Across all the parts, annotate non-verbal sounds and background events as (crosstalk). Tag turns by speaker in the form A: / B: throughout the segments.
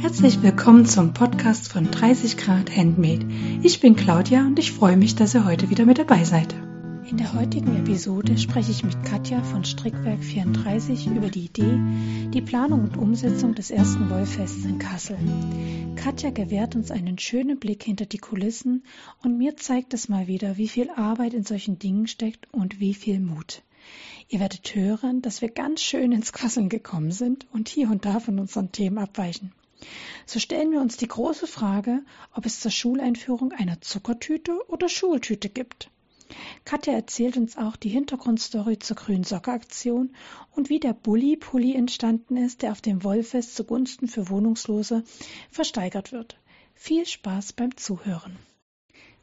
A: Herzlich willkommen zum Podcast von 30 Grad Handmade. Ich bin Claudia und ich freue mich, dass ihr heute wieder mit dabei seid. In der heutigen Episode spreche ich mit Katja von Strickwerk 34 über die Idee, die Planung und Umsetzung des ersten Wollfests in Kassel. Katja gewährt uns einen schönen Blick hinter die Kulissen und mir zeigt es mal wieder, wie viel Arbeit in solchen Dingen steckt und wie viel Mut. Ihr werdet hören, dass wir ganz schön ins Quasseln gekommen sind und hier und da von unseren Themen abweichen. So stellen wir uns die große Frage, ob es zur Schuleinführung eine Zuckertüte oder Schultüte gibt. Katja erzählt uns auch die Hintergrundstory zur Grünsocke-Aktion und wie der Bulli-Pulli entstanden ist, der auf dem Wollfest zugunsten für Wohnungslose versteigert wird. Viel Spaß beim Zuhören.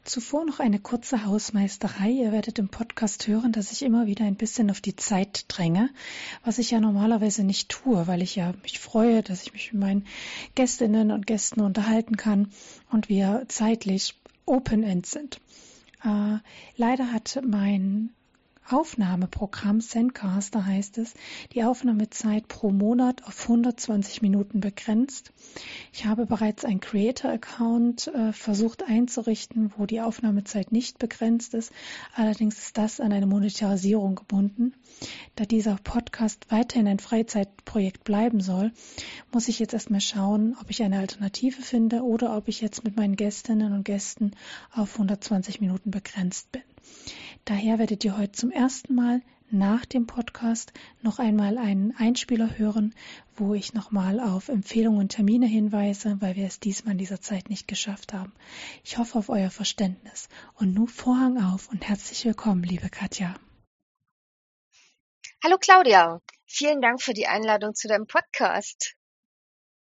A: Zuvor noch eine kurze Hausmeisterei. Ihr werdet im Podcast hören, dass ich immer wieder ein bisschen auf die Zeit dränge, was ich ja normalerweise nicht tue, weil ich ja mich freue, dass ich mich mit meinen Gästinnen und Gästen unterhalten kann und wir zeitlich Open-End sind. Äh, leider hat mein Aufnahmeprogramm Zencaster heißt es, die Aufnahmezeit pro Monat auf 120 Minuten begrenzt. Ich habe bereits einen Creator-Account äh, versucht einzurichten, wo die Aufnahmezeit nicht begrenzt ist. Allerdings ist das an eine Monetarisierung gebunden. Da dieser Podcast weiterhin ein Freizeitprojekt bleiben soll, muss ich jetzt erstmal schauen, ob ich eine Alternative finde oder ob ich jetzt mit meinen Gästinnen und Gästen auf 120 Minuten begrenzt bin. Daher werdet ihr heute zum ersten Mal nach dem Podcast noch einmal einen Einspieler hören, wo ich nochmal auf Empfehlungen und Termine hinweise, weil wir es diesmal in dieser Zeit nicht geschafft haben. Ich hoffe auf euer Verständnis. Und nun Vorhang auf und herzlich willkommen, liebe Katja.
B: Hallo Claudia, vielen Dank für die Einladung zu deinem Podcast.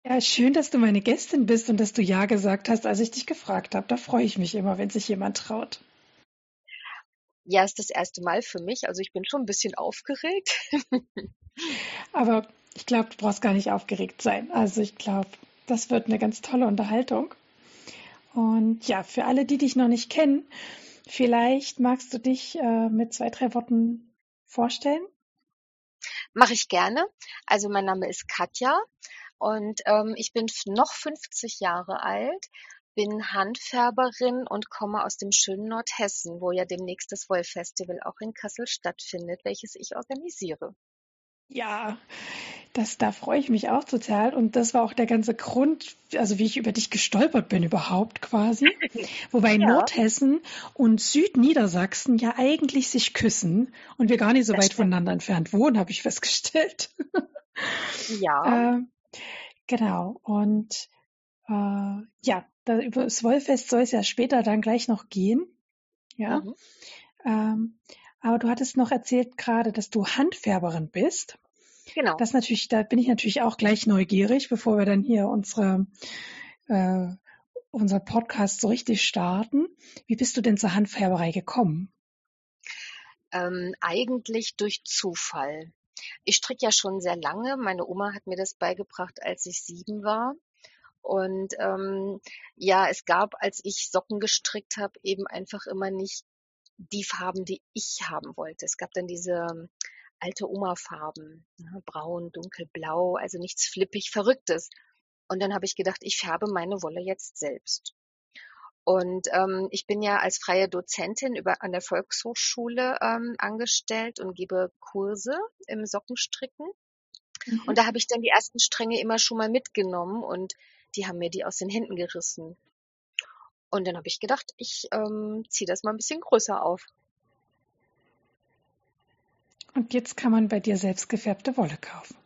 A: Ja, schön, dass du meine Gästin bist und dass du Ja gesagt hast, als ich dich gefragt habe. Da freue ich mich immer, wenn sich jemand traut.
B: Ja, ist das erste Mal für mich. Also ich bin schon ein bisschen aufgeregt. (laughs)
A: Aber ich glaube, du brauchst gar nicht aufgeregt sein. Also ich glaube, das wird eine ganz tolle Unterhaltung. Und ja, für alle, die dich noch nicht kennen, vielleicht magst du dich äh, mit zwei, drei Worten vorstellen?
B: Mache ich gerne. Also mein Name ist Katja und ähm, ich bin noch 50 Jahre alt, bin Handfärberin und komme aus dem schönen Nordhessen, wo ja demnächst das Wollfestival auch in Kassel stattfindet, welches ich organisiere.
A: Ja, das, da freue ich mich auch total. Und das war auch der ganze Grund, also wie ich über dich gestolpert bin überhaupt quasi. (laughs) Wobei ja. Nordhessen und Südniedersachsen ja eigentlich sich küssen und wir gar nicht so das weit stimmt. voneinander entfernt wohnen, habe ich festgestellt.
B: Ja. (laughs)
A: äh, genau. Und äh, ja, da, über das Wollfest soll es ja später dann gleich noch gehen. Ja. Mhm. Ähm, aber du hattest noch erzählt gerade, dass du Handfärberin bist.
B: Genau.
A: Das natürlich, da bin ich natürlich auch gleich neugierig, bevor wir dann hier unsere äh, unser Podcast so richtig starten. Wie bist du denn zur Handfärberei gekommen?
B: Ähm, eigentlich durch Zufall. Ich stricke ja schon sehr lange. Meine Oma hat mir das beigebracht, als ich sieben war. Und ähm, ja, es gab, als ich Socken gestrickt habe, eben einfach immer nicht die Farben, die ich haben wollte. Es gab dann diese ähm, alte Oma-Farben, ne, braun, dunkelblau, also nichts flippig Verrücktes. Und dann habe ich gedacht, ich färbe meine Wolle jetzt selbst. Und ähm, ich bin ja als freie Dozentin über, an der Volkshochschule ähm, angestellt und gebe Kurse im Sockenstricken. Mhm. Und da habe ich dann die ersten Stränge immer schon mal mitgenommen und die haben mir die aus den Händen gerissen. Und dann habe ich gedacht, ich ähm, ziehe das mal ein bisschen größer auf.
A: Und jetzt kann man bei dir selbst gefärbte Wolle kaufen.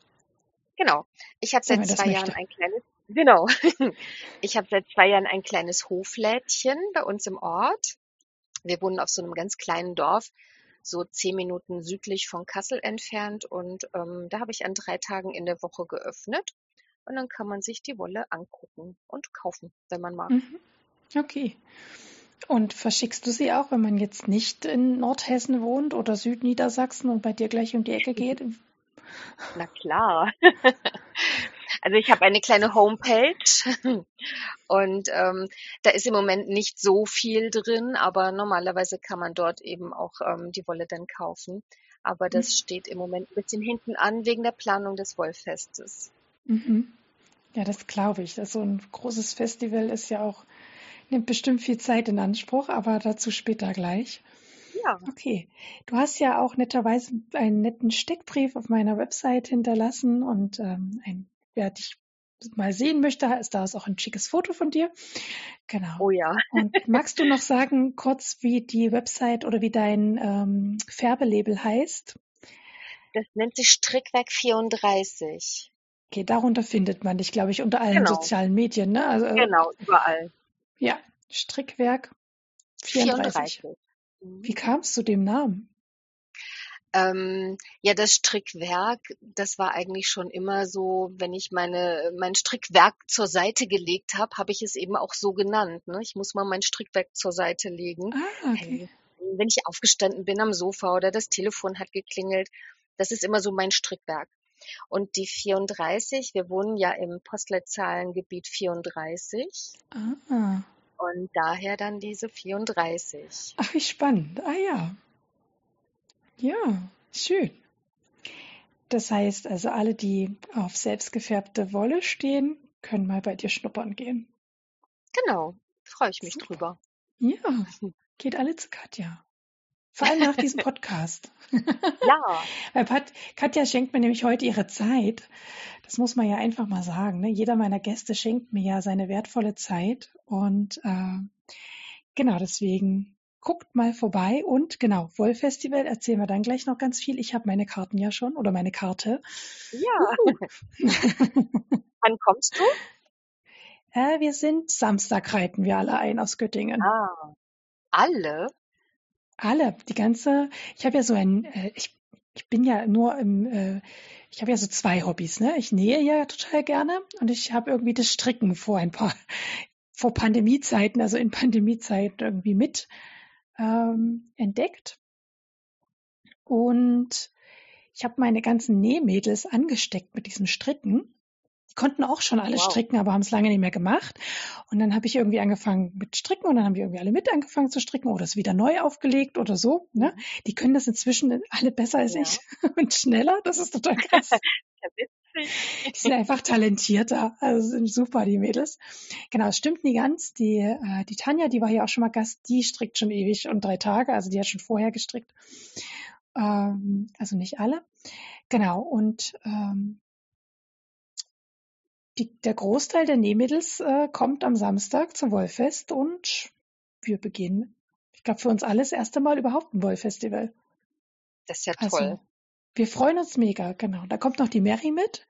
B: Genau. Ich habe seit zwei Jahren ein kleines Genau. (laughs) Ich habe seit zwei Jahren ein kleines Hoflädchen bei uns im Ort. Wir wohnen auf so einem ganz kleinen Dorf, so zehn Minuten südlich von Kassel entfernt. Und ähm, da habe ich an drei Tagen in der Woche geöffnet. Und dann kann man sich die Wolle angucken und kaufen, wenn man mag. Mhm.
A: Okay. Und verschickst du sie auch, wenn man jetzt nicht in Nordhessen wohnt oder Südniedersachsen und bei dir gleich um die Ecke geht? (laughs)
B: Na klar. (laughs) Also ich habe eine kleine Homepage (laughs) und ähm, da ist im Moment nicht so viel drin, aber normalerweise kann man dort eben auch ähm, die Wolle dann kaufen. Aber das mhm. steht im Moment ein bisschen hinten an wegen der Planung des Wollfestes.
A: Mhm. Ja, das glaube ich. so ein großes Festival ist ja auch, nimmt bestimmt viel Zeit in Anspruch, aber dazu später gleich.
B: Ja.
A: Okay. Du hast ja auch netterweise einen netten Steckbrief auf meiner Website hinterlassen und ähm, ein, wer dich mal sehen möchte, ist da ist auch ein schickes Foto von dir. Genau.
B: Oh ja.
A: Und magst du noch sagen, kurz, wie die Website oder wie dein ähm, Färbelabel heißt?
B: Das nennt sich Strickwerk 34.
A: Okay, darunter findet man dich, glaube ich, unter allen genau. sozialen Medien, ne?
B: Also, äh, genau, überall.
A: Ja, Strickwerk 34. 34. Mhm. Wie kamst du dem Namen?
B: Ähm, ja, das Strickwerk, das war eigentlich schon immer so, wenn ich meine mein Strickwerk zur Seite gelegt habe, habe ich es eben auch so genannt. Ne? Ich muss mal mein Strickwerk zur Seite legen.
A: Ah, okay.
B: Wenn ich aufgestanden bin am Sofa oder das Telefon hat geklingelt, das ist immer so mein Strickwerk. Und die 34, wir wohnen ja im Postleitzahlengebiet 34.
A: Ah.
B: Und daher dann diese 34.
A: Ach, wie spannend. Ah ja. Ja, schön. Das heißt also, alle, die auf selbstgefärbte Wolle stehen, können mal bei dir schnuppern gehen.
B: Genau, freue ich mich Super. drüber.
A: Ja, geht alle zu Katja. Vor allem nach diesem Podcast. (laughs)
B: Ja.
A: Weil Pat, Katja schenkt mir nämlich heute ihre Zeit. Das muss man ja einfach mal sagen. Ne? Jeder meiner Gäste schenkt mir ja seine wertvolle Zeit. Und äh, genau deswegen guckt mal vorbei. Und genau, Wollfestival erzählen wir dann gleich noch ganz viel. Ich habe meine Karten ja schon oder meine Karte.
B: Ja. (laughs) Wann kommst du?
A: Äh, wir sind Samstag reiten wir alle ein aus Göttingen.
B: Ah. Alle?
A: Alle, die ganze, ich habe ja so ein, äh, ich, ich bin ja nur im, äh, ich habe ja so zwei Hobbys, ne? Ich nähe ja total gerne und ich habe irgendwie das Stricken vor ein paar, (laughs) vor Pandemiezeiten, also in Pandemiezeiten irgendwie mit ähm, entdeckt. Und ich habe meine ganzen Nähmädels angesteckt mit diesem Stricken. Die konnten auch schon alle wow. stricken, aber haben es lange nicht mehr gemacht. Und dann habe ich irgendwie angefangen mit Stricken und dann haben die irgendwie alle mit angefangen zu stricken oder es wieder neu aufgelegt oder so. Ne? Mhm. Die können das inzwischen alle besser als ja. ich (laughs) und schneller. Das ist total (laughs) krass. die sind einfach talentierter. Also sind super, die Mädels. Genau, es stimmt nie ganz. Die, äh, die Tanja, die war hier auch schon mal Gast, die strickt schon ewig und drei Tage. Also die hat schon vorher gestrickt. Ähm, also nicht alle. Genau, und ähm, die, der Großteil der Nähmädels äh, kommt am Samstag zum Wollfest und wir beginnen, ich glaube, für uns alles das erste Mal überhaupt ein Wollfestival.
B: Das ist ja also, toll. Also,
A: wir freuen uns mega, genau. Da kommt noch die Mary mit.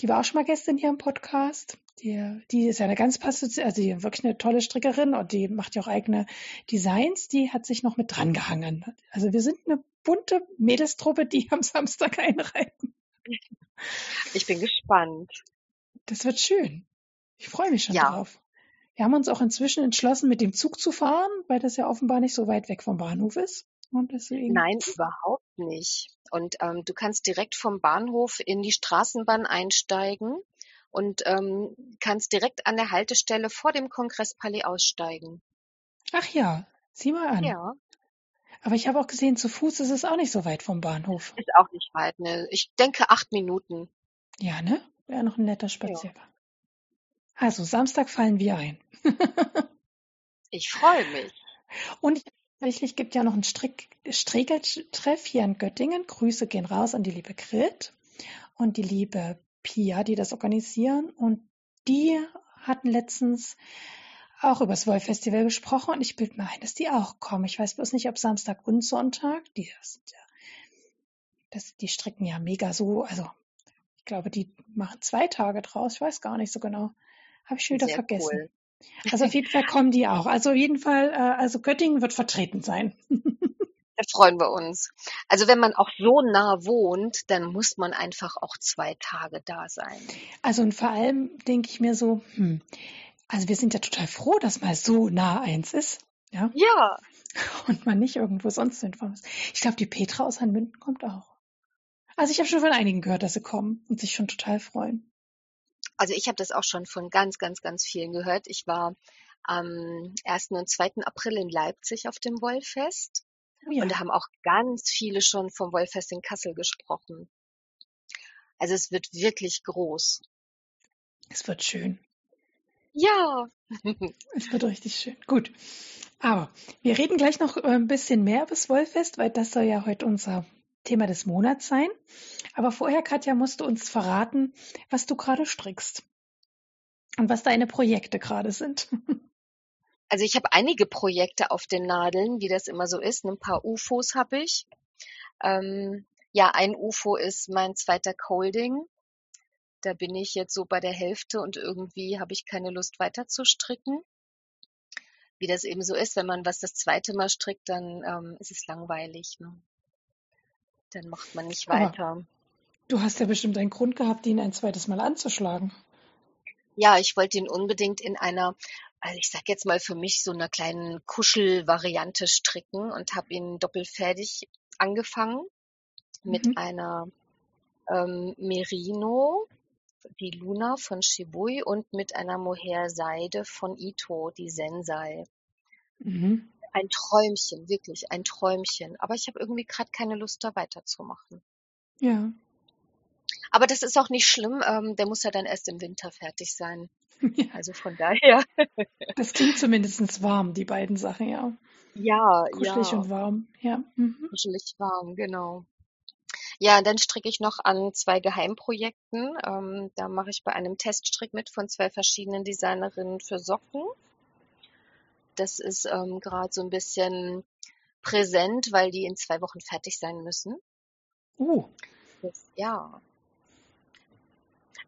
A: Die war auch schon mal gestern hier im Podcast. Die, die ist ja eine ganz passive, also die wirklich eine tolle Strickerin und die macht ja auch eigene Designs. Die hat sich noch mit dran gehangen. Also wir sind eine bunte Mädelstruppe, die am Samstag (laughs) einreiten.
B: Ich bin gespannt.
A: Das wird schön. Ich freue mich schon
B: ja.
A: drauf. Wir haben uns auch inzwischen entschlossen, mit dem Zug zu fahren, weil das ja offenbar nicht so weit weg vom Bahnhof ist. Und deswegen.
B: Nein, überhaupt nicht. Und ähm, du kannst direkt vom Bahnhof in die Straßenbahn einsteigen und ähm, kannst direkt an der Haltestelle vor dem Kongresspalais aussteigen.
A: Ach ja, sieh mal an.
B: Ja.
A: Aber ich habe auch gesehen, zu Fuß ist es auch nicht so weit vom Bahnhof.
B: Ist auch nicht weit, ne? Ich denke acht Minuten.
A: Ja, ne? Wäre noch ein netter Spaziergang. Ja. Also, Samstag fallen wir ein. (laughs)
B: ich freue mich.
A: Und tatsächlich gibt ja noch einen Strick Strickeltreff hier in Göttingen. Grüße gehen raus an die liebe Grit und die liebe Pia, die das organisieren. Und die hatten letztens auch über das Wollfestival gesprochen und ich bilde mir ein, dass die auch kommen. Ich weiß bloß nicht, ob Samstag und Sonntag. Die, das, das, die stricken ja mega so, also glaube, die machen zwei Tage draus. Ich weiß gar nicht so genau. Habe ich schon wieder Sehr vergessen. Cool. Also auf jeden Fall kommen die auch. Also auf jeden Fall, äh, also Göttingen wird vertreten sein. (laughs)
B: Da freuen wir uns. Also wenn man auch so nah wohnt, dann muss man einfach auch zwei Tage da sein.
A: Also und vor allem denke ich mir so, hm, also wir sind ja total froh, dass mal so nah eins ist. Ja.
B: Ja. (laughs)
A: Und man nicht irgendwo sonst hinfahren muss. Ich glaube, die Petra aus Hanmünden kommt auch. Also ich habe schon von einigen gehört, dass sie kommen und sich schon total freuen.
B: Also ich habe das auch schon von ganz, ganz, ganz vielen gehört. Ich war am 1. und 2. April in Leipzig auf dem Wollfest.
A: Oh ja.
B: Und da haben auch ganz viele schon vom Wollfest in Kassel gesprochen. Also es wird wirklich groß.
A: Es wird schön.
B: Ja. (laughs)
A: Es wird richtig schön. Gut. Aber wir reden gleich noch äh, ein bisschen mehr über das Wollfest, weil das soll ja heute unser Thema des Monats sein. Aber vorher, Katja, musst du uns verraten, was du gerade strickst. Und was deine Projekte gerade sind. (laughs)
B: Also ich habe einige Projekte auf den Nadeln, wie das immer so ist. Ein paar UFOs habe ich. Ähm, ja, ein UFO ist mein zweiter Colding. Da bin ich jetzt so bei der Hälfte und irgendwie habe ich keine Lust weiter zu stricken. Wie das eben so ist, wenn man was das zweite Mal strickt, dann ähm, ist es langweilig. Ne? Dann macht man nicht
A: Aber
B: weiter.
A: du hast ja bestimmt einen Grund gehabt, ihn ein zweites Mal anzuschlagen.
B: Ja, ich wollte ihn unbedingt in einer, also ich sag jetzt mal für mich so einer kleinen Kuschelvariante stricken und habe ihn doppelfertig angefangen mit
A: Mhm.
B: einer ähm, Merino, die Luna von Shibui und mit einer Mohair Seide von Ito, die Sensei.
A: Mhm.
B: Ein Träumchen, wirklich ein Träumchen. Aber ich habe irgendwie gerade keine Lust, da weiterzumachen.
A: Ja.
B: Aber das ist auch nicht schlimm. Ähm, der muss ja dann erst im Winter fertig sein. (laughs)
A: ja.
B: Also von daher. (laughs)
A: Das klingt zumindest warm, die beiden Sachen, ja.
B: Ja,
A: Kuschelig
B: ja,
A: und warm, ja. Mhm.
B: kuschelig warm, genau. Ja, dann stricke ich noch an zwei Geheimprojekten. Ähm, da mache ich bei einem Teststrick mit von zwei verschiedenen Designerinnen für Socken. Das ist ähm, gerade so ein bisschen präsent, weil die in zwei Wochen fertig sein müssen.
A: Uh,
B: Das, ja.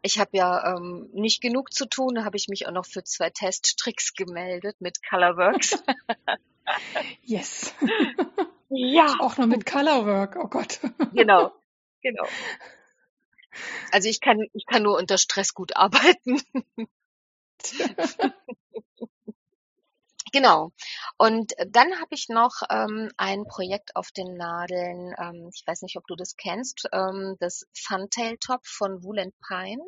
B: Ich habe ja ähm, nicht genug zu tun, da habe ich mich auch noch für zwei Teststricks gemeldet mit Colorworks. (laughs)
A: yes. (laughs)
B: Ja.
A: Auch noch mit Colorwork, oh Gott. (laughs)
B: Genau, genau. Also ich kann, ich kann nur unter Stress gut arbeiten. Genau. Und dann habe ich noch ähm, ein Projekt auf den Nadeln. Ähm, ich weiß nicht, ob du das kennst. Ähm, das Funtail Top von Wool and Pine.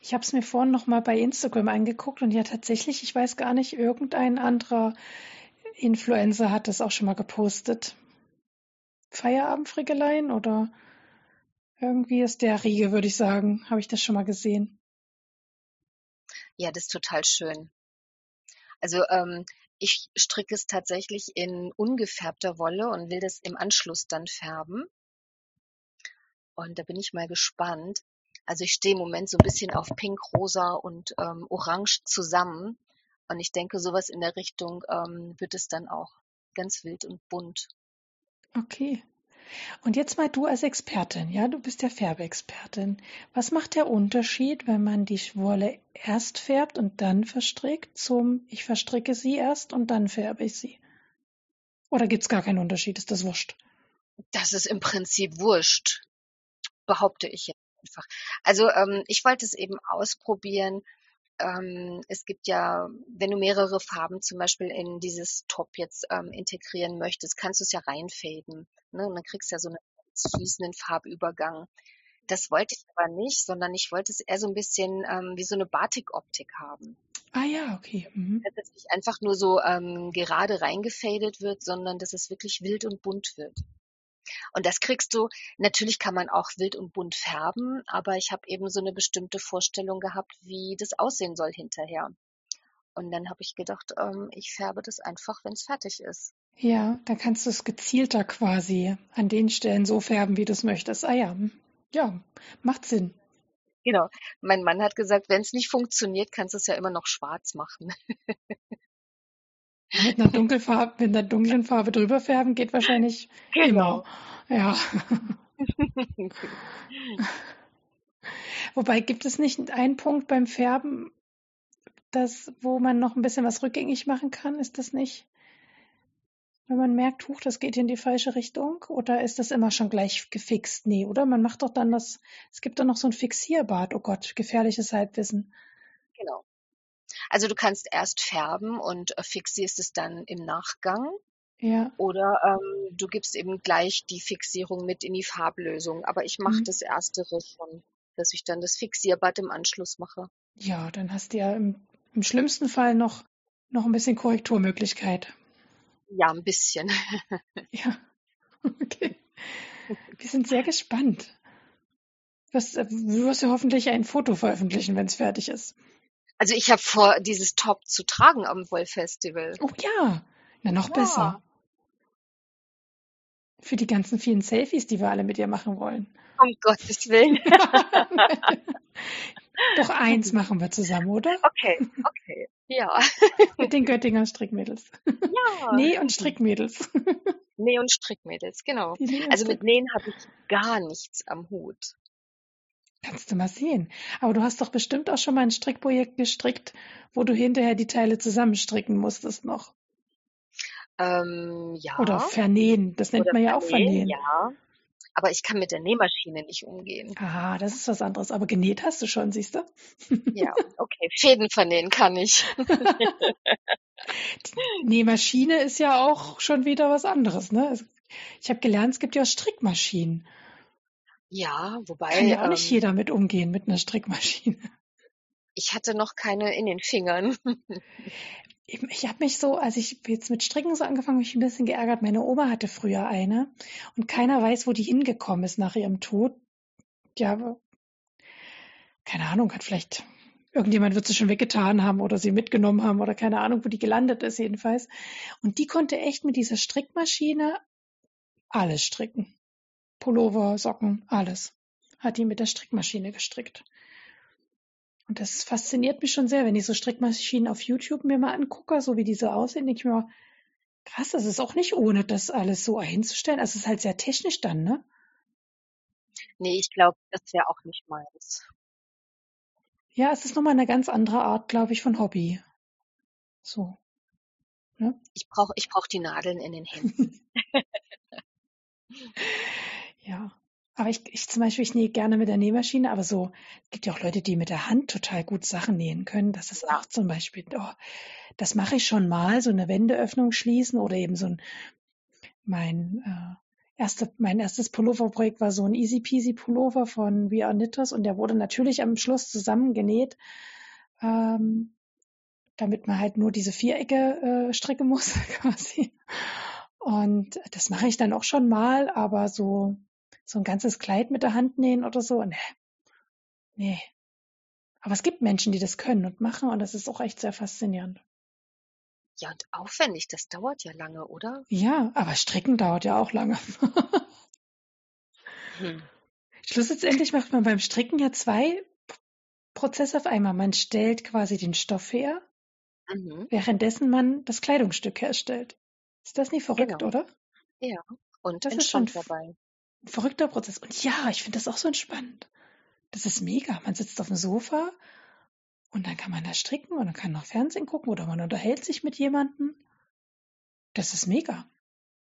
A: Ich habe es mir vorhin noch mal bei Instagram angeguckt und ja tatsächlich, ich weiß gar nicht, irgendein anderer Influencer hat das auch schon mal gepostet. Feierabendfrickeleien oder irgendwie ist der Riege, würde ich sagen, habe ich das schon mal gesehen.
B: Ja, das ist total schön. Also ähm, ich stricke es tatsächlich in ungefärbter Wolle und will das im Anschluss dann färben. Und da bin ich mal gespannt. Also ich stehe im Moment so ein bisschen auf Pink, Rosa und ähm, Orange zusammen. Und ich denke, sowas in der Richtung ähm, wird es dann auch ganz wild und bunt.
A: Okay. Und jetzt mal du als Expertin, ja, du bist ja Färbeexpertin. Was macht der Unterschied, wenn man die Wolle erst färbt und dann verstrickt, zum ich verstricke sie erst und dann färbe ich sie? Oder gibt's gar keinen Unterschied? Ist das wurscht?
B: Das ist im Prinzip wurscht, behaupte ich jetzt einfach. Also ähm, ich wollte es eben ausprobieren. Ähm, es gibt ja, wenn du mehrere Farben zum Beispiel in dieses Top jetzt ähm, integrieren möchtest, kannst du es ja reinfaden. Ne? Und dann kriegst du ja so einen fließenden Farbübergang. Das wollte ich aber nicht, sondern ich wollte es eher so ein bisschen ähm, wie so eine Batik-Optik haben.
A: Ah ja, okay. Mhm.
B: Dass es nicht einfach nur so ähm, gerade reingefadet wird, sondern dass es wirklich wild und bunt wird. Und das kriegst du, natürlich kann man auch wild und bunt färben, aber ich habe eben so eine bestimmte Vorstellung gehabt, wie das aussehen soll hinterher. Und dann habe ich gedacht, ähm, ich färbe das einfach, wenn es fertig ist.
A: Ja, dann kannst du es gezielter quasi an den Stellen so färben, wie du es möchtest. Ah ja, ja, macht Sinn.
B: Genau. Mein Mann hat gesagt, wenn es nicht funktioniert, kannst du es ja immer noch schwarz machen. (laughs)
A: Mit einer Dunkelfarbe, mit einer dunklen Farbe drüber färben geht wahrscheinlich
B: Genau.
A: immer. Ja. (laughs) Wobei gibt es nicht einen Punkt beim Färben, das, wo man noch ein bisschen was rückgängig machen kann? Ist das nicht, wenn man merkt, huch, das geht in die falsche Richtung? Oder ist das immer schon gleich gefixt? Nee, oder? Man macht doch dann das, es gibt doch noch so ein Fixierbad. Oh Gott, gefährliches Halbwissen.
B: Genau. Also du kannst erst färben und äh, fixierst es dann im Nachgang.
A: Ja.
B: Oder ähm, du gibst eben gleich die Fixierung mit in die Farblösung. Aber ich mache
A: Mhm.
B: das Erstere schon. dass ich dann das Fixierbad im Anschluss mache.
A: Ja, dann hast du ja im, im schlimmsten Fall noch, noch ein bisschen Korrekturmöglichkeit.
B: Ja, ein bisschen. (laughs)
A: Ja, (laughs) okay. Wir sind sehr gespannt. Was, du wirst ja hoffentlich ein Foto veröffentlichen, wenn es fertig ist.
B: Also ich habe vor, dieses Top zu tragen am Wollfestival.
A: Oh ja, na noch
B: Ja.
A: besser. Für die ganzen vielen Selfies, die wir alle mit dir machen wollen.
B: Um Gottes Willen. (laughs)
A: Doch eins machen wir zusammen, oder?
B: Okay, okay. Ja. (laughs)
A: Mit den Göttinger Strickmädels.
B: ja.
A: Näh- und Strickmädels.
B: Näh- und Strickmädels, genau. Also mit Nähen habe ich gar nichts am Hut.
A: Kannst du mal sehen. Aber du hast doch bestimmt auch schon mal ein Strickprojekt gestrickt, wo du hinterher die Teile zusammenstricken musstest noch.
B: Ähm, ja.
A: Oder vernähen. Das nennt
B: Oder
A: man ja auch
B: vernähen,
A: vernähen.
B: Ja. Aber ich kann mit der Nähmaschine nicht umgehen.
A: Ah, das ist was anderes. Aber genäht hast du schon, siehst du?
B: Ja, okay. Fäden vernähen kann ich. (laughs)
A: Nähmaschine ist ja auch schon wieder was anderes, ne? Ich habe gelernt, es gibt ja auch Strickmaschinen.
B: Ja, wobei
A: Kann ja auch nicht
B: ähm,
A: jeder mit umgehen mit einer Strickmaschine.
B: ich hatte noch keine in den Fingern.
A: Eben, Ich habe mich so, als ich jetzt mit Stricken so angefangen habe, mich ein bisschen geärgert. Meine Oma hatte früher eine und keiner weiß, wo die hingekommen ist nach ihrem Tod. Ja, aber keine Ahnung, hat vielleicht irgendjemand wird sie schon weggetan haben oder sie mitgenommen haben oder keine Ahnung, wo die gelandet ist jedenfalls. Und die konnte echt mit dieser Strickmaschine alles stricken. Pullover, Socken, alles. Hat die mit der Strickmaschine gestrickt. Und das fasziniert mich schon sehr, wenn ich so Strickmaschinen auf YouTube mir mal angucke, so wie diese aussehen, denke ich mir, mal, krass, das ist auch nicht ohne, das alles so einzustellen. Also es ist halt sehr technisch dann, ne?
B: Nee, ich glaube, das wäre auch nicht meins.
A: Ja, es ist nochmal eine ganz andere Art, glaube ich, von Hobby. So. Ne?
B: Ich brauche ich brauch die Nadeln in den Händen. (laughs)
A: Ja. Aber ich, ich zum Beispiel, ich nähe gerne mit der Nähmaschine, aber so, es gibt ja auch Leute, die mit der Hand total gut Sachen nähen können. Das ist auch zum Beispiel, oh, das mache ich schon mal, so eine Wendeöffnung schließen oder eben so ein, mein, äh, erste, mein erstes Pulloverprojekt war so ein Easy Peasy Pullover von We Are Knitters und der wurde natürlich am Schluss zusammengenäht, ähm, damit man halt nur diese Vierecke äh, stricken muss (laughs) quasi. Und das mache ich dann auch schon mal, aber so so ein ganzes Kleid mit der Hand nähen oder so, ne. Nee. Aber es gibt Menschen, die das können und machen und das ist auch echt sehr faszinierend.
B: Ja, und aufwendig, das dauert ja lange, oder?
A: Ja, aber stricken dauert ja auch lange. (laughs)
B: Hm.
A: Schlussendlich macht man beim Stricken ja zwei Prozesse auf einmal. Man stellt quasi den Stoff her,
B: Mhm.
A: währenddessen man das Kleidungsstück herstellt. Ist das nicht verrückt,
B: Genau.
A: oder?
B: Ja. Und
A: Das ist schon
B: dabei.
A: Ein verrückter Prozess. Und ja, ich finde das auch so entspannt. Das ist mega. Man sitzt auf dem Sofa und dann kann man da stricken und dann kann noch Fernsehen gucken oder man unterhält sich mit jemandem. Das ist mega.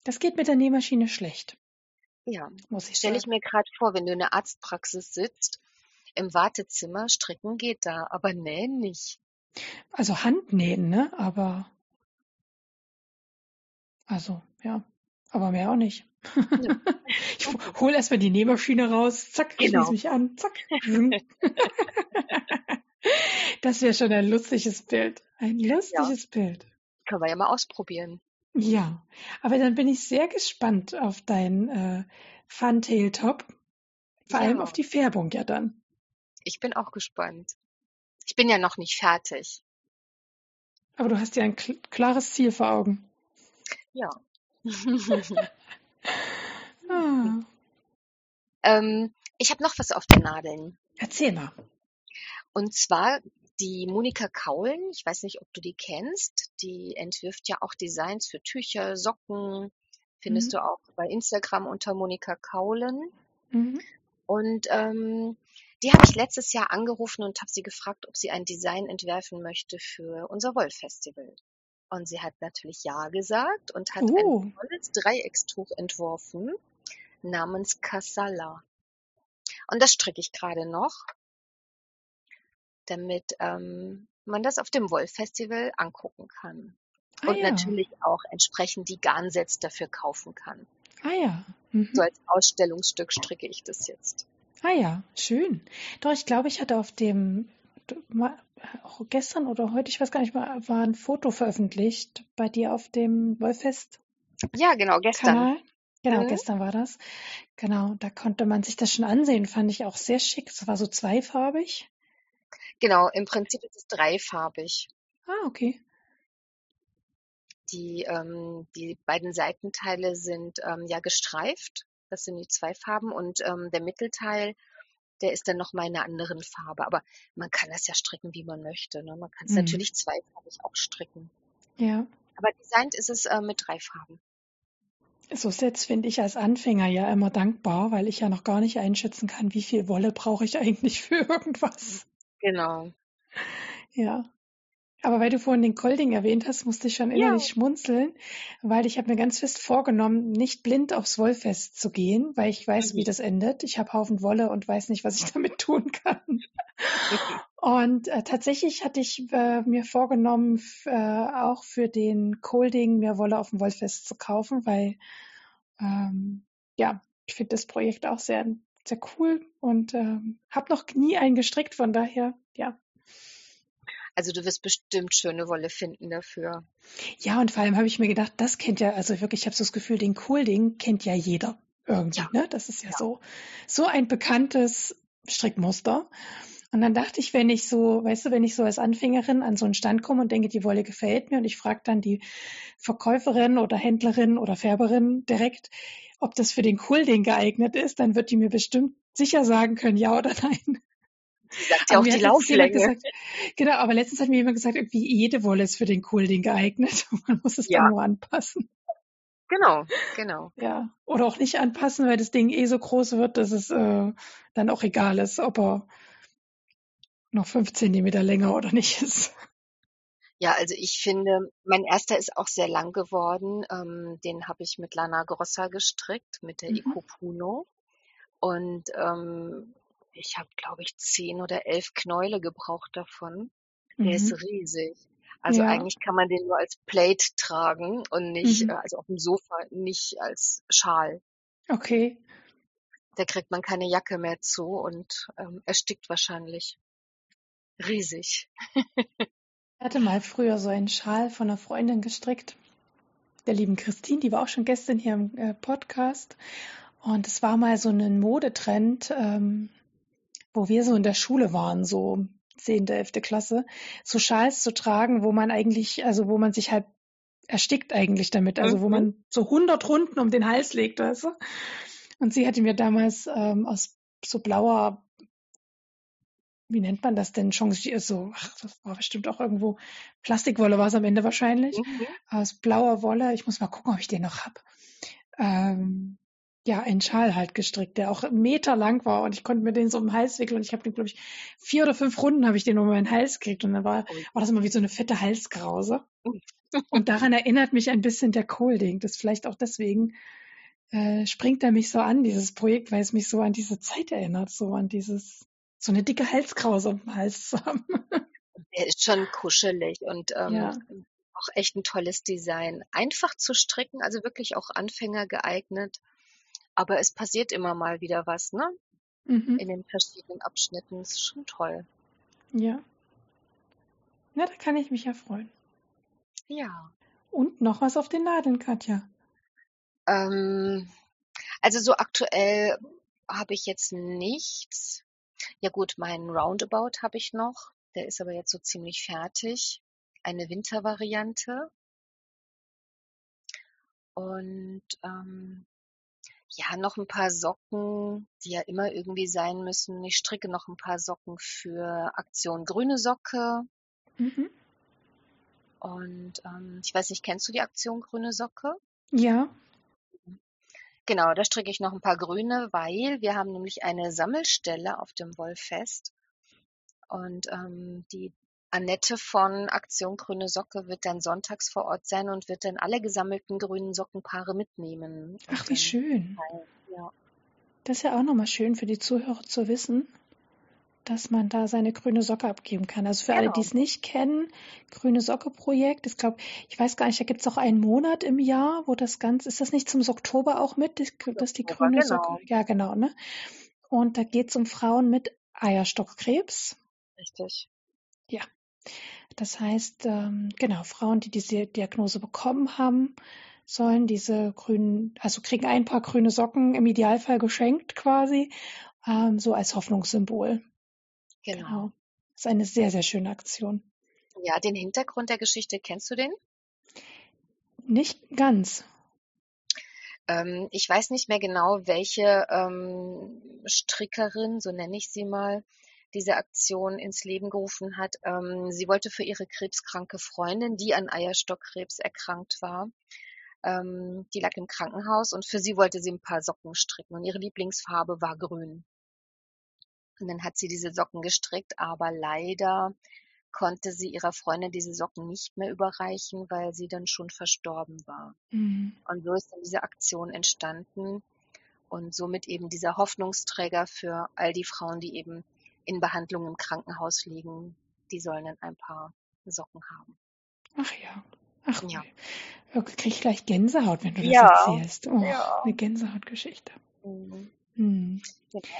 A: Das geht mit der Nähmaschine schlecht,
B: Ja.
A: muss ich
B: Stelle ich mir gerade vor, wenn du in der Arztpraxis sitzt, im Wartezimmer, stricken geht da, aber nähen nicht.
A: Also Handnähen, ne? Aber also, ja. Aber mehr auch nicht.
B: Ja. (laughs)
A: Ich hole erstmal die Nähmaschine raus, zack,
B: Genau.
A: schließe mich an, zack. (laughs) Das wäre schon ein lustiges Bild. Ein lustiges Bild.
B: Können wir ja mal ausprobieren.
A: Ja, aber dann bin ich sehr gespannt auf dein äh, Funtail-Top. Vor allem
B: Ja.
A: auf die Färbung ja dann.
B: Ich bin auch gespannt. Ich bin ja noch nicht fertig.
A: Aber du hast ja ein kl klares Ziel vor Augen.
B: Ja.
A: Ah, (laughs)
B: ähm, ich habe noch was auf den Nadeln.
A: erzähl mal.
B: Und zwar die Monika Kaulen. Ich weiß nicht, ob du die kennst. Die entwirft ja auch Designs für Tücher, Socken. Findest
A: Mhm.
B: du auch bei Instagram unter Monika Kaulen.
A: Mhm.
B: Und ähm, die habe ich letztes Jahr angerufen und habe sie gefragt, ob sie ein Design entwerfen möchte für unser Wollfestival. Und sie hat natürlich Ja gesagt und hat
A: Oh.
B: ein tolles Dreieckstuch entworfen namens Casala. Und das stricke ich gerade noch, damit ähm, man das auf dem Wollfestival angucken kann.
A: Ah
B: Und
A: ja.
B: natürlich auch entsprechend die Garnsets dafür kaufen kann.
A: Ah ja. Mhm.
B: So als Ausstellungsstück stricke ich das jetzt.
A: Ah ja, schön. Doch, ich glaube, ich hatte auf dem auch gestern oder heute, ich weiß gar nicht mehr, war ein Foto veröffentlicht bei dir auf dem Wollfest.
B: Ja, genau, gestern. Kanal.
A: Genau, mhm. gestern war das. Genau, da konnte man sich das schon ansehen, fand ich auch sehr schick. Es war so zweifarbig.
B: Genau, im Prinzip ist es dreifarbig.
A: Ah, okay.
B: Die, ähm, die beiden Seitenteile sind ähm, ja gestreift. Das sind die zwei Farben und ähm, der Mittelteil, der ist dann noch mal in einer anderen Farbe. Aber man kann das ja stricken, wie man möchte. Ne? Man kann es mhm. natürlich zweifarbig auch stricken.
A: Ja.
B: Aber designt ist es äh, mit drei Farben.
A: So Sets finde ich als Anfänger ja immer dankbar, weil ich ja noch gar nicht einschätzen kann, wie viel Wolle brauche ich (laughs) eigentlich für irgendwas.
B: Genau.
A: Ja. Aber weil du vorhin den Kolding erwähnt hast, musste ich schon innerlich ja. schmunzeln, weil ich habe mir ganz fest vorgenommen, nicht blind aufs Wollfest zu gehen, weil ich weiß, wie das endet. Ich habe Haufen Wolle und weiß nicht, was ich (laughs) damit tun kann. und äh, tatsächlich hatte ich äh, mir vorgenommen, äh, auch für den Colding mir Wolle auf dem Wollfest zu kaufen, weil ähm, ja, ich finde das Projekt auch sehr, sehr cool und ähm, habe noch nie einen gestrickt, von daher, ja,
B: also du wirst bestimmt schöne Wolle finden dafür.
A: Ja, und vor allem habe ich mir gedacht, das kennt ja, also wirklich, ich habe so das Gefühl, den Cool-Ding kennt ja jeder irgendwie. Ja. Ne? Das ist ja, ja, so so ein bekanntes Strickmuster. Und dann dachte ich, wenn ich so, weißt du, wenn ich so als Anfängerin an so einen Stand komme und denke, die Wolle gefällt mir und ich frage dann die Verkäuferin oder Händlerin oder Färberin direkt, ob das für den Cool-Ding geeignet ist, dann wird die mir bestimmt sicher sagen können, ja oder (laughs) nein.
B: Sie sagt ja auch die Lauflänge.
A: Gesagt, genau, aber letztens hat mir jemand gesagt, irgendwie jede Wolle ist für den Coolding geeignet. (laughs) Man muss es ja. dann nur anpassen.
B: Genau, genau.
A: Ja, oder auch nicht anpassen, weil das Ding eh so groß wird, dass es äh, dann auch egal ist, ob er noch fünf Zentimeter länger oder nicht ist.
B: Ja, also ich finde, mein erster ist auch sehr lang geworden. Ähm, den habe ich mit Lana Grossa gestrickt, mit der mhm. Ico Puno. Und ähm, ich habe, glaube ich, zehn oder elf Knäule gebraucht davon. Der mhm. ist riesig. Also ja. eigentlich kann man den nur als Plate tragen und nicht, mhm. Äh, also auf dem Sofa, nicht als Schal.
A: Okay.
B: Da kriegt man keine Jacke mehr zu und ähm, erstickt wahrscheinlich. Riesig.
A: ich hatte mal früher so einen Schal von einer Freundin gestrickt, der lieben Christine, die war auch schon gestern hier im äh, Podcast. Und es war mal so ein Modetrend, ähm, wo wir so in der Schule waren, so zehnte, elfte Klasse, so Schals zu tragen, wo man eigentlich, also wo man sich halt erstickt eigentlich damit, also mhm. wo man so hundert Runden um den Hals legt, weißt du? Und sie hatte mir damals ähm, aus so blauer, wie nennt man das denn, schon so, ach, das war bestimmt auch irgendwo, Plastikwolle war es am Ende wahrscheinlich, mhm. aus blauer Wolle, ich muss mal gucken, ob ich den noch hab. Ähm, ja, einen Schal halt gestrickt, der auch einen Meter lang war und ich konnte mir den so um den Hals wickeln und ich habe den, glaube ich, vier oder fünf Runden habe ich den um meinen Hals gekriegt und dann war, war das immer wie so eine fette Halskrause. Und (laughs) daran erinnert mich ein bisschen der Colding. Das vielleicht auch deswegen äh, springt er mich so an, dieses Projekt, weil es mich so an diese Zeit erinnert, so an dieses, so eine dicke Halskrause um den Hals zu haben.
B: Der ist schon kuschelig und ähm, ja. auch echt ein tolles Design. Einfach zu stricken, also wirklich auch Anfänger geeignet. Aber es passiert immer mal wieder was, ne? Mhm. In den verschiedenen Abschnitten. Das ist schon toll.
A: Ja. Na, da kann ich mich ja freuen.
B: Ja.
A: Und noch was auf den Nadeln, Katja?
B: Ähm, also so aktuell habe ich jetzt nichts. Ja gut, meinen Roundabout habe ich noch. Der ist aber jetzt so ziemlich fertig. Eine Wintervariante. Und ähm, ja, noch ein paar Socken, die ja immer irgendwie sein müssen. Ich stricke noch ein paar Socken für Aktion Grüne Socke. Mhm. Und ähm, ich weiß nicht, kennst du die Aktion Grüne Socke?
A: Ja.
B: Genau, da stricke ich noch ein paar grüne, weil wir haben nämlich eine Sammelstelle auf dem Wollfest. Und ähm, die Annette von Aktion Grüne Socke wird dann sonntags vor Ort sein und wird dann alle gesammelten grünen Sockenpaare mitnehmen.
A: Ach, wie schön.
B: Ja.
A: Das ist ja auch nochmal schön für die Zuhörer zu wissen, dass man da seine grüne Socke abgeben kann. Also für genau. alle, die es nicht kennen, grüne Socke Projekt. Ich glaube, ich weiß gar nicht, da gibt es auch einen Monat im Jahr, wo das Ganze, ist das nicht zum Oktober auch mit, dass die grüne genau. Socke? Ja, genau, ne? Und da geht es um Frauen mit Eierstockkrebs.
B: Richtig.
A: Ja. Das heißt, ähm, genau, Frauen, die diese Diagnose bekommen haben, sollen diese grünen, also kriegen ein paar grüne Socken im Idealfall geschenkt quasi, ähm, so als Hoffnungssymbol.
B: Genau. genau.
A: Das ist eine sehr, sehr schöne Aktion.
B: Ja, den Hintergrund der Geschichte, kennst du den?
A: Nicht ganz.
B: Ähm, ich weiß nicht mehr genau, welche ähm, Strickerin, so nenne ich sie mal, diese Aktion ins Leben gerufen hat. Ähm, sie wollte für ihre krebskranke Freundin, die an Eierstockkrebs erkrankt war, ähm, die lag im Krankenhaus und für sie wollte sie ein paar Socken stricken und ihre Lieblingsfarbe war grün. Und dann hat sie diese Socken gestrickt, aber leider konnte sie ihrer Freundin diese Socken nicht mehr überreichen, weil sie dann schon verstorben war. Mhm. Und so ist dann diese Aktion entstanden und somit eben dieser Hoffnungsträger für all die Frauen, die eben in Behandlung im Krankenhaus liegen, die sollen dann ein paar Socken haben.
A: Ach ja. Ach ja. Ich kriege gleich Gänsehaut, wenn du das ja. erzählst. Oh, ja. Eine Gänsehautgeschichte. Mhm.
B: Mhm.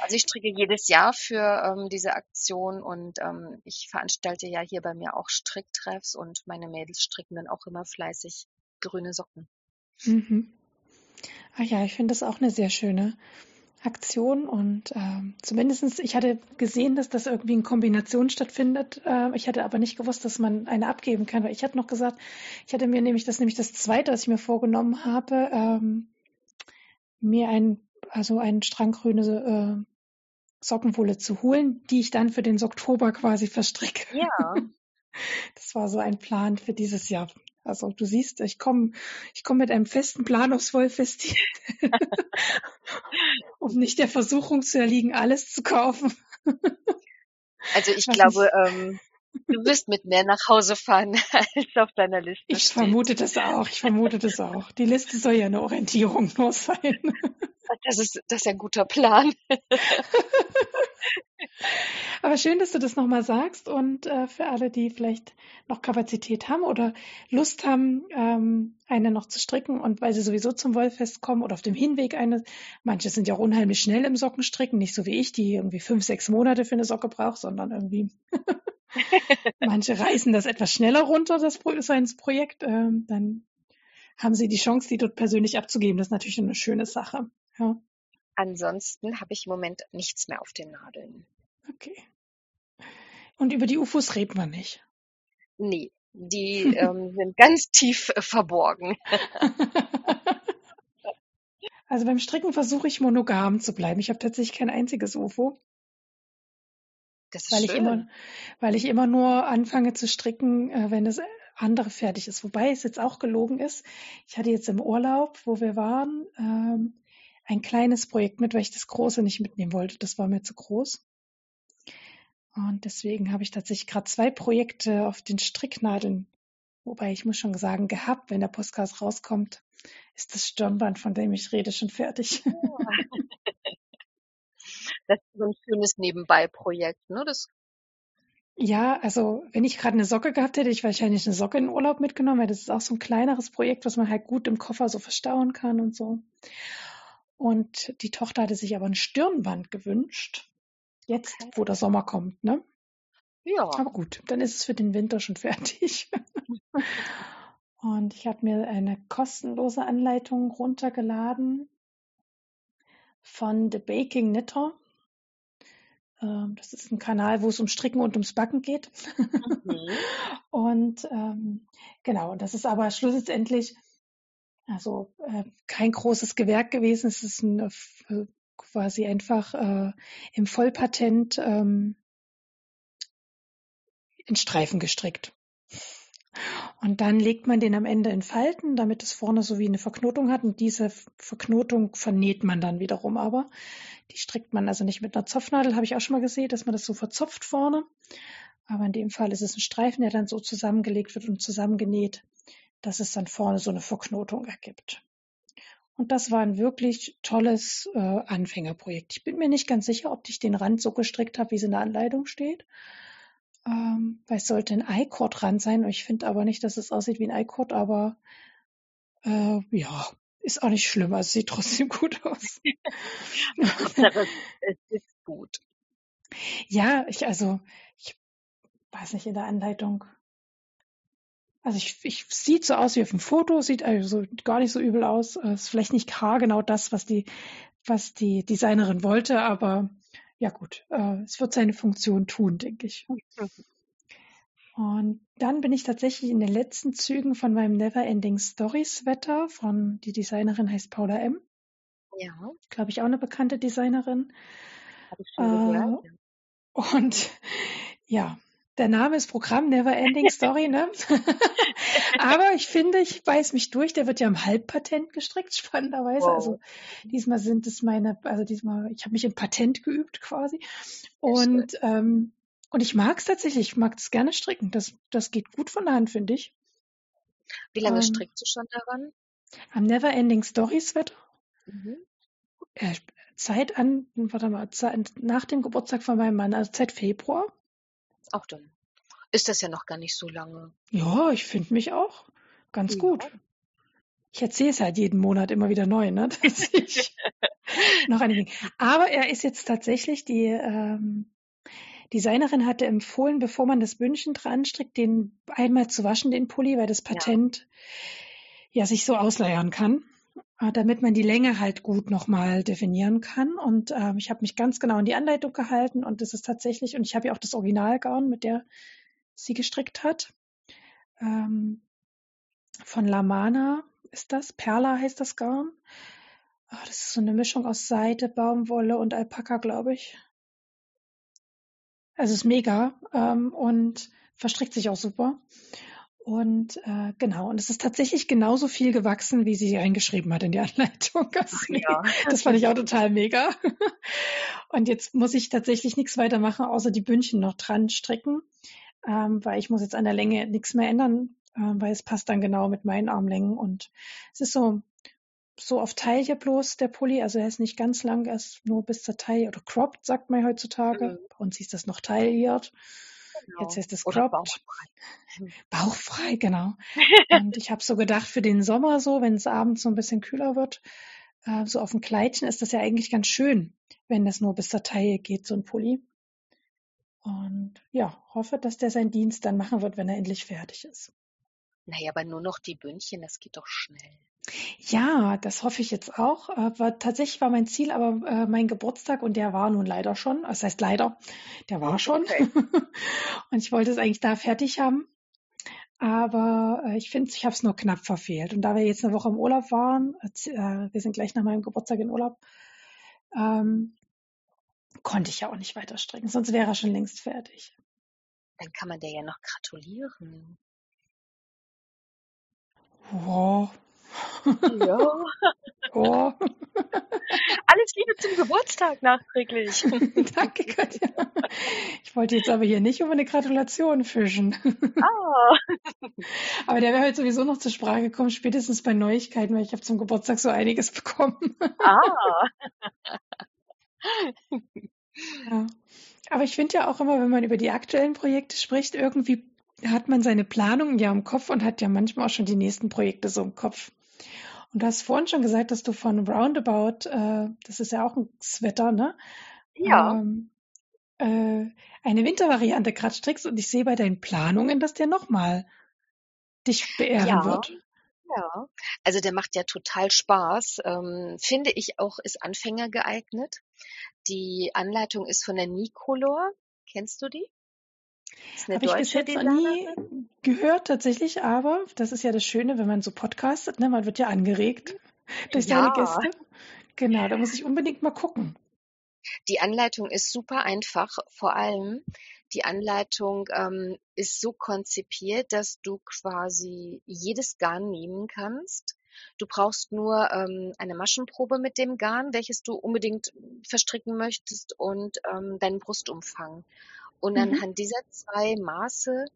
B: Also ich stricke jedes Jahr für ähm, diese Aktion und ähm, ich veranstalte ja hier bei mir auch Stricktreffs und meine Mädels stricken dann auch immer fleißig grüne Socken.
A: Mhm. Ach ja, ich finde das auch eine sehr schöne Aktion und ähm, zumindestens ich hatte gesehen, dass das irgendwie in Kombination stattfindet. Äh, ich hatte aber nicht gewusst, dass man eine abgeben kann, weil ich hatte noch gesagt, ich hatte mir nämlich das nämlich das zweite, was ich mir vorgenommen habe, ähm, mir ein also einen Strang grüne äh, Sockenwolle zu holen, die ich dann für den Oktober quasi verstricke.
B: Ja. (laughs)
A: Das war so ein Plan für dieses Jahr. Also du siehst, ich komme ich komm mit einem festen Plan aufs Wollfest, (laughs) um nicht der Versuchung zu erliegen, alles zu kaufen.
B: Also ich (laughs) Was glaube, ähm, du wirst mit mehr nach Hause fahren, (laughs) als auf deiner Liste
A: Ich steht. vermute das auch, ich vermute das auch. Die Liste soll ja eine Orientierung nur sein.
B: Das ist, das ist ein guter Plan. (laughs)
A: Aber schön, dass du das nochmal sagst und äh, für alle, die vielleicht noch Kapazität haben oder Lust haben, ähm, eine noch zu stricken und weil sie sowieso zum Wollfest kommen oder auf dem Hinweg eine, manche sind ja auch unheimlich schnell im Sockenstricken, nicht so wie ich, die irgendwie fünf, sechs Monate für eine Socke braucht, sondern irgendwie manche reißen das etwas schneller runter, das Projekt, ähm, dann haben sie die Chance, die dort persönlich abzugeben. Das ist natürlich eine schöne Sache. Ja.
B: Ansonsten habe ich im Moment nichts mehr auf den Nadeln.
A: Okay. Und über die UFOs redet man nicht?
B: Nee, die (laughs) ähm, sind ganz tief äh, verborgen. (laughs)
A: also beim Stricken versuche ich monogam zu bleiben. Ich habe tatsächlich kein einziges UFO. Weil
B: schön.
A: ich immer, weil ich immer nur anfange zu stricken, äh, wenn das andere fertig ist. Wobei es jetzt auch gelogen ist. Ich hatte jetzt im Urlaub, wo wir waren, ähm, ein kleines Projekt mit, weil ich das große nicht mitnehmen wollte. Das war mir zu groß. Und deswegen habe ich tatsächlich gerade zwei Projekte auf den Stricknadeln, wobei ich muss schon sagen, gehabt, wenn der Podcast rauskommt, ist das Stirnband, von dem ich rede, schon fertig. (laughs)
B: Das ist so ein schönes Nebenbei-Projekt, ne? Das
A: ja, also wenn ich gerade eine Socke gehabt hätte, ich wahrscheinlich eine Socke in den Urlaub mitgenommen, weil das ist auch so ein kleineres Projekt, was man halt gut im Koffer so verstauen kann und so. Und die Tochter hatte sich aber ein Stirnband gewünscht. Jetzt, wo der Sommer kommt, ne?
B: Ja.
A: Aber gut, dann ist es für den Winter schon (laughs) fertig. (laughs) Und ich habe mir eine kostenlose Anleitung runtergeladen von The Baking Knitter. Ähm, das ist ein Kanal, wo es um Stricken und ums Backen geht. Mhm. (laughs) und ähm, genau, das ist aber schlussendlich also äh, kein großes Gewerk gewesen. Es ist ein, äh, quasi einfach äh, im Vollpatent ähm, in Streifen gestrickt. Und dann legt man den am Ende in Falten, damit es vorne so wie eine Verknotung hat. Und diese Verknotung vernäht man dann wiederum aber. Die strickt man also nicht mit einer Zopfnadel, habe ich auch schon mal gesehen, dass man das so verzopft vorne. Aber in dem Fall ist es ein Streifen, der dann so zusammengelegt wird und zusammengenäht dass es dann vorne so eine Verknotung ergibt. Und das war ein wirklich tolles äh, Anfängerprojekt. Ich bin mir nicht ganz sicher, ob ich den Rand so gestrickt habe, wie es in der Anleitung steht. Ähm, weil es sollte ein I-Cord-Rand sein. Ich finde aber nicht, dass es aussieht wie ein I-Cord, aber äh, ja, ist auch nicht schlimm, also es sieht trotzdem (laughs) gut aus.
B: Es ist gut.
A: Ja, ich, also, ich weiß nicht, in der Anleitung. Also ich, ich sieht so aus wie auf dem Foto, sieht also gar nicht so übel aus. Ist vielleicht nicht genau das, was die, was die Designerin wollte, aber ja gut, äh, es wird seine Funktion tun, denke ich. Und dann bin ich tatsächlich in den letzten Zügen von meinem Neverending Stories Wetter von, die Designerin heißt Paula M.
B: Ja.
A: Glaube ich auch eine bekannte Designerin.
B: Habe ich schon gehört.
A: Äh, und ja, der Name ist Programm Neverending Story, ne? (laughs) Aber ich finde, ich beiß mich durch. Der wird ja im Halbpatent gestrickt, spannenderweise.
B: Wow.
A: Also diesmal sind es meine, also diesmal, ich habe mich in Patent geübt quasi. Und ähm, und ich mag es tatsächlich, ich mag es gerne stricken. Das, das geht gut von der Hand, finde ich.
B: Wie lange
A: Ähm,
B: strickst du schon daran?
A: Am Neverending Stories Wetter.
B: Mhm.
A: Äh, Zeit an, warte mal, Zeit, nach dem Geburtstag von meinem Mann, also seit Februar.
B: Auch dann. Ist das ja noch gar nicht so lange.
A: Ja, ich finde mich auch ganz
B: Ja.
A: gut. Ich erzähle es halt jeden Monat immer wieder neu, ne? (laughs) Dass ich noch einige. (laughs) Aber er ist jetzt tatsächlich die ähm, Designerin hatte empfohlen, bevor man das Bündchen dran strickt, den einmal zu waschen, den Pulli, weil das Patent ja, sich so ausleiern kann, damit man die Länge halt gut nochmal definieren kann. Und ähm, ich habe mich ganz genau an die Anleitung gehalten und das ist tatsächlich, und ich habe ja auch das Originalgarn, mit der sie gestrickt hat. Ähm, von Lamana ist das, Perla heißt das Garn. Ah, das ist so eine Mischung aus Seide, Baumwolle und Alpaka, glaube ich. Also ist mega ähm, und verstrickt sich auch super. Und äh, genau, und es ist tatsächlich genauso viel gewachsen, wie sie reingeschrieben hat in die (laughs) Anleitung. Das, ist mega. das fand ich auch total mega. (laughs) Und jetzt muss ich tatsächlich nichts weiter machen, außer die Bündchen noch dran stricken, ähm, weil ich muss jetzt an der Länge nichts mehr ändern, äh, weil es passt dann genau mit meinen Armlängen. Und es ist so, so auf Taille bloß der Pulli, also er ist nicht ganz lang, er ist nur bis zur Taille oder cropped, sagt man heutzutage.
B: Mhm.
A: Bei uns hieß das noch tailliert.
B: Genau.
A: Jetzt ist es
B: Oder
A: cropped.
B: bauchfrei. (laughs)
A: Bauchfrei, genau. (laughs) Und ich habe so gedacht, für den Sommer so, wenn es abends so ein bisschen kühler wird, äh, so auf dem Kleidchen ist das ja eigentlich ganz schön, wenn das nur bis zur Taille geht, so ein Pulli. Und ja, hoffe, dass der seinen Dienst dann machen wird, wenn er endlich fertig ist.
B: Naja, aber nur noch die Bündchen, das geht doch schnell.
A: Ja, das hoffe ich jetzt auch. Aber tatsächlich war mein Ziel aber äh, mein Geburtstag und der war nun leider schon. Das heißt leider, der war schon.
B: Okay. (laughs)
A: und ich wollte es eigentlich da fertig haben. Aber äh, ich finde, ich habe es nur knapp verfehlt. Und da wir jetzt eine Woche im Urlaub waren, äh, wir sind gleich nach meinem Geburtstag in Urlaub, ähm, konnte ich ja auch nicht weiter stricken. Sonst wäre er schon längst fertig.
B: Dann kann man dir ja noch gratulieren.
A: Wow.
B: Ja.
A: wow. (laughs)
B: Alles Liebe zum Geburtstag nachträglich. (laughs)
A: Danke, Katja. Ich wollte jetzt aber hier nicht um eine Gratulation fischen.
B: ah. (laughs)
A: Aber der wäre heute sowieso noch zur Sprache gekommen, spätestens bei Neuigkeiten, weil ich habe zum Geburtstag so einiges bekommen.
B: Ah.
A: Ja. Aber ich finde ja auch immer, wenn man über die aktuellen Projekte spricht, irgendwie hat man seine Planungen ja im Kopf und hat ja manchmal auch schon die nächsten Projekte so im Kopf. Und du hast vorhin schon gesagt, dass du von Roundabout, äh, das ist ja auch ein Sweater, ne?
B: Ja.
A: Ähm, äh, eine Wintervariante gerade strickst und ich sehe bei deinen Planungen, dass der nochmal dich beehren
B: Ja.
A: wird.
B: Ja, also der macht ja total Spaß. Ähm, finde ich auch, ist Anfänger geeignet. Die Anleitung ist von der Nicolor. Kennst du die?
A: Habe ich bis jetzt noch nie gehört tatsächlich, aber das ist ja das Schöne, wenn man so podcastet, ne? Man wird ja angeregt (laughs) durch
B: Ja.
A: deine Gäste. Genau, da muss ich (laughs) unbedingt mal gucken.
B: Die Anleitung ist super einfach. Vor allem die Anleitung ähm, ist so konzipiert, dass du quasi jedes Garn nehmen kannst. Du brauchst nur ähm, eine Maschenprobe mit dem Garn, welches du unbedingt verstricken möchtest und ähm, deinen Brustumfang. Und
A: Mhm.
B: anhand dieser zwei Maße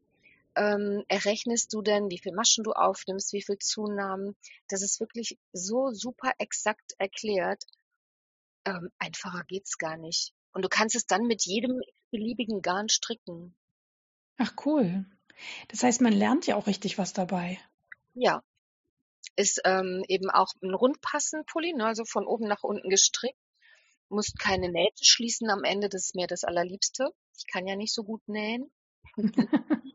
B: ähm, errechnest du dann, wie viel Maschen du aufnimmst, wie viel Zunahmen. Das ist wirklich so super exakt erklärt. Ähm, einfacher geht's gar nicht. Und du kannst es dann mit jedem beliebigen Garn stricken.
A: Ach cool. Das heißt, man lernt ja auch richtig was dabei.
B: Ja. ist ähm, eben auch ein Rundpassenpulli, ne, also von oben nach unten gestrickt. Musst keine Nähte schließen am Ende, das ist mir das Allerliebste. Ich kann ja nicht so gut nähen. (laughs)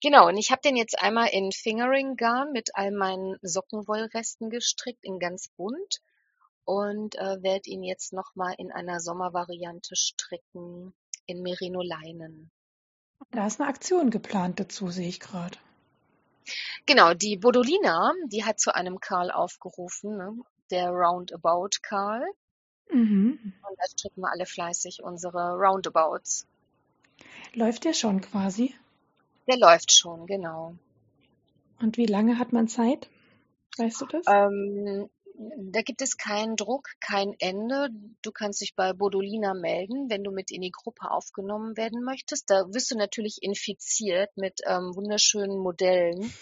B: genau, und ich habe den jetzt einmal in Fingering Garn mit all meinen Sockenwollresten gestrickt, in ganz bunt. Und äh, werde ihn jetzt nochmal in einer Sommervariante stricken, in Merino-Leinen.
A: Da ist eine Aktion geplant dazu, sehe ich gerade.
B: Genau, die Bodolina, die hat zu einem Karl aufgerufen, ne? der Roundabout Karl.
A: Mhm.
B: Und da stricken wir alle fleißig unsere Roundabouts.
A: Läuft der schon quasi?
B: Der läuft schon, genau.
A: Und wie lange hat man Zeit? Weißt du das?
B: Ähm, da gibt es keinen Druck, kein Ende. Du kannst dich bei Bodolina melden, wenn du mit in die Gruppe aufgenommen werden möchtest. Da wirst du natürlich infiziert mit ähm, wunderschönen Modellen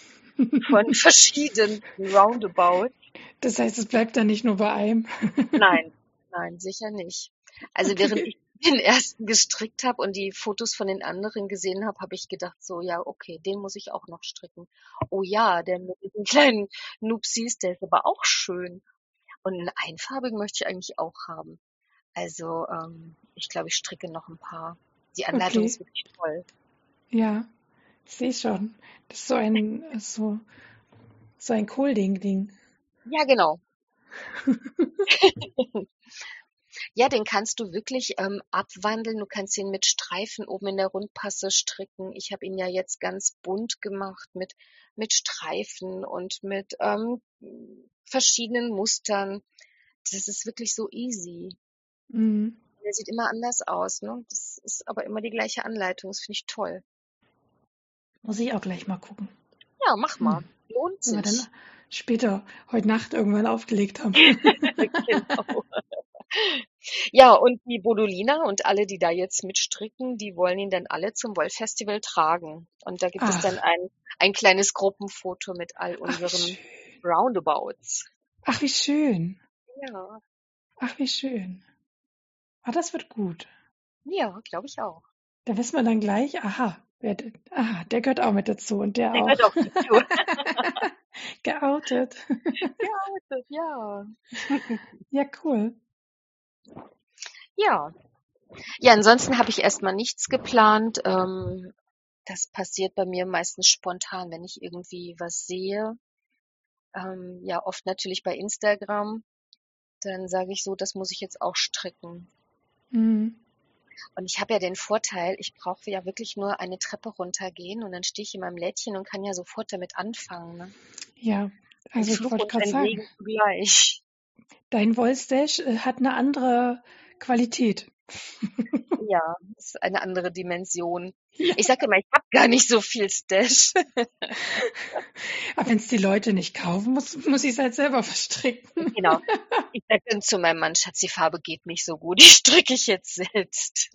B: von (laughs) verschiedenen Roundabouts.
A: Das heißt, es bleibt dann nicht nur bei einem.
B: Nein, nein, sicher nicht. Also während ich (laughs) den ersten gestrickt habe und die Fotos von den anderen gesehen habe, habe ich gedacht so, ja, okay, den muss ich auch noch stricken. Oh ja, der mit diesen kleinen Nupsis, der ist aber auch schön. Und einen einfarbigen möchte ich eigentlich auch haben. Also ähm, ich glaube, ich stricke noch ein paar. Die Anleitung
A: Okay.
B: ist wirklich toll.
A: Ja, ich sehe schon. Das ist so ein, so, so ein Kohlding-Ding.
B: Ja, genau. (laughs) Ja, den kannst du wirklich ähm, abwandeln. Du kannst ihn mit Streifen oben in der Rundpasse stricken. Ich habe ihn ja jetzt ganz bunt gemacht mit, mit Streifen und mit ähm, verschiedenen Mustern. Das ist wirklich so easy.
A: Mhm.
B: Der sieht immer anders aus, ne? Das ist aber immer die gleiche Anleitung. Das finde ich toll.
A: Muss ich auch gleich mal gucken.
B: Ja, mach mal.
A: Hm.
B: Lohnt sich.
A: dann später, heute Nacht irgendwann aufgelegt haben. (laughs)
B: genau. Ja, und die Bodolina und alle, die da jetzt mitstricken, die wollen ihn dann alle zum Wollfestival tragen. Und da gibt es dann
A: Ach.
B: ein, ein kleines Gruppenfoto mit all
A: Ach,
B: unseren
A: schön.
B: Roundabouts.
A: Ach, wie schön.
B: Ja,
A: Ach, wie schön. Ah, das wird gut.
B: ja, glaube ich auch.
A: Da wissen wir dann gleich, aha, wer, aha, der gehört auch mit dazu und der
B: Der
A: auch.
B: gehört auch dazu. (laughs)
A: Geoutet.
B: Ja, (laughs) ja. (laughs)
A: Ja, cool.
B: Ja. Ja, ansonsten habe ich erstmal nichts geplant. Ähm, das passiert bei mir meistens spontan, wenn ich irgendwie was sehe. Ähm, ja, oft natürlich bei Instagram. Dann sage ich so, das muss ich jetzt auch stricken.
A: Mhm.
B: Und ich habe ja den Vorteil, ich brauche ja wirklich nur eine Treppe runtergehen und dann stehe ich in meinem Lädchen und kann ja sofort damit anfangen. Ne?
A: Ja, also ich wollte gerade sagen,
B: zugleich.
A: dein Wollstash äh, hat eine andere Qualität.
B: Ja, das ist eine andere Dimension. (laughs) Ich sage immer, ich habe gar nicht so viel Stash. (laughs)
A: Aber wenn es die Leute nicht kaufen, muss, muss ich es halt selber verstricken.
B: Genau. (laughs) Ich sage dann zu meinem Mann, Schatz, die Farbe geht nicht so gut, die stricke ich jetzt selbst.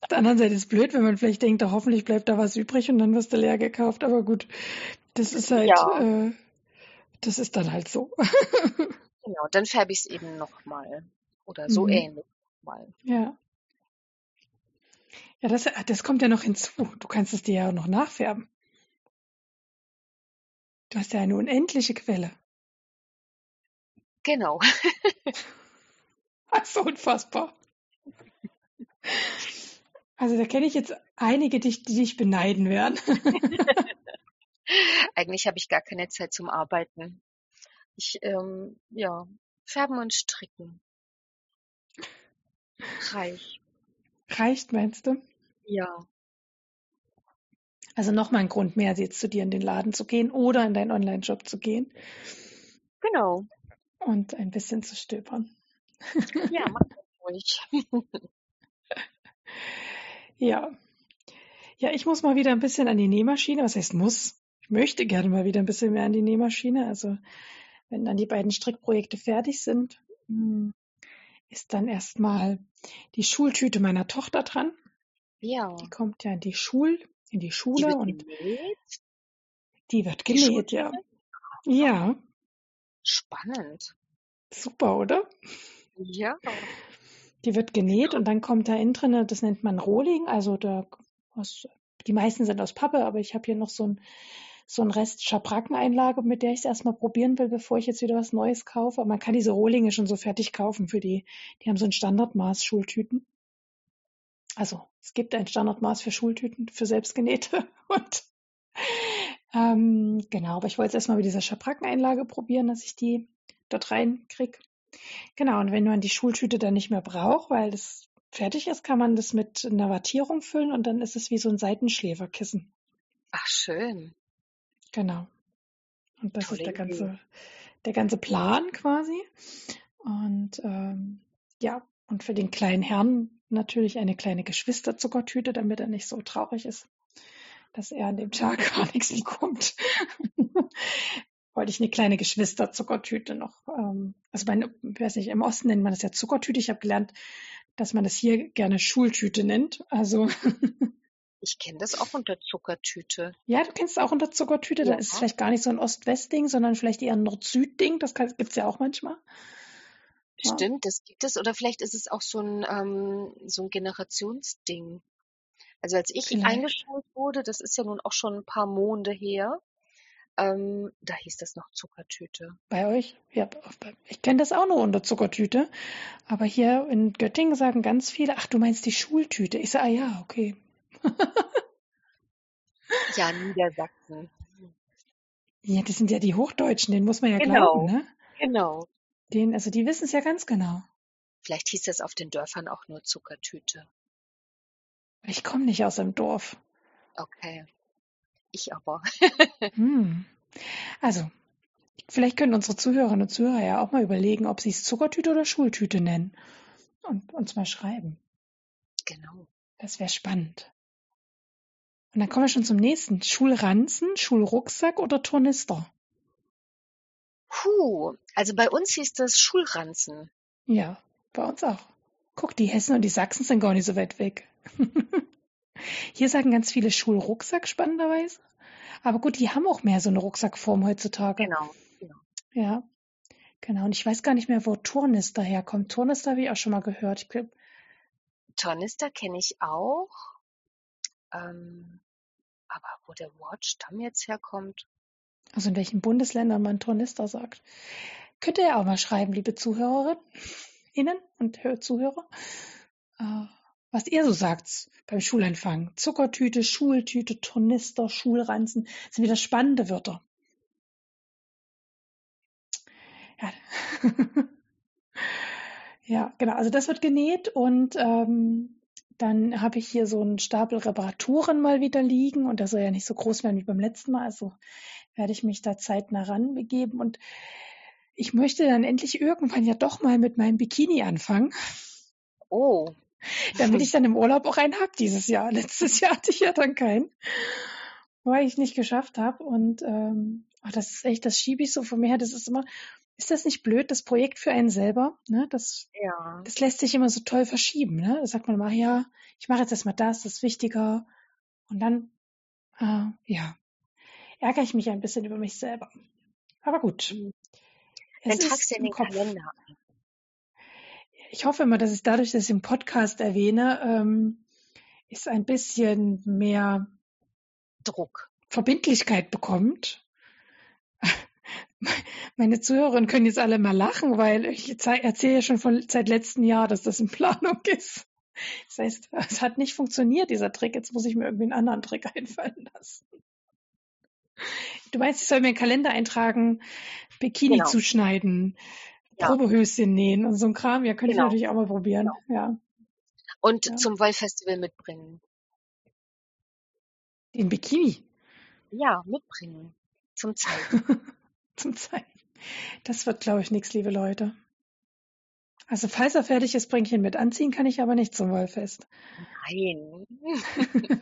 A: Auf der anderen Seite ist es blöd, wenn man vielleicht denkt, oh, hoffentlich bleibt da was übrig und dann wirst du leer gekauft. Aber gut, das ist halt,
B: Ja,
A: äh, das ist dann halt so.
B: genau. Dann färbe ich es eben nochmal. Oder so
A: Mhm.
B: ähnlich mal.
A: Ja. Ja, das, das kommt ja noch hinzu. Du kannst es dir ja auch noch nachfärben. Du hast ja eine unendliche Quelle.
B: Genau. (laughs)
A: Das ist unfassbar. Also da kenne ich jetzt einige, die, die dich beneiden werden. (laughs)
B: Eigentlich habe ich gar keine Zeit zum Arbeiten. Ich, ähm, ja, färben und stricken. Reich.
A: Reicht, meinst du?
B: Ja.
A: Also nochmal ein Grund mehr, jetzt zu dir in den Laden zu gehen oder in deinen Online-Shop zu gehen
B: Genau.
A: und ein bisschen zu stöbern.
B: Ja, (laughs) mach das ruhig. (laughs)
A: Ja. Ja, ich muss mal wieder ein bisschen an die Nähmaschine. Was heißt muss? Ich möchte gerne mal wieder ein bisschen mehr an die Nähmaschine. Also wenn dann die beiden Strickprojekte fertig sind, hm, ist dann erstmal die Schultüte meiner Tochter dran.
B: Ja.
A: Die kommt ja in die Schul, in die
B: Die
A: Schule
B: wird
A: und die wird
B: Die
A: genäht, ja. Ja,
B: Spannend.
A: super, oder?
B: Ja.
A: Die wird genäht und dann kommt da innen drinne, das nennt man Rohling, also da aus, die meisten sind aus Pappe, aber ich habe hier noch so ein so ein Rest Schabrackeneinlage, mit der ich es erstmal probieren will, bevor ich jetzt wieder was Neues kaufe. Aber man kann diese Rohlinge schon so fertig kaufen für die, die haben so ein Standardmaß Schultüten. Also es gibt ein Standardmaß für Schultüten, für selbstgenähte (laughs) und ähm, genau, aber ich wollte es erstmal mit dieser Schabrackeneinlage probieren, dass ich die dort reinkriege. Genau, und wenn man die Schultüte dann nicht mehr braucht, weil das fertig ist, kann man das mit einer Wattierung füllen und dann ist es wie so ein Seitenschläferkissen.
B: Ach, schön.
A: Genau. Und das
B: Tolle
A: ist der
B: Idee.
A: ganze, der ganze Plan quasi. Und ähm, ja, und für den kleinen Herrn natürlich eine kleine Geschwisterzuckertüte, damit er nicht so traurig ist, dass er an dem Tag (laughs) gar nichts bekommt. (laughs) Wollte ich eine kleine Geschwisterzuckertüte noch. Ähm, also bei, ich weiß nicht, im Osten nennt man das ja Zuckertüte. Ich habe gelernt, dass man das hier gerne Schultüte nennt. Also (laughs)
B: Ich kenne das auch unter Zuckertüte.
A: ja, du kennst es auch unter Zuckertüte. Da
B: Ja.
A: ist es vielleicht gar nicht so ein Ost-West-Ding, sondern vielleicht eher ein Nord-Süd-Ding. Das kann, gibt's ja auch manchmal. Ja.
B: Stimmt, das gibt es. Oder vielleicht ist es auch so ein, ähm, so ein Generationsding. Also als ich
A: Vielleicht.
B: eingeschult wurde, das ist ja nun auch schon ein paar Monde her, ähm, da hieß das noch Zuckertüte.
A: Bei euch? Ja, ich kenne das auch nur unter Zuckertüte. Aber hier in Göttingen sagen ganz viele, ach, du meinst die Schultüte. Ich sage, ah ja, okay. (laughs)
B: Ja, Niedersachsen.
A: Ja, das sind ja die Hochdeutschen, denen muss man ja
B: Genau.
A: glauben, ne?
B: Genau.
A: Den, also die wissen es ja ganz genau.
B: Vielleicht hieß das auf den Dörfern auch nur Zuckertüte.
A: Ich komme nicht aus einem Dorf.
B: Okay. Ich aber. (laughs)
A: Hm. Also, vielleicht können unsere Zuhörerinnen und Zuhörer ja auch mal überlegen, ob sie es Zuckertüte oder Schultüte nennen. Und uns mal schreiben.
B: Genau.
A: Das wäre spannend. Und dann kommen wir schon zum nächsten. Schulranzen, Schulrucksack oder Tornister?
B: Puh, also bei uns hieß das Schulranzen.
A: Ja, bei uns auch. Guck, die Hessen und die Sachsen sind gar nicht so weit weg. (laughs) Hier sagen ganz viele Schulrucksack spannenderweise. Aber gut, die haben auch mehr so eine Rucksackform heutzutage.
B: Genau.
A: Ja, genau. Und ich weiß gar nicht mehr, wo Tornister herkommt. Tornister habe ich auch schon mal gehört. Ich glaub,
B: Tornister kenne ich auch. Ähm, aber wo der Wortstamm jetzt herkommt,
A: also in welchen Bundesländern man Tornister sagt. Könnt ihr ja auch mal schreiben, liebe Zuhörerinnen und Hör- Zuhörer, äh, was ihr so sagt beim Schulempfang. Zuckertüte, Schultüte, Tornister, Schulranzen, sind wieder spannende Wörter. Ja. (laughs) ja, genau. Also das wird genäht und ähm, dann habe ich hier so einen Stapel Reparaturen mal wieder liegen und der soll ja nicht so groß werden wie beim letzten Mal. Also werde ich mich da zeitnah ranbegeben und ich möchte dann endlich irgendwann ja doch mal mit meinem Bikini anfangen,
B: oh, (laughs)
A: damit ich dann im Urlaub auch einen habe dieses Jahr. Letztes Jahr hatte ich ja dann keinen, weil ich nicht geschafft habe und ähm, ach, das ist echt, das schiebe ich so von mir her. Das ist immer, ist das nicht blöd, das Projekt für einen selber? Ne? Das,
B: ja.
A: das lässt sich immer so toll verschieben. Ne? Da sagt man immer, ja, ich mache jetzt erstmal das, das ist wichtiger. Und dann, äh, ja, ärgere ich mich ein bisschen über mich selber. Aber gut.
B: Dann
A: Es
B: tragst du in den
A: Kopf.
B: Kalender ein.
A: Ich hoffe immer, dass es dadurch, dass ich im Podcast erwähne, ähm, ist ein bisschen mehr
B: Druck.
A: Verbindlichkeit bekommt. (laughs) Meine Zuhörerinnen können jetzt alle mal lachen, weil ich erzähle ja schon von seit letztem Jahr, dass das in Planung (laughs) ist. Das heißt, es hat nicht funktioniert, dieser Trick. Jetzt muss ich mir irgendwie einen anderen Trick (laughs) einfallen lassen. Du meinst, ich soll mir einen Kalender eintragen, Bikini
B: Genau.
A: zuschneiden,
B: Ja.
A: Probehöschen nähen und so ein Kram. Ja, könnte
B: Genau.
A: ich natürlich auch mal probieren. Ja,
B: Und
A: Ja.
B: zum Wollfestival mitbringen.
A: den Bikini
B: Ja, mitbringen. Zum Zeigen.
A: Zum Zeigen. Das wird, glaube ich, nichts, liebe Leute. Also, falls er fertig ist, bringe ich ihn mit. Anziehen kann ich aber nicht zum Wollfest.
B: Nein. (laughs)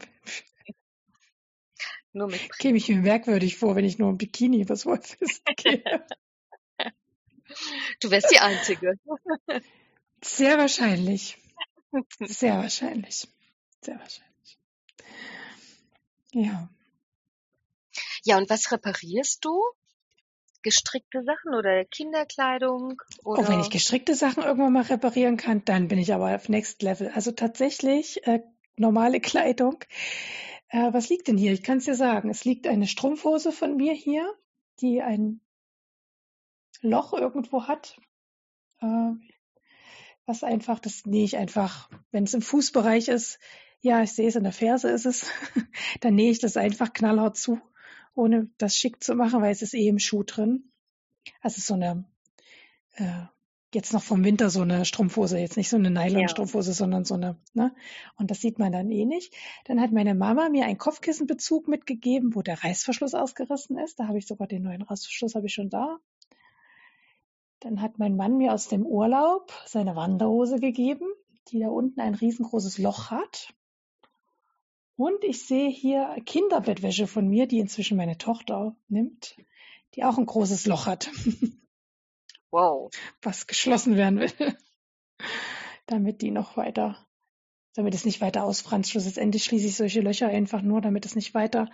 B: Nur mitbringen.
A: Käme ich mir merkwürdig vor, wenn ich nur im Bikini übers Wollfest (laughs) gehe.
B: Du wärst die Einzige.
A: Sehr wahrscheinlich. Sehr wahrscheinlich. Sehr wahrscheinlich. Ja.
B: Ja, und was reparierst du? Gestrickte Sachen oder Kinderkleidung? Oder?
A: Auch wenn ich gestrickte Sachen irgendwann mal reparieren kann, dann bin ich aber auf Next Level. Also tatsächlich äh, normale (laughs) Kleidung. Äh, was liegt denn hier? Ich kann es dir sagen. Es liegt eine Strumpfhose von mir hier, die ein Loch irgendwo hat. Äh, was einfach, das nähe ich einfach, wenn es im Fußbereich ist, ja, ich sehe es in der Ferse ist es, (laughs) dann nähe ich das einfach knallhart zu, ohne das schick zu machen, weil es ist eh im Schuh drin. Also so eine äh, jetzt noch vom Winter so eine Strumpfhose, jetzt nicht so eine Nylon-Strumpfhose, ja. sondern so eine, ne? Und das sieht man dann eh nicht. Dann hat meine Mama mir einen Kopfkissenbezug mitgegeben, wo der Reißverschluss ausgerissen ist. Da habe ich sogar den neuen Reißverschluss habe ich schon da. Dann hat mein Mann mir aus dem Urlaub seine Wanderhose gegeben, die da unten ein riesengroßes Loch hat. Und ich sehe hier Kinderbettwäsche von mir, die inzwischen meine Tochter nimmt, die auch ein großes Loch hat. (laughs)
B: Wow.
A: Was geschlossen werden will. (laughs) damit die noch weiter, damit es nicht weiter ausfranst. Schlussendlich schließe ich solche Löcher einfach nur, damit es nicht weiter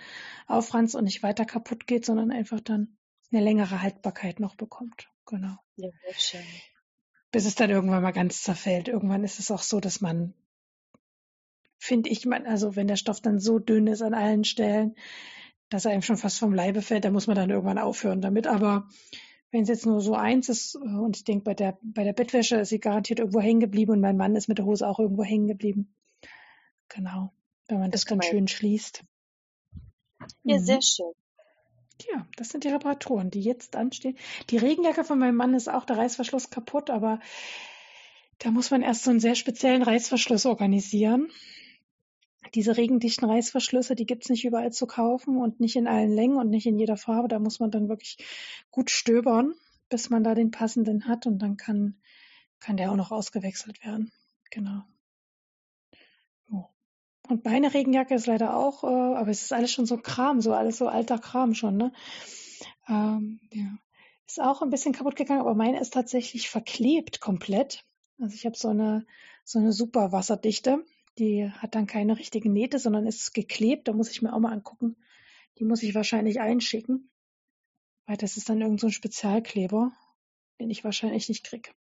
A: auffranst und nicht weiter kaputt geht, sondern einfach dann eine längere Haltbarkeit noch bekommt. Genau.
B: Ja, schön.
A: Bis es dann irgendwann mal ganz zerfällt. Irgendwann ist es auch so, dass man, finde ich, man, also wenn der Stoff dann so dünn ist an allen Stellen, dass er einem schon fast vom Leibe fällt, dann muss man dann irgendwann aufhören damit. Aber wenn es jetzt nur so eins ist, äh, und ich denke, bei der, bei der Bettwäsche ist sie garantiert irgendwo hängen geblieben und mein Mann ist mit der Hose auch irgendwo hängen geblieben. Genau. Wenn man das, das dann schön schließt.
B: Ja, mhm. sehr schön.
A: Ja, das sind die Reparaturen, die jetzt anstehen. Die Regenjacke von meinem Mann ist auch der Reißverschluss kaputt, aber da muss man erst so einen sehr speziellen Reißverschluss organisieren diese regendichten Reißverschlüsse, die gibt's nicht überall zu kaufen und nicht in allen Längen und nicht in jeder Farbe. Da muss man dann wirklich gut stöbern, bis man da den passenden hat und dann kann, kann der auch noch ausgewechselt werden. Genau. Und meine Regenjacke ist leider auch, äh, aber es ist alles schon so Kram, so alles so alter Kram schon, ne? Ähm, ja. Ist auch ein bisschen kaputt gegangen, aber meine ist tatsächlich verklebt komplett. Also ich habe so eine so eine super Wasserdichte die hat dann keine richtigen Nähte, sondern ist geklebt. Da muss ich mir auch mal angucken. Die muss ich wahrscheinlich einschicken. Weil das ist dann irgend so ein Spezialkleber, den ich wahrscheinlich nicht krieg.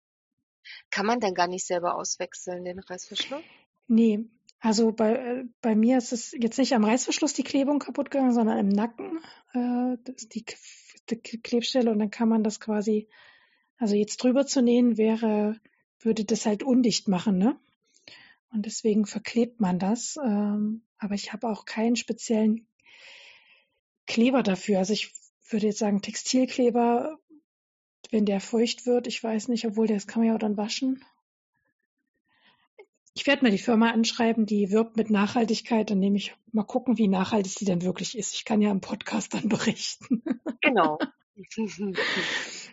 B: Kann man denn gar nicht selber auswechseln, den Reißverschluss?
A: Nee. Also bei, bei mir ist es jetzt nicht am Reißverschluss die Klebung kaputt gegangen, sondern im Nacken äh, die, die Klebstelle und dann kann man das quasi, also jetzt drüber zu nähen wäre, würde das halt undicht machen, ne? Und deswegen verklebt man das. Ähm, aber ich habe auch keinen speziellen Kleber dafür. Also ich würde jetzt sagen Textilkleber, wenn der feucht wird. Ich weiß nicht, obwohl das kann man ja auch dann waschen. Ich werde mal die Firma anschreiben, die wirbt mit Nachhaltigkeit. Dann nehme ich mal gucken, wie nachhaltig sie denn wirklich ist. Ich kann ja im Podcast dann (laughs) berichten.
B: Genau. (laughs)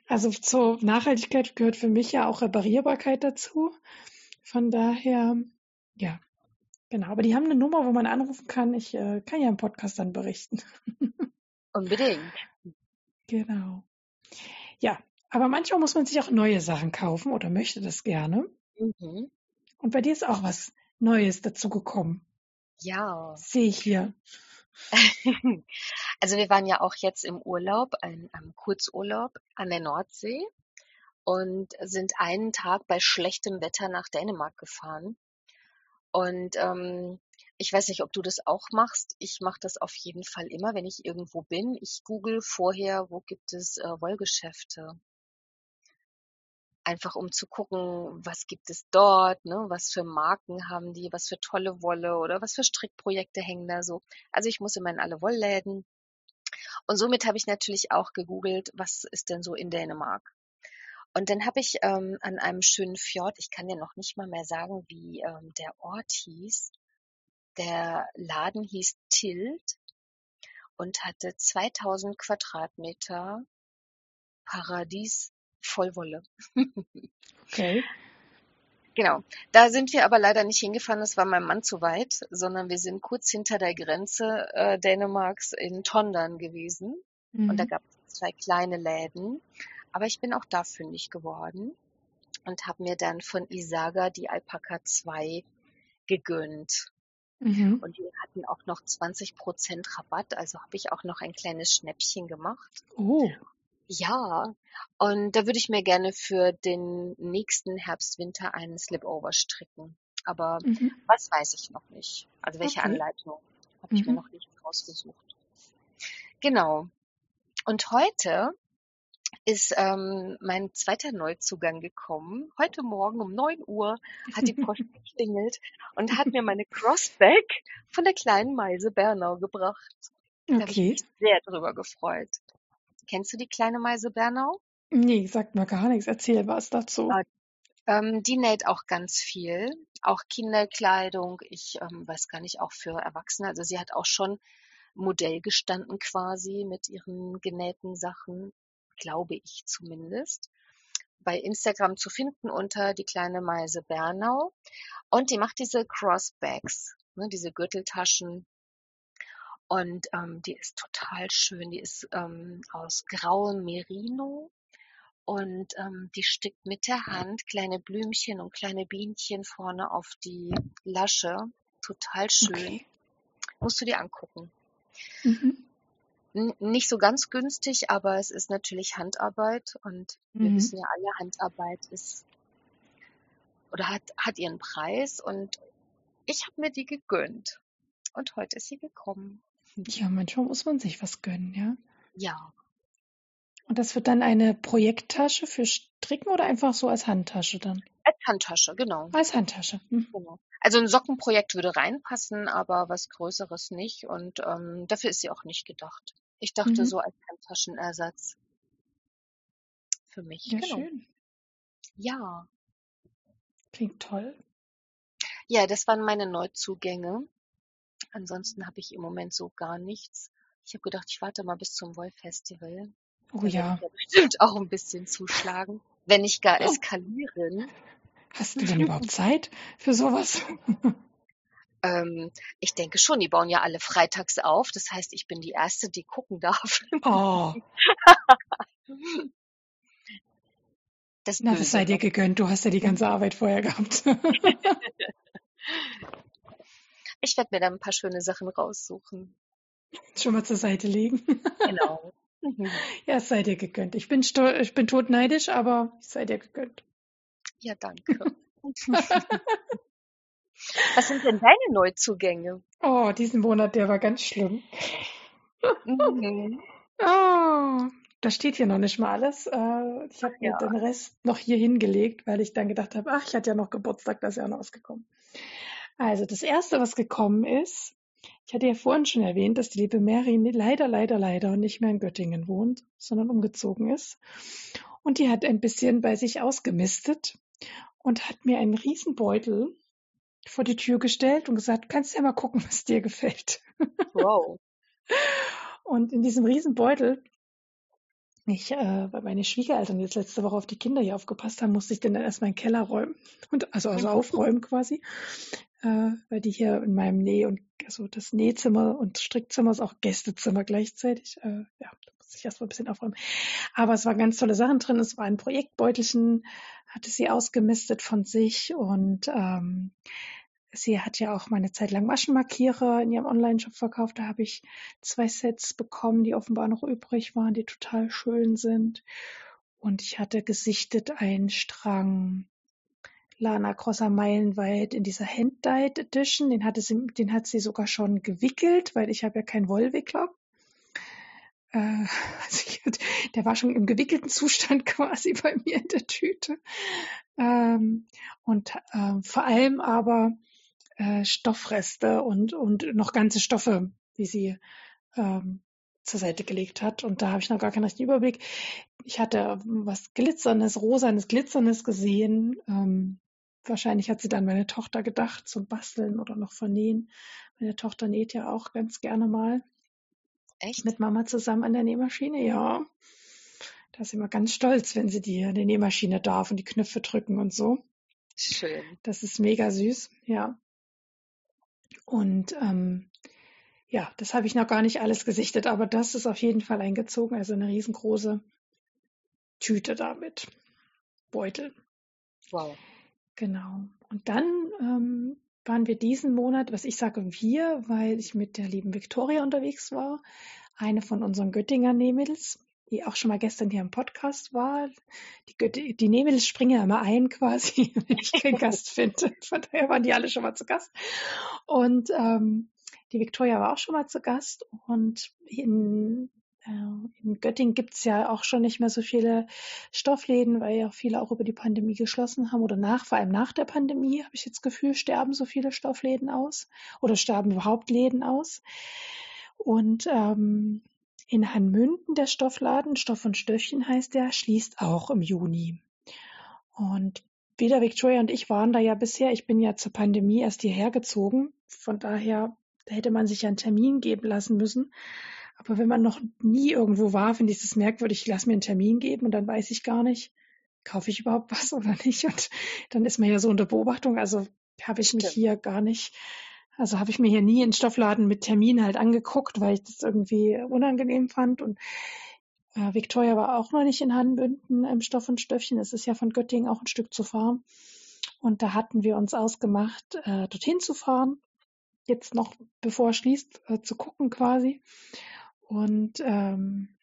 A: Also zur Nachhaltigkeit gehört für mich ja auch Reparierbarkeit dazu. Von daher ja, genau. Aber die haben eine Nummer, wo man anrufen kann. Ich äh, kann ja im Podcast dann berichten.
B: Unbedingt. (laughs)
A: Genau. Ja, aber manchmal muss man sich auch neue Sachen kaufen oder möchte das gerne. Mhm. Und bei dir ist auch was Neues dazu gekommen.
B: Ja.
A: Sehe ich hier. (laughs)
B: also wir waren ja auch jetzt im Urlaub, einem Kurzurlaub an der Nordsee und sind einen Tag bei schlechtem Wetter nach Dänemark gefahren. Und ähm, ich weiß nicht, ob du das auch machst. Ich mache das auf jeden Fall immer, wenn ich irgendwo bin. Ich google vorher, wo gibt es äh, Wollgeschäfte. Einfach um zu gucken, was gibt es dort, ne? was für Marken haben die, was für tolle Wolle oder was für Strickprojekte hängen da so. Also ich muss immer in alle Wollläden. Und somit habe ich natürlich auch gegoogelt, was ist denn so in Dänemark. Und dann habe ich ähm, an einem schönen Fjord, ich kann dir noch nicht mal mehr sagen, wie ähm, der Ort hieß. Der Laden hieß Tilt und hatte 2000 Quadratmeter Paradies Vollwolle.
A: okay.
B: Genau. Da sind wir aber leider nicht hingefahren, das war meinem Mann zu weit, sondern wir sind kurz hinter der Grenze äh, Dänemarks in Tondern gewesen. Mhm. Und da mhm. gab es zwei kleine Läden. Aber ich bin auch da fündig geworden und habe mir dann von Isaga die Alpaka 2 gegönnt. Mhm. Und die hatten auch noch 20 Prozent Rabatt, also habe ich auch noch ein kleines Schnäppchen gemacht.
A: Oh.
B: Ja, und da würde ich mir gerne für den nächsten Herbst, Winter einen Slipover stricken. Aber mhm. was weiß ich noch nicht. Also welche okay. Anleitung. habe ich mir
A: Mhm.
B: noch nicht rausgesucht. Genau. Und heute ist ähm, mein zweiter Neuzugang gekommen. Heute Morgen um 9 Uhr hat die Post (laughs) geklingelt und hat mir meine Crossback von der kleinen Meise Bernau gebracht. Da habe ich
A: Okay.
B: mich sehr drüber gefreut. Kennst du die kleine Meise Bernau?
A: Nee, sagt mir gar nichts. Erzähl was dazu.
B: Ah, Ähm, die näht auch ganz viel, auch Kinderkleidung. Ich ähm, weiß gar nicht, auch für Erwachsene. Also sie hat auch schon Modell gestanden quasi mit ihren genähten Sachen, glaube ich zumindest. Bei Instagram zu finden unter die kleine Meise Bernau. Und die macht diese Crossbags, ne, diese Gürteltaschen. Und ähm, die ist total schön. Die ist ähm, aus grauem Merino und ähm, die stickt mit der Hand kleine Blümchen und kleine Bienchen vorne auf die Lasche. Total schön.
A: Okay.
B: Musst du dir angucken.
A: Mhm.
B: Nicht so ganz günstig, aber es ist natürlich Handarbeit und wir
A: Mhm.
B: wissen ja alle, Handarbeit ist oder hat, hat ihren Preis und ich habe mir die gegönnt. Und heute ist sie gekommen.
A: Ja, manchmal muss man sich was gönnen, ja.
B: Ja,
A: Und das wird dann eine Projekttasche für Stricken oder einfach so als Handtasche dann?
B: als Handtasche, genau.
A: Als Handtasche. Mhm.
B: Genau. Also ein Sockenprojekt würde reinpassen, aber was Größeres nicht. Und ähm, dafür ist sie auch nicht gedacht. Ich dachte
A: Mhm.
B: so als Handtaschenersatz für mich.
A: Ja,
B: Genau.
A: schön.
B: Ja.
A: Klingt toll.
B: Ja, das waren meine Neuzugänge. Ansonsten habe ich im Moment so gar nichts. Ich habe gedacht, ich warte mal bis zum Woll-Festival.
A: Oh
B: Da werde
A: ja.
B: ich ja (laughs) bestimmt auch ein bisschen zuschlagen, wenn nicht gar eskalieren.
A: Hast du denn überhaupt Zeit für sowas? (laughs)
B: Ähm, ich denke schon, die bauen ja alle freitags auf. Das heißt, ich bin die Erste, die gucken (laughs) darf.
A: Oh,
B: Das
A: na, das sei dir
B: ne?
A: gegönnt. Du hast ja die ganze Arbeit vorher gehabt. (laughs)
B: Ich werde mir da ein paar schöne Sachen raussuchen.
A: Schon mal zur Seite legen.
B: Genau. (laughs) Mhm.
A: Ja, es sei dir gegönnt. Ich bin, ich bin todneidisch, aber es sei dir gegönnt.
B: Ja, danke. Was sind denn deine Neuzugänge?
A: Oh, diesen Monat, der war ganz schlimm.
B: Mhm. (laughs)
A: Oh, da steht hier noch nicht mal alles. Äh, Ich habe mir
B: Ja.
A: den Rest noch hier hingelegt, weil ich dann gedacht habe, ach, ich hatte ja noch Geburtstag, da ist ja noch was gekommen. Also das Erste, was gekommen ist, ich hatte ja vorhin schon erwähnt, dass die liebe Mary leider, leider, leider nicht mehr in Göttingen wohnt, sondern umgezogen ist. Und die hat ein bisschen bei sich ausgemistet und hat mir einen Riesenbeutel vor die Tür gestellt und gesagt, kannst ja mal gucken, was dir gefällt.
B: Wow. (laughs)
A: Und in diesem Riesenbeutel, ich, äh, weil meine Schwiegereltern jetzt letzte Woche auf die Kinder hier aufgepasst haben, musste ich den dann erstmal in den Keller räumen. (laughs) Und, also, also aufräumen quasi. Äh, weil die hier in meinem Näh- und, also das Nähzimmer und Strickzimmer ist auch Gästezimmer gleichzeitig. Äh, ja, da musste ich erstmal ein bisschen aufräumen. Aber es waren ganz tolle Sachen drin. Es war ein Projektbeutelchen, hatte sie ausgemistet von sich und ähm, sie hat ja auch meine Zeit lang Maschenmarkierer in ihrem Online-Shop verkauft. Da habe ich zwei Sets bekommen, die offenbar noch übrig waren, die total schön sind. Und ich hatte gesichtet einen Strang Lana Crosser Meilenweit in dieser Hand-Dyed Edition. Den hatte sie, den hat sie sogar schon gewickelt, weil ich habe ja keinen Wollwickler. Äh, also ich, der war schon im gewickelten Zustand (laughs) quasi bei mir in der Tüte. Ähm, und ähm, vor allem aber äh, Stoffreste und, und noch ganze Stoffe, die sie ähm, zur Seite gelegt hat. Und da habe ich noch gar keinen richtigen Überblick. Ich hatte was Glitzerndes, Rosanes, Glitzerndes gesehen. Ähm, wahrscheinlich hat sie dann meine Tochter gedacht zum Basteln oder noch vernähen. Meine Tochter näht ja auch ganz gerne mal
B: Echt?
A: mit Mama zusammen an der Nähmaschine. Ja, da ist sie immer ganz stolz, wenn sie die, die Nähmaschine darf und die Knöpfe drücken und so.
B: Schön.
A: Das ist mega süß, ja. Und ähm, ja, das habe ich noch gar nicht alles gesichtet, aber das ist auf jeden Fall eingezogen. Also eine riesengroße Tüte damit. Beutel.
B: Wow.
A: Genau. Und dann ähm, waren wir diesen Monat, was ich sage wir, weil ich mit der lieben Victoria unterwegs war, eine von unseren Göttinger Nähmädels, die auch schon mal gestern hier im Podcast war. Die, Göt die Nähmädels springen ja immer ein quasi, (laughs) wenn ich keinen Gast finde. Von daher waren die alle schon mal zu Gast. Und ähm, die Victoria war auch schon mal zu Gast und in in Göttingen gibt's ja auch schon nicht mehr so viele Stoffläden, weil ja viele auch über die Pandemie geschlossen haben oder nach, vor allem nach der Pandemie, habe ich jetzt Gefühl, sterben so viele Stoffläden aus oder sterben überhaupt Läden aus. Und ähm, in Hanmünden, der Stoffladen, Stoff und Stöffchen heißt der, schließt auch im Juni. Und weder Victoria und ich waren da ja bisher. Ich bin ja zur Pandemie erst hierher gezogen. Von daher da hätte man sich ja einen Termin geben lassen müssen. Aber wenn man noch nie irgendwo war, finde ich es merkwürdig. Ich lasse mir einen Termin geben und dann weiß ich gar nicht, kaufe ich überhaupt was oder nicht. Und dann ist man ja so unter Beobachtung. Also habe ich mich hier gar nicht, also habe ich mir hier nie einen Stoffladen mit Termin halt angeguckt, weil ich das irgendwie unangenehm fand. Und äh, Victoria war auch noch nicht in Hanbünden im Stoff und Stöffchen. Es ist ja von Göttingen auch ein Stück zu fahren. Und da hatten wir uns ausgemacht, äh, dorthin zu fahren. Jetzt noch, bevor er schließt, äh, zu gucken quasi. Und ähm,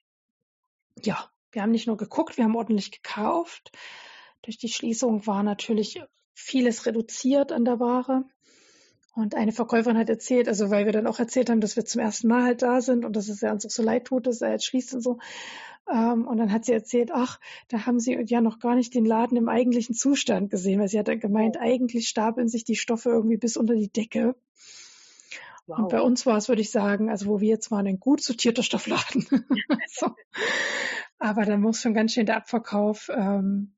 A: ja, wir haben nicht nur geguckt, wir haben ordentlich gekauft. Durch die Schließung war natürlich vieles reduziert an der Ware. Und eine Verkäuferin hat erzählt, also weil wir dann auch erzählt haben, dass wir zum ersten Mal halt da sind und dass es ja uns auch so leid tut, dass er jetzt schließt und so. Ähm, und dann hat sie erzählt, ach, da haben sie ja noch gar nicht den Laden im eigentlichen Zustand gesehen, weil sie hat dann gemeint, eigentlich stapeln sich die Stoffe irgendwie bis unter die Decke. Wow. Und bei uns war es, würde ich sagen, also wo wir jetzt waren, ein gut sortierter Stoffladen. (laughs) (laughs) so. Aber da muss schon ganz schön der Abverkauf ähm,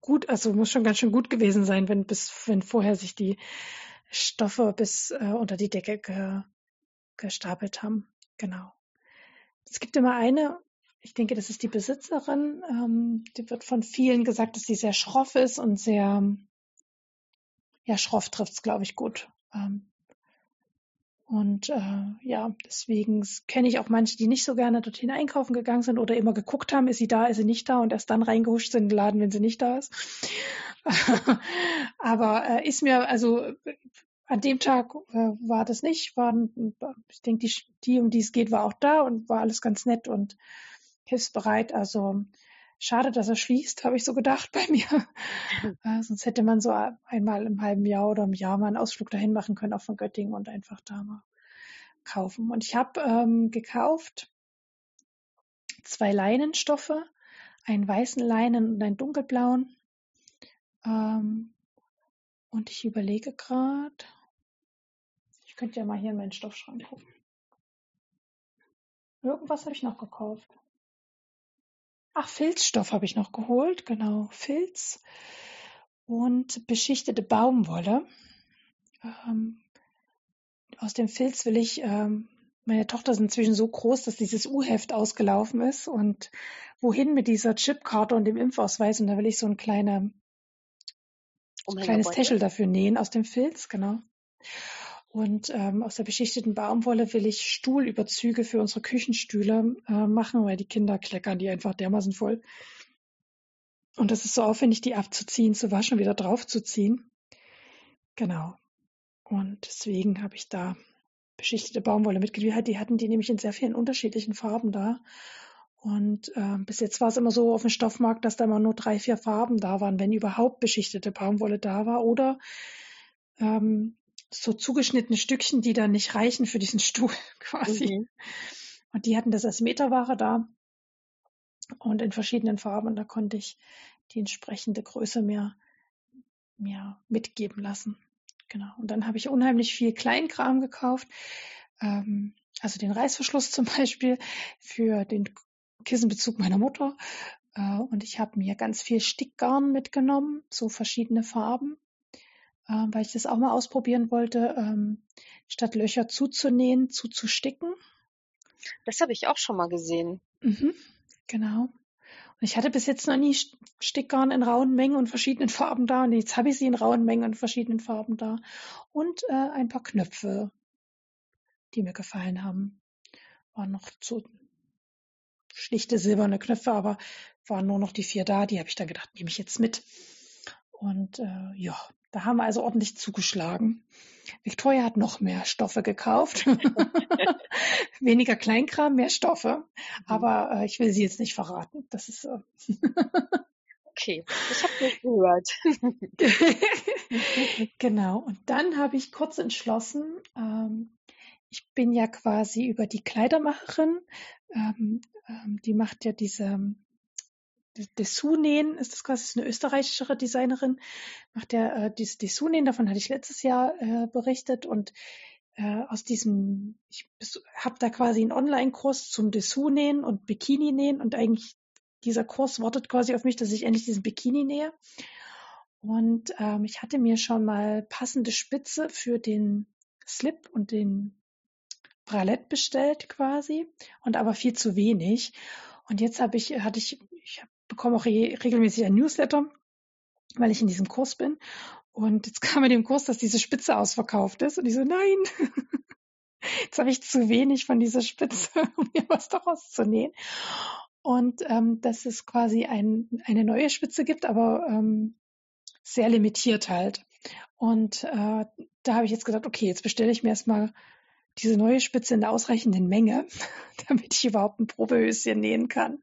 A: gut, also muss schon ganz schön gut gewesen sein, wenn bis wenn vorher sich die Stoffe bis äh, unter die Decke ge, gestapelt haben. Genau. Es gibt immer eine, ich denke, das ist die Besitzerin, ähm, die wird von vielen gesagt, dass sie sehr schroff ist und sehr, ja, schroff trifft es, glaube ich, gut. Ähm, und äh, ja, deswegen kenne ich auch manche, die nicht so gerne dorthin einkaufen gegangen sind oder immer geguckt haben, ist sie da, ist sie nicht da und erst dann reingehuscht sind in den Laden, wenn sie nicht da ist. (laughs) Aber äh, ist mir, also an dem Tag äh, war das nicht. Waren, ich denke, die, die, um die es geht, war auch da und war alles ganz nett und hilfsbereit. Also schade, dass er schließt, habe ich so gedacht bei mir. (laughs) äh, sonst hätte man so einmal im halben Jahr oder im Jahr mal einen Ausflug dahin machen können, auch von Göttingen und einfach da mal kaufen. Und ich habe ähm, gekauft zwei Leinenstoffe, einen weißen Leinen und einen dunkelblauen. Ähm, und ich überlege gerade, ich könnte ja mal hier in meinen Stoffschrank gucken. Irgendwas habe ich noch gekauft. Ach, Filzstoff habe ich noch geholt, genau, Filz und beschichtete Baumwolle. Ähm, aus dem Filz will ich, ähm, meine Tochter ist inzwischen so groß, dass dieses U-Heft ausgelaufen ist und wohin mit dieser Chipkarte und dem Impfausweis und da will ich so ein kleine, kleines Täschel dafür nähen aus dem Filz, genau. Und ähm, aus der beschichteten Baumwolle will ich Stuhlüberzüge für unsere Küchenstühle äh, machen, weil die Kinder kleckern die einfach dermaßen voll. Und das ist so aufwendig, die abzuziehen, zu waschen, wieder draufzuziehen. Genau. Und deswegen habe ich da beschichtete Baumwolle mitgeliefert. Die hatten die nämlich in sehr vielen unterschiedlichen Farben da. Und äh, bis jetzt war es immer so auf dem Stoffmarkt, dass da immer nur drei, vier Farben da waren, wenn überhaupt beschichtete Baumwolle da war. Oder ähm, so zugeschnittene Stückchen, die dann nicht reichen für diesen (laughs) Stuhl quasi. Mhm. Und die hatten das als Meterware da und in verschiedenen Farben. Da konnte ich die entsprechende Größe mir, mir mitgeben lassen. Genau. Und dann habe ich unheimlich viel Kleinkram gekauft. Ähm, also den Reißverschluss zum (laughs) Beispiel für den Kissenbezug meiner Mutter. Äh, und ich habe mir ganz viel Stickgarn mitgenommen, so verschiedene Farben weil ich das auch mal ausprobieren wollte, ähm, statt Löcher zuzunähen, zuzusticken.
B: Das habe ich auch schon mal gesehen.
A: Mhm, genau. Und ich hatte bis jetzt noch nie Stickgarn in rauen Mengen und verschiedenen Farben da. Und jetzt habe ich sie in rauen Mengen und verschiedenen Farben da. Und äh, ein paar Knöpfe, die mir gefallen haben. Waren noch so schlichte silberne Knöpfe, aber waren nur noch die vier da. Die habe ich dann gedacht, nehme ich jetzt mit. Und äh, ja, da haben wir also ordentlich zugeschlagen. Victoria hat noch mehr Stoffe gekauft. (laughs) (laughs) Weniger Kleinkram, mehr Stoffe. Mhm. Aber äh, ich will sie jetzt nicht verraten. Das ist. Äh (laughs)
B: Okay, ich habe das gehört.
A: genau. Und dann habe ich kurz entschlossen, ähm, ich bin ja quasi über die Kleidermacherin, ähm, ähm, die macht ja diese Dessous-Nähen, ist das quasi ist eine österreichische Designerin, macht ja äh, dieses Dessous-Nähen, davon hatte ich letztes Jahr äh, berichtet und äh, aus diesem, ich habe da quasi einen Online-Kurs zum Dessous-Nähen und Bikini-Nähen und eigentlich dieser Kurs wartet quasi auf mich, dass ich endlich diesen Bikini nähe. Und ähm, ich hatte mir schon mal passende Spitze für den Slip und den Bralett bestellt quasi und aber viel zu wenig. Und jetzt habe ich, hatte ich, ich bekomme auch re regelmäßig ein Newsletter, weil ich in diesem Kurs bin. Und jetzt (laughs) kam mir dem Kurs, dass diese Spitze ausverkauft ist. Und ich so, nein, (laughs) jetzt habe ich zu wenig von dieser Spitze, (laughs) um mir was daraus zu nähen. Und ähm, dass es quasi ein, eine neue Spitze gibt, aber ähm, sehr limitiert halt. Und äh, da habe ich jetzt gedacht, okay, jetzt bestelle ich mir erstmal diese neue Spitze in der ausreichenden Menge, damit ich überhaupt ein Probehöschen nähen kann.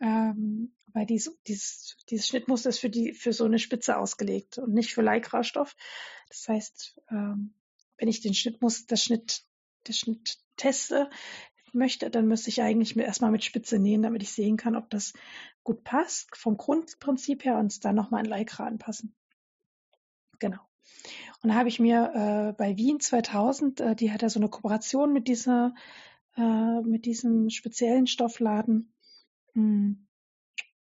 A: Ähm, weil dies, dieses, dieses Schnittmuster ist für, die, für so eine Spitze ausgelegt und nicht für Lycra-Stoff. Das heißt, ähm, wenn ich den Schnittmuster, das Schnitt, das Schnitt teste möchte, dann müsste ich eigentlich erstmal mit Spitze nähen, damit ich sehen kann, ob das gut passt, vom Grundprinzip her und dann nochmal in Lycra anpassen. Genau. Und da habe ich mir äh, bei Wien 2000, äh, die hat ja so eine Kooperation mit dieser, äh, mit diesem speziellen Stoffladen, hm,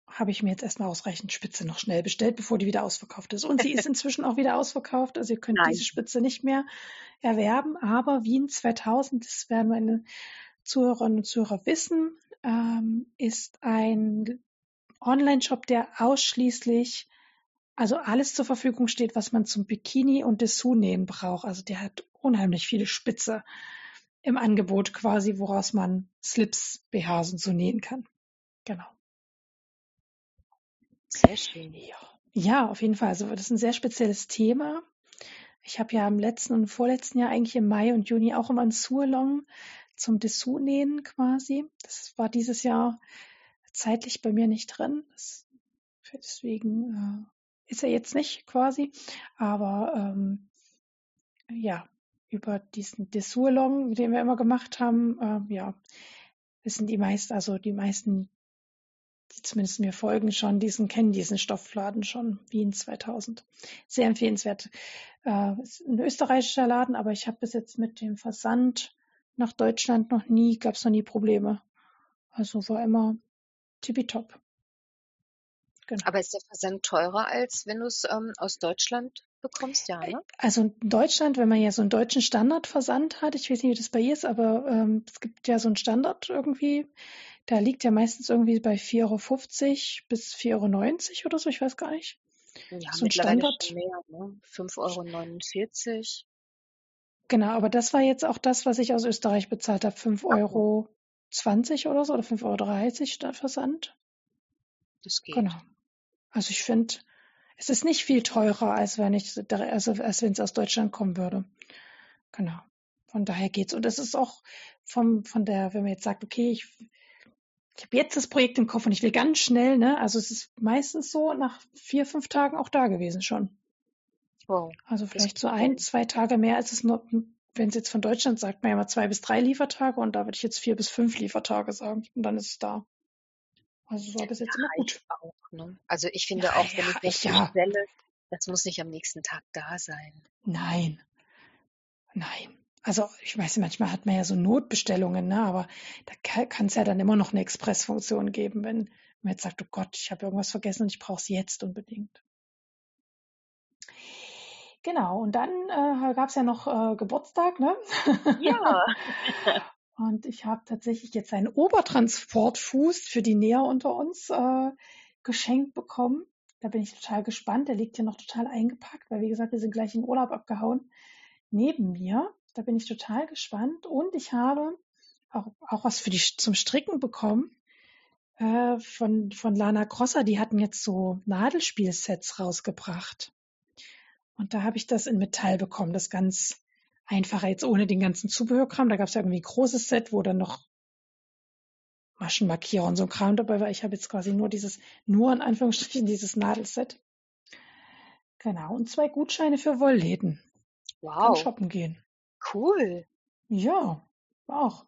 A: habe ich mir jetzt erstmal ausreichend Spitze noch schnell bestellt, bevor die wieder ausverkauft ist. Und sie ist (laughs) inzwischen auch wieder ausverkauft. Also ihr könnt Nein. diese Spitze nicht mehr erwerben. Aber Wien 2000, das werden meine Zuhörerinnen und Zuhörer wissen, ähm, ist ein Online-Shop, der ausschließlich also alles zur Verfügung steht, was man zum Bikini und Dessous-Nähen braucht. Also der hat unheimlich viele Spitze im Angebot quasi, woraus man Slips, BHs und so nähen kann. Genau.
B: Sehr schön.
A: Ja. ja, auf jeden Fall. Also das ist ein sehr spezielles Thema. Ich habe ja im letzten und vorletzten Jahr eigentlich im Mai und Juni auch immer ein Surlong zum Dessous-Nähen quasi. Das war dieses Jahr zeitlich bei mir nicht drin. Das, deswegen äh, ist er jetzt nicht quasi, aber ähm, ja, über diesen Dessurlong, den wir immer gemacht haben, äh, ja, wissen die meisten, also die meisten, die zumindest mir folgen schon, diesen kennen diesen Stoffladen schon, Wien 2000. Sehr empfehlenswert. Äh, ist ein österreichischer Laden, aber ich habe bis jetzt mit dem Versand nach Deutschland noch nie, gab es noch nie Probleme. Also war immer tippitopp.
B: Genau. Aber ist der Versand teurer, als wenn du es ähm, aus Deutschland bekommst? Ja, ne?
A: Also in Deutschland, wenn man ja so einen deutschen Standardversand hat, ich weiß nicht, wie das bei ihr ist, aber ähm, es gibt ja so einen Standard irgendwie, da liegt ja meistens irgendwie bei 4,50 Euro bis 4,90 Euro oder so, ich weiß gar nicht.
B: Ja, so ein Standard. Mehr, ne? 5,49 Euro.
A: Genau, aber das war jetzt auch das, was ich aus Österreich bezahlt habe, 5,20 Euro oder so oder 5,30 Euro Versand.
B: Das geht.
A: Genau. Also ich finde, es ist nicht viel teurer, als wenn ich, also als wenn es aus Deutschland kommen würde. Genau. Von daher geht's. Und es ist auch vom, von der, wenn man jetzt sagt, okay, ich, ich habe jetzt das Projekt im Kopf und ich will ganz schnell, ne? Also es ist meistens so nach vier, fünf Tagen auch da gewesen schon. Wow. Also vielleicht so ein, zwei Tage mehr als es nur, wenn es jetzt von Deutschland sagt, man ja mal zwei bis drei Liefertage und da würde ich jetzt vier bis fünf Liefertage sagen und dann ist es da. Also so bis jetzt immer gut.
B: Auch, ne? Also ich finde ja, auch, wenn ja, ich das ja. bestelle, das muss nicht am nächsten Tag da sein.
A: Nein. Nein. Also ich weiß, manchmal hat man ja so Notbestellungen, ne? aber da kann es ja dann immer noch eine Expressfunktion geben, wenn man jetzt sagt, oh Gott, ich habe irgendwas vergessen und ich brauche es jetzt unbedingt. Genau, und dann äh, gab es ja noch äh, Geburtstag, ne?
B: Ja. (laughs)
A: Und ich habe tatsächlich jetzt einen Obertransportfuß für die Näher unter uns äh, geschenkt bekommen. Da bin ich total gespannt. Der liegt hier noch total eingepackt, weil wie gesagt, wir sind gleich in Urlaub abgehauen. Neben mir. Da bin ich total gespannt. Und ich habe auch, auch was für die zum Stricken bekommen äh, von, von Lana Grosser. Die hatten jetzt so Nadelspielsets rausgebracht. Und da habe ich das in Metall bekommen, das ganz einfacher jetzt ohne den ganzen Zubehörkram. Da gab es ja irgendwie ein großes Set, wo dann noch Maschenmarkierer und so ein Kram dabei, weil ich habe jetzt quasi nur dieses, nur in Anführungsstrichen dieses Nadelset. Genau. Und zwei Gutscheine für Wollläden. Kann
B: Wow,
A: shoppen gehen.
B: Cool.
A: Ja, auch.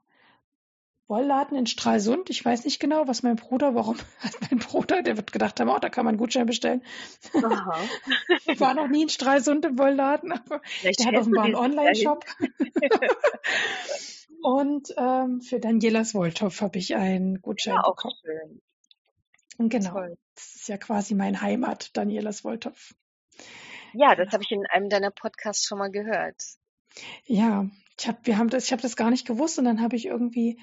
A: Wollladen in Stralsund. Ich weiß nicht genau, was mein Bruder, warum (laughs) hat mein Bruder, der wird gedacht haben, oh, da kann man einen Gutschein bestellen. (laughs) Ich war noch nie in Stralsund im Wollladen, aber
B: Vielleicht
A: der hat offenbar einen. Online-Shop. (laughs) Und ähm, für Danielas Wolltopf habe ich einen Gutschein
B: Ja, auch
A: bekommen.
B: schön.
A: Und genau,
B: Toll.
A: das ist ja quasi mein Heimat, Danielas Wolltopf.
B: Ja, das habe ich in einem deiner Podcasts schon mal gehört.
A: Ja, ich habe, wir haben das, ich habe das gar nicht gewusst und dann habe ich irgendwie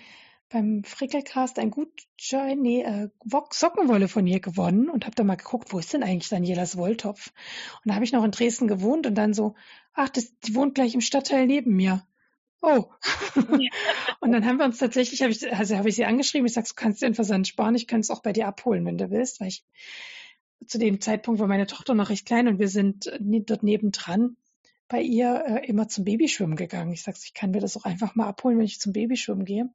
A: beim Frickelcast ein Gutschein, nee, äh, Sockenwolle von ihr gewonnen und habe dann mal geguckt, wo ist denn eigentlich Danielas Wolltopf? Und da habe ich noch in Dresden gewohnt und dann so, ach, das, die wohnt gleich im Stadtteil neben mir. Oh. (laughs) und dann haben wir uns tatsächlich, habe ich, also habe ich sie angeschrieben, ich sag, du kannst dir den Versand sparen, ich kann es auch bei dir abholen, wenn du willst, weil ich zu dem Zeitpunkt war meine Tochter noch recht klein und wir sind äh, dort nebendran bei ihr äh, immer zum Babyschwimmen gegangen. Ich sag's, ich kann mir das auch einfach mal abholen, wenn ich zum Babyschwimmen gehe.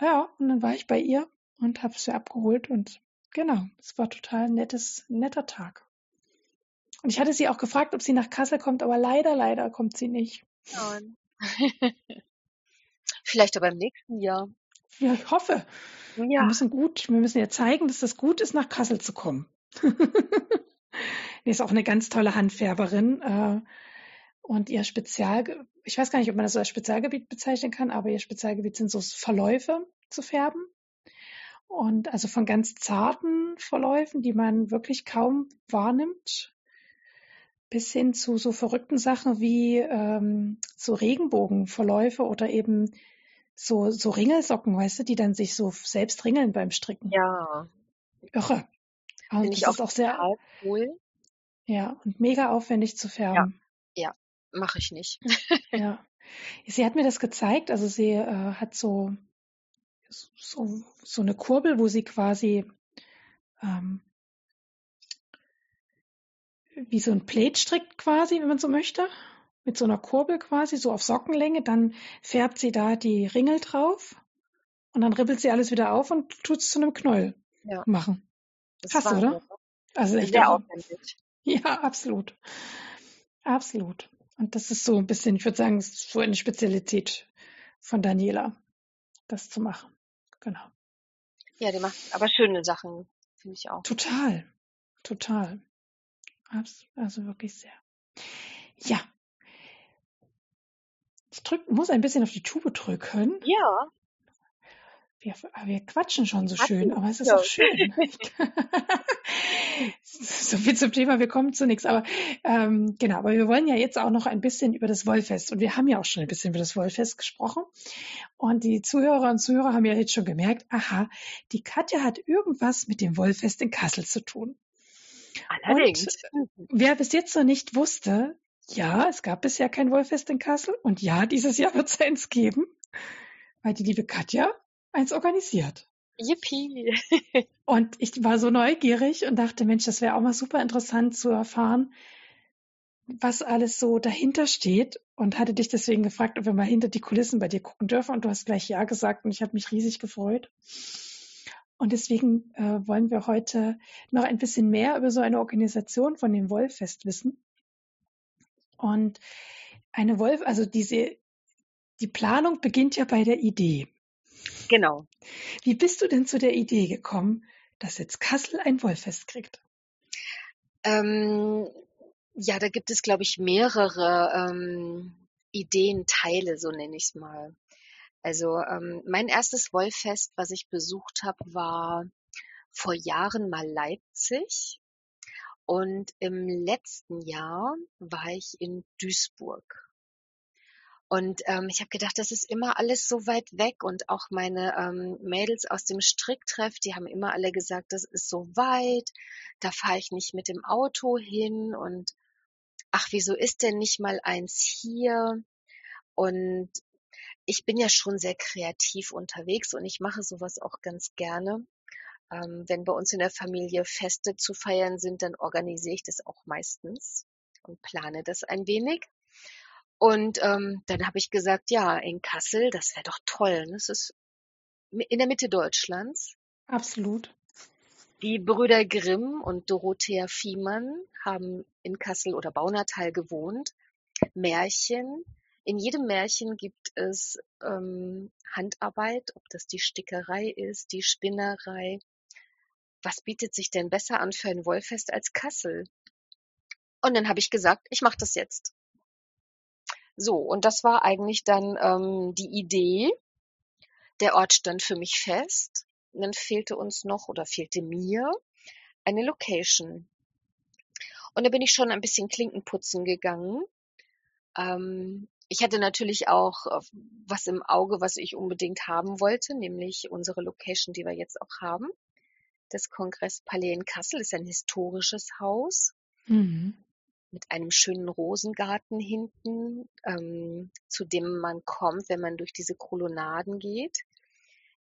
A: Ja, und dann war ich bei ihr und habe sie abgeholt und genau, es war total nettes, netter Tag. Und ich hatte sie auch gefragt, ob sie nach Kassel kommt, aber leider, leider kommt sie nicht.
B: Ja. (laughs) Vielleicht aber im nächsten Jahr.
A: Ja, ich hoffe. Wir
B: Ja,
A: müssen gut, wir müssen ihr zeigen, dass das gut ist, nach Kassel zu kommen. (laughs) Die ist auch eine ganz tolle Handfärberin. Und ihr Spezial, ich weiß gar nicht, ob man das so als Spezialgebiet bezeichnen kann, aber ihr Spezialgebiet sind so Verläufe zu färben. Und also von ganz zarten Verläufen, die man wirklich kaum wahrnimmt, bis hin zu so verrückten Sachen wie ähm, so Regenbogenverläufe oder eben so, so Ringelsocken, weißt du, die dann sich so selbst ringeln beim Stricken.
B: ja.
A: Irre. Und
B: Finde
A: das
B: ich auch
A: ist auch sehr,
B: cool.
A: ja, und mega aufwendig zu färben.
B: Ja, mache ich nicht.
A: Ja. Sie hat mir das gezeigt, also sie äh, hat so, so, so eine Kurbel, wo sie quasi ähm, wie so ein Plate strickt quasi, wenn man so möchte, mit so einer Kurbel quasi, so auf Sockenlänge, dann färbt sie da die Ringel drauf und dann ribbelt sie alles wieder auf und tut es zu einem Knäuel
B: Ja.
A: machen.
B: Das
A: Krass,
B: ist
A: oder?
B: Wahnsinn.
A: Also echt
B: Sehr aufwendig. (laughs)
A: Ja, absolut. Absolut. Und das ist so ein bisschen, ich würde sagen, es ist so eine Spezialität von Daniela, das zu machen. Genau.
B: Ja, die macht aber schöne Sachen, finde ich auch.
A: Total. Total. Also wirklich sehr. Ja. Ich drück, muss ein bisschen auf die Tube drücken.
B: Ja,
A: Wir, wir quatschen schon so
B: Quatschen,
A: schön, aber es ist
B: ja.
A: auch schön. (laughs) so viel zum Thema, wir kommen zu nichts. Aber ähm, genau, aber wir wollen ja jetzt auch noch ein bisschen über das Wollfest. Und wir haben ja auch schon ein bisschen über das Wollfest gesprochen. Und die Zuhörer und Zuhörer haben ja jetzt schon gemerkt, aha, die Katja hat irgendwas mit dem Wollfest in Kassel zu tun.
B: allerdings.
A: Wer bis jetzt noch nicht wusste, ja, es gab bisher kein Wollfest in Kassel und ja, dieses Jahr (laughs) wird es eins geben, weil die liebe Katja eins organisiert.
B: Yippie.
A: Und ich war so neugierig und dachte, Mensch, das wäre auch mal super interessant zu erfahren, was alles so dahinter steht und hatte dich deswegen gefragt, ob wir mal hinter die Kulissen bei dir gucken dürfen und du hast gleich Ja gesagt und ich habe mich riesig gefreut. Und deswegen äh, wollen wir heute noch ein bisschen mehr über so eine Organisation von dem Wollfest wissen. Und eine Wolf, also diese, die Planung beginnt ja bei der Idee.
B: Genau.
A: Wie bist du denn zu der Idee gekommen, dass jetzt Kassel ein Wollfest kriegt?
B: Ähm, ja, da gibt es, glaube ich, mehrere ähm, Ideenteile, so nenne ich es mal. Also ähm, mein erstes Wollfest, was ich besucht habe, war vor Jahren mal Leipzig. Und im letzten Jahr war ich in Duisburg. Und ähm, ich habe gedacht, das ist immer alles so weit weg. Und auch meine ähm, Mädels aus dem Stricktreff, die haben immer alle gesagt, das ist so weit, da fahre ich nicht mit dem Auto hin. Und ach, wieso ist denn nicht mal eins hier? Und ich bin ja schon sehr kreativ unterwegs und ich mache sowas auch ganz gerne. Ähm, wenn bei uns in der Familie Feste zu feiern sind, dann organisiere ich das auch meistens und plane das ein wenig. Und ähm, dann habe ich gesagt, ja, in Kassel, das wäre doch toll. ne? Das ist in der Mitte Deutschlands.
A: Absolut.
B: Die Brüder Grimm und Dorothea Fiemann haben in Kassel oder Baunatal gewohnt. Märchen. In jedem Märchen gibt es ähm, Handarbeit, ob das die Stickerei ist, die Spinnerei. Was bietet sich denn besser an für ein Wollfest als Kassel? Und dann habe ich gesagt, ich mache das jetzt. So, und das war eigentlich dann ähm, die Idee. Der Ort stand für mich fest. Und dann fehlte uns noch oder fehlte mir eine Location. Und da bin ich schon ein bisschen Klinkenputzen gegangen. Ähm, ich hatte natürlich auch äh, was im Auge, was ich unbedingt haben wollte, nämlich unsere Location, die wir jetzt auch haben. Das Kongresspalais in Kassel ist ein historisches Haus. Mhm mit einem schönen Rosengarten hinten, ähm, zu dem man kommt, wenn man durch diese Kolonnaden geht.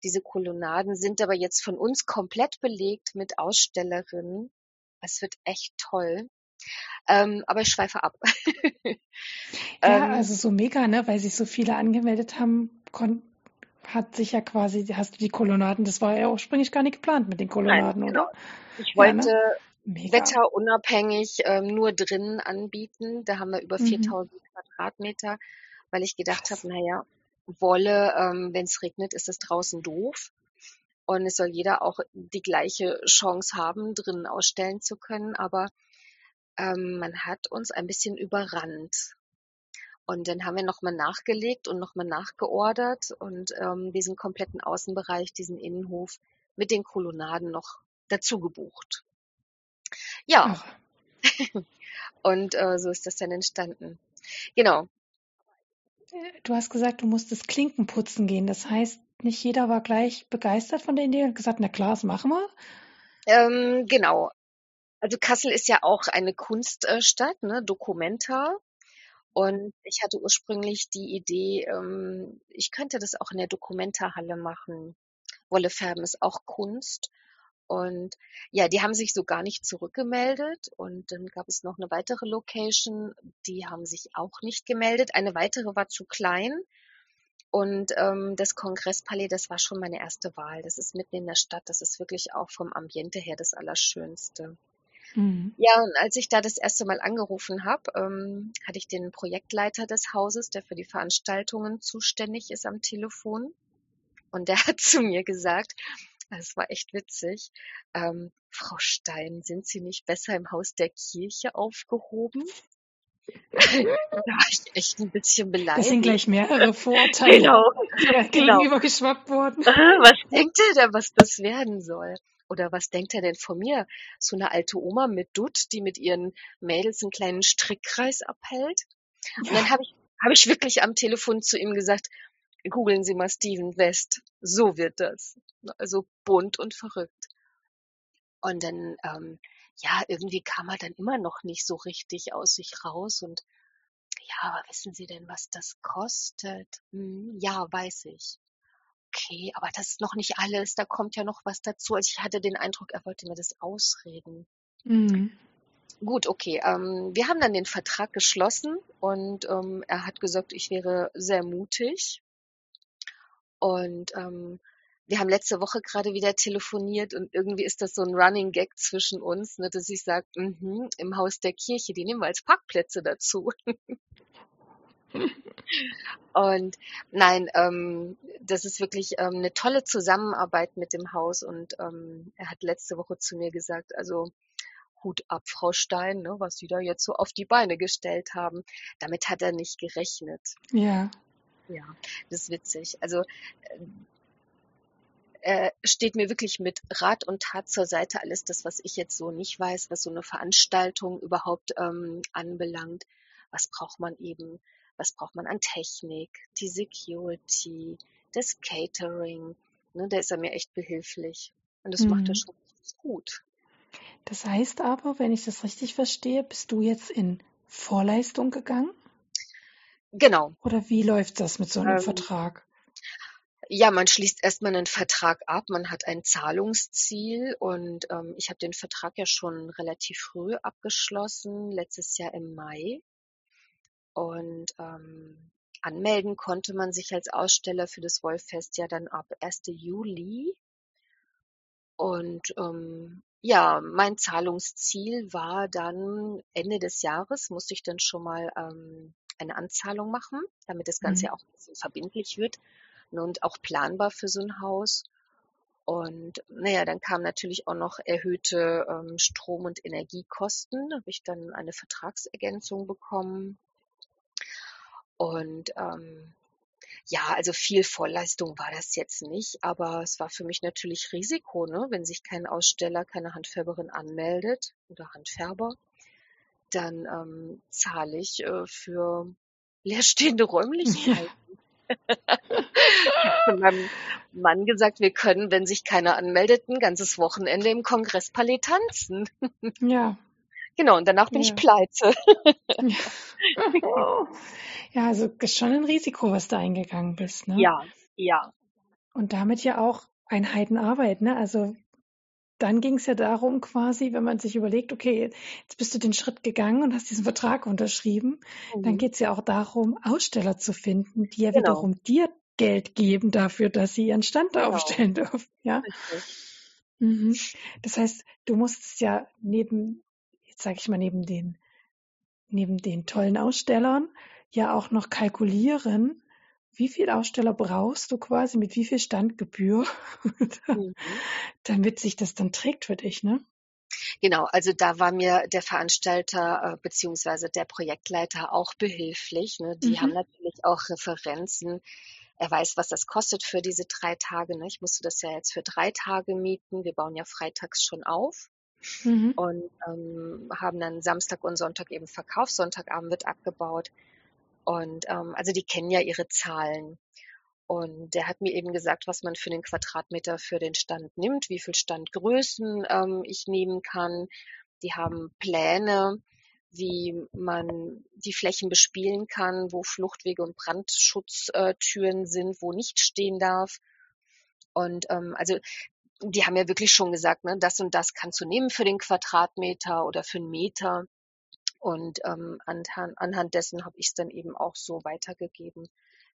B: Diese Kolonnaden sind aber jetzt von uns komplett belegt mit Ausstellerinnen. Es wird echt toll. Ähm, aber ich schweife ab. (laughs)
A: ja, ähm, also so mega, ne? Weil sich so viele angemeldet haben, hat sich ja quasi, hast du die Kolonnaden, das war ja ursprünglich gar nicht geplant mit den Kolonnaden, Nein, genau. oder?
B: Ich wollte, ja, ne? Mega. wetterunabhängig ähm, nur drinnen anbieten. Da haben wir über mhm. 4000 Quadratmeter, weil ich gedacht habe, naja, Wolle, ähm, wenn es regnet, ist es draußen doof. Und es soll jeder auch die gleiche Chance haben, drinnen ausstellen zu können. Aber ähm, man hat uns ein bisschen überrannt. Und dann haben wir nochmal nachgelegt und nochmal nachgeordert und ähm, diesen kompletten Außenbereich, diesen Innenhof mit den Kolonnaden noch dazu gebucht. Ja. Und äh, so ist das dann entstanden. Genau.
A: Du hast gesagt, du musstest Klinken putzen gehen. Das heißt, nicht jeder war gleich begeistert von der Idee und gesagt, na klar, das machen wir.
B: Ähm, genau. Also Kassel ist ja auch eine Kunststadt, ne, Documenta. Und ich hatte ursprünglich die Idee, ähm, ich könnte das auch in der Documenta-Halle machen. Wolle färben ist auch Kunst. Und ja, die haben sich so gar nicht zurückgemeldet. Und dann gab es noch eine weitere Location, die haben sich auch nicht gemeldet. Eine weitere war zu klein. Und ähm, das Kongresspalais, das war schon meine erste Wahl. Das ist mitten in der Stadt. Das ist wirklich auch vom Ambiente her das Allerschönste. Mhm. Ja, und als ich da das erste Mal angerufen habe, ähm, hatte ich den Projektleiter des Hauses, der für die Veranstaltungen zuständig ist, am Telefon. Und der (laughs) hat zu mir gesagt, es war echt witzig. Ähm, Frau Stein, sind Sie nicht besser im Haus der Kirche aufgehoben? (laughs) da war ich echt ein bisschen beleidigt.
A: Das sind gleich mehrere (laughs) Vorurteile genau, (laughs)
B: genau.
A: gegenübergeschwappt worden.
B: Was denkt er denn, was das werden soll? Oder was denkt er denn von mir? So eine alte Oma mit Dutt, die mit ihren Mädels einen kleinen Strickkreis abhält? Und dann habe ich, hab ich wirklich am Telefon zu ihm gesagt, googeln Sie mal Steven West. So wird das. Also bunt und verrückt. Und dann, ähm, ja, irgendwie kam er dann immer noch nicht so richtig aus sich raus und ja, aber wissen Sie denn, was das kostet? Hm, ja, weiß ich. Okay, aber das ist noch nicht alles, da kommt ja noch was dazu. Also ich hatte den Eindruck, er wollte mir das ausreden. Mhm. Gut, okay. Ähm, wir haben dann den Vertrag geschlossen und ähm, er hat gesagt, ich wäre sehr mutig und ähm, wir haben letzte Woche gerade wieder telefoniert und irgendwie ist das so ein Running Gag zwischen uns, ne, dass ich sage, mm im Haus der Kirche, die nehmen wir als Parkplätze dazu. und nein, ähm, das ist wirklich ähm, eine tolle Zusammenarbeit mit dem Haus und ähm, er hat letzte Woche zu mir gesagt, also Hut ab, Frau Stein, ne, was Sie da jetzt so auf die Beine gestellt haben. Damit hat er nicht gerechnet.
A: Ja.
B: Ja, das ist witzig. Also äh, steht mir wirklich mit Rat und Tat zur Seite alles das, was ich jetzt so nicht weiß, was so eine Veranstaltung überhaupt ähm, anbelangt. Was braucht man eben? Was braucht man an Technik? Die Security, das Catering. Ne, da ist er mir echt behilflich. Und das mhm. macht er mhm. schon gut.
A: Das heißt aber, wenn ich das richtig verstehe, bist du jetzt in Vorleistung gegangen?
B: Genau.
A: Oder wie läuft das mit so einem ähm, Vertrag?
B: Ja, man schließt erstmal einen Vertrag ab, man hat ein Zahlungsziel und ähm, ich habe den Vertrag ja schon relativ früh abgeschlossen, letztes Jahr im Mai. Und ähm, anmelden konnte man sich als Aussteller für das Wollfest ja dann ab 1. Juli. Und ähm, ja, mein Zahlungsziel war dann Ende des Jahres, musste ich dann schon mal ähm, eine Anzahlung machen, damit das Ganze
A: Mhm.
B: ja auch ein bisschen verbindlich wird ne, und auch planbar für so ein Haus. Und naja, dann kam natürlich auch noch erhöhte ähm, Strom- und Energiekosten. Da habe ich dann eine Vertragsergänzung bekommen. Und ähm, ja, also viel Vorleistung war das jetzt nicht, aber es war für mich natürlich Risiko, ne? Wenn sich kein Aussteller, keine Handfärberin anmeldet oder Handfärber, dann ähm, zahle ich äh, für leerstehende. (laughs) Räumlichkeiten. Ich habe meinem Mann gesagt, wir können, wenn sich keiner anmeldet, ein ganzes Wochenende im Kongresspalais tanzen.
A: Ja.
B: Genau, und danach bin ich
A: Ja.
B: pleite.
A: Ja. (laughs) Ja, also ist schon ein Risiko, was du eingegangen bist, ne?
B: Ja, ja,
A: Und damit ja auch ein Heidenarbeit, ne? Also dann ging es ja darum, quasi, wenn man sich überlegt, okay, jetzt bist du den Schritt gegangen und hast diesen Vertrag unterschrieben, dann
B: mhm.
A: geht es ja auch darum, Aussteller zu finden, die ja
B: genau,
A: wiederum dir Geld geben dafür, dass sie ihren Stand da
B: genau,
A: aufstellen (laughs) dürfen, ja? Mhm. Das heißt, du musstest ja neben, jetzt sage ich mal, neben den, neben den tollen Ausstellern ja auch noch kalkulieren, wie viel Aussteller brauchst du quasi mit wie viel Standgebühr,
B: Mhm. (laughs)
A: damit sich das dann trägt für dich, ne?
B: Genau, also da war mir der Veranstalter äh, beziehungsweise der Projektleiter auch behilflich. Ne? Die haben
A: Mhm.
B: natürlich auch Referenzen. Er weiß, was das kostet für diese drei Tage. Ne? Ich musste das ja jetzt für drei Tage mieten. Wir bauen ja freitags schon auf
A: Mhm.
B: und ähm, haben dann Samstag und Sonntag eben Verkauf. Sonntagabend wird abgebaut. Und ähm, also die kennen ja ihre Zahlen. Und der hat mir eben gesagt, was man für den Quadratmeter für den Stand nimmt, wie viel Standgrößen ähm, ich nehmen kann. Die haben Pläne, wie man die Flächen bespielen kann, wo Fluchtwege und Brandschutztüren sind, wo nicht stehen darf. Und ähm, also die haben ja wirklich schon gesagt, ne, das und das kannst du nehmen für den Quadratmeter oder für einen Meter. Und ähm, anhand, anhand dessen habe ich es dann eben auch so weitergegeben,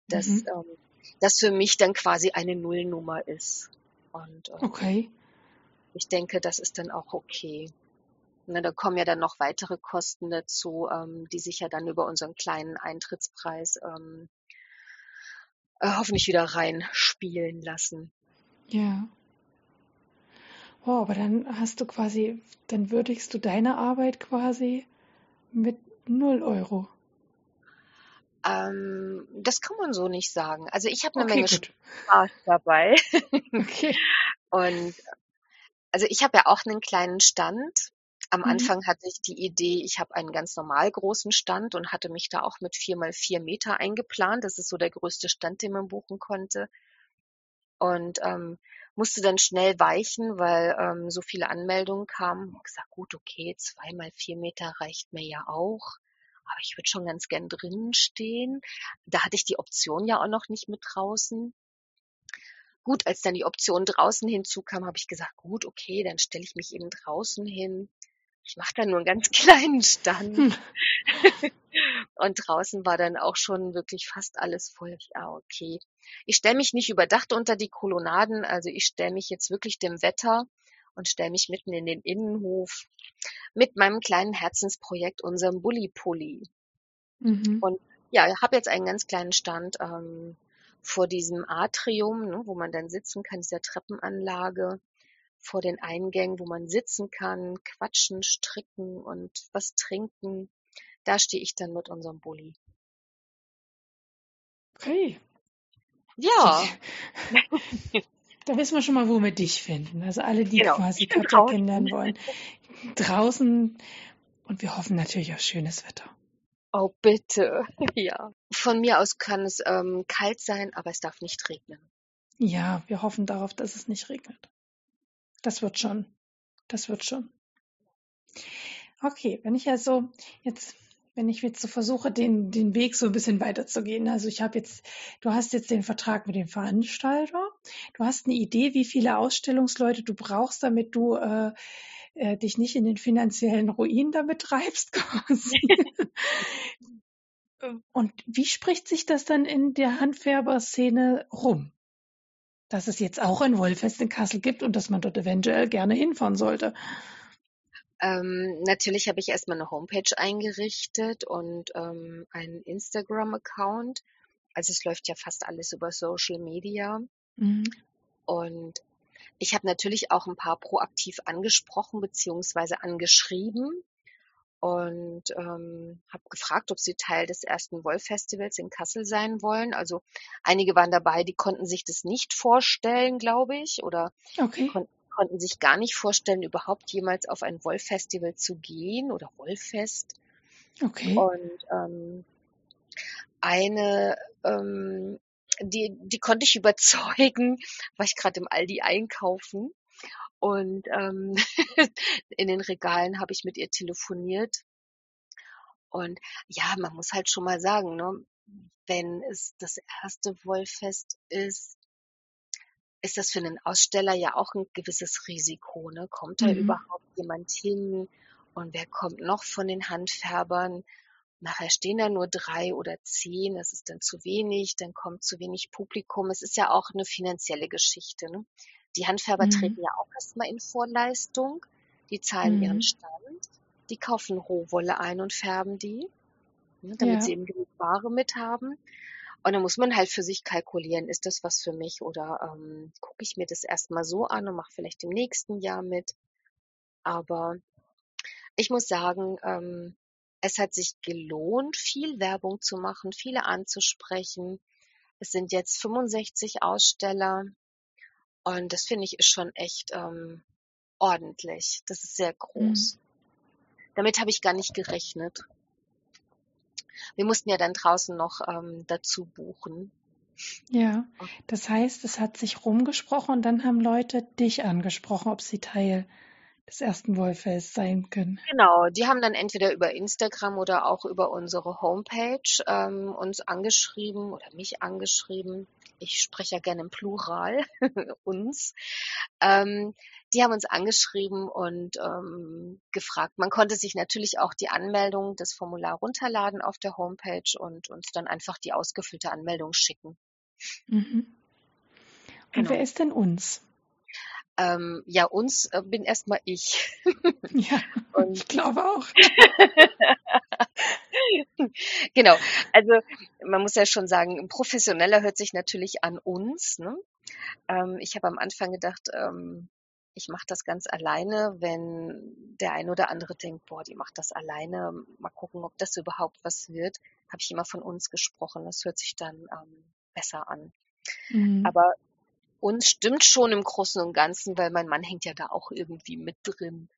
B: dass
A: Mhm.
B: ähm, das für mich dann quasi eine Nullnummer ist. Und ähm,
A: Okay.
B: ich denke, das ist dann auch okay. Ne, da kommen ja dann noch weitere Kosten dazu, ähm, die sich ja dann über unseren kleinen Eintrittspreis ähm, äh, hoffentlich wieder reinspielen lassen.
A: Ja. Oh, aber dann hast du quasi, dann würdigst du deine Arbeit quasi mit null Euro.
B: Ähm, das kann man so nicht sagen. Also ich habe eine
A: Okay,
B: Menge
A: gut.
B: Spaß dabei. (laughs)
A: Okay.
B: Und also ich habe ja auch einen kleinen Stand. Am
A: Mhm.
B: Anfang hatte ich die Idee, ich habe einen ganz normal großen Stand und hatte mich da auch mit vier mal vier Meter eingeplant. Das ist so der größte Stand, den man buchen konnte. Und ähm, musste dann schnell weichen, weil ähm, so viele Anmeldungen kamen. Ich gesagt, gut, okay, zwei mal vier Meter reicht mir ja auch. Aber ich würde schon ganz gern drinnen stehen. Da hatte ich die Option ja auch noch nicht mit draußen. Gut, als dann die Option draußen hinzukam, habe ich gesagt, gut, okay, dann stelle ich mich eben draußen hin. Ich mache da nur einen ganz (laughs) kleinen Stand.
A: Hm. (laughs)
B: Und draußen war dann auch schon wirklich fast alles voll. Ja, okay. Ich stelle mich nicht überdacht unter die Kolonnaden, also ich stelle mich jetzt wirklich dem Wetter und stelle mich mitten in den Innenhof mit meinem kleinen Herzensprojekt, unserem Bulli-Pulli.
A: Mhm.
B: Und ja, habe jetzt einen ganz kleinen Stand ähm, vor diesem Atrium, ne, wo man dann sitzen kann, dieser Treppenanlage, vor den Eingängen, wo man sitzen kann, quatschen, stricken und was trinken. Da stehe ich dann mit unserem Bulli.
A: Okay.
B: Ja, (laughs)
A: Da wissen wir schon mal, wo wir dich finden. Also alle, die
B: genau.
A: quasi (laughs) Katja kennenlernen wollen. Draußen. Und wir hoffen natürlich auf schönes Wetter.
B: Oh, bitte. (laughs) Ja. Von mir aus kann es ähm, kalt sein, aber es darf nicht regnen.
A: Ja, wir hoffen darauf, dass es nicht regnet. Das wird schon. Das wird schon. Okay, wenn ich also jetzt, wenn ich jetzt so versuche, den, den Weg so ein bisschen weiterzugehen. Also ich habe jetzt, du hast jetzt den Vertrag mit dem Veranstalter. Du hast eine Idee, wie viele Ausstellungsleute du brauchst, damit du äh, äh, dich nicht in den finanziellen Ruin damit treibst. (laughs) (laughs) Und wie spricht sich das dann in der Handfärberszene rum? Dass es jetzt auch ein Wollfest in Kassel gibt und dass man dort eventuell gerne hinfahren sollte.
B: Ähm, natürlich habe ich erstmal eine Homepage eingerichtet und ähm, einen Instagram-Account. Also es läuft ja fast alles über Social Media. Mhm. Und ich habe natürlich auch ein paar proaktiv angesprochen beziehungsweise angeschrieben und ähm, habe gefragt, ob sie Teil des ersten Wolf-Festivals in Kassel sein wollen. Also einige waren dabei, die konnten sich das nicht vorstellen, glaube ich, oder okay. kon konnten sich gar nicht vorstellen, überhaupt jemals auf ein Wolf-Festival zu gehen oder Wolffest. Okay. Und ähm, eine, ähm, die, die konnte ich (laughs) überzeugen, war ich gerade im Aldi einkaufen und ähm, (laughs) in den Regalen habe ich mit ihr telefoniert. Und ja, man muss halt schon mal sagen, ne, wenn es das erste Wollfest ist, ist das für einen Aussteller ja auch ein gewisses Risiko. Ne? Kommt da mhm. überhaupt jemand hin? Und wer kommt noch von den Handfärbern? Nachher stehen da nur drei oder zehn, das ist dann zu wenig, dann kommt zu wenig Publikum. Es ist ja auch eine finanzielle Geschichte. Ne? Die Handfärber mhm. treten ja auch erstmal in Vorleistung. Die zahlen mhm. ihren Stand. Die kaufen Rohwolle ein und färben die, ne, damit ja. sie eben genug Ware mit haben. Und dann muss man halt für sich kalkulieren, ist das was für mich oder ähm, gucke ich mir das erstmal so an und mache vielleicht im nächsten Jahr mit. Aber ich muss sagen, ähm, es hat sich gelohnt, viel Werbung zu machen, viele anzusprechen. Es sind jetzt 65 Aussteller. Und das finde ich ist schon echt ähm, ordentlich. Das ist sehr groß. Mhm. Damit habe ich gar nicht gerechnet. Wir mussten ja dann draußen noch ähm, dazu buchen.
A: Ja, das heißt, es hat sich rumgesprochen und dann haben Leute dich angesprochen, ob sie Teil des ersten Wollfests sein können.
B: Genau, die haben dann entweder über Instagram oder auch über unsere Homepage ähm, uns angeschrieben oder mich angeschrieben. Ich spreche ja gerne im Plural, (laughs) uns. Ähm, die haben uns angeschrieben und ähm, gefragt. Man konnte sich natürlich auch die Anmeldung, das Formular runterladen auf der Homepage und uns dann einfach die ausgefüllte Anmeldung schicken.
A: Mhm. Und genau. wer ist denn uns?
B: Ähm, ja, uns äh, bin erstmal ich. (laughs)
A: ja, und ich glaube auch. (laughs)
B: genau. Also man muss ja schon sagen, professioneller hört sich natürlich an uns. Ne? Ähm, ich habe am Anfang gedacht, ähm, ich mache das ganz alleine, wenn der ein oder andere denkt, boah, die macht das alleine, mal gucken, ob das überhaupt was wird, habe ich immer von uns gesprochen. Das hört sich dann ähm, besser an. Mhm. Aber uns stimmt schon im Großen und Ganzen, weil mein Mann hängt ja da auch irgendwie mit drin.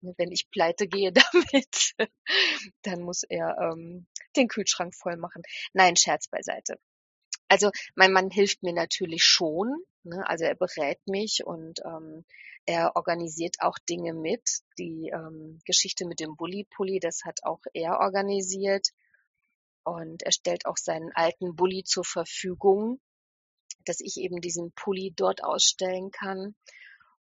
B: Ne, wenn ich pleite gehe (laughs) damit, dann muss er ähm, den Kühlschrank voll machen. Nein, Scherz beiseite. Also mein Mann hilft mir natürlich schon. Ne? Also er berät mich und ähm, er organisiert auch Dinge mit. Die ähm, Geschichte mit dem Bulli-Pulli, das hat auch er organisiert. Und er stellt auch seinen alten Bulli zur Verfügung, dass ich eben diesen Pulli dort ausstellen kann.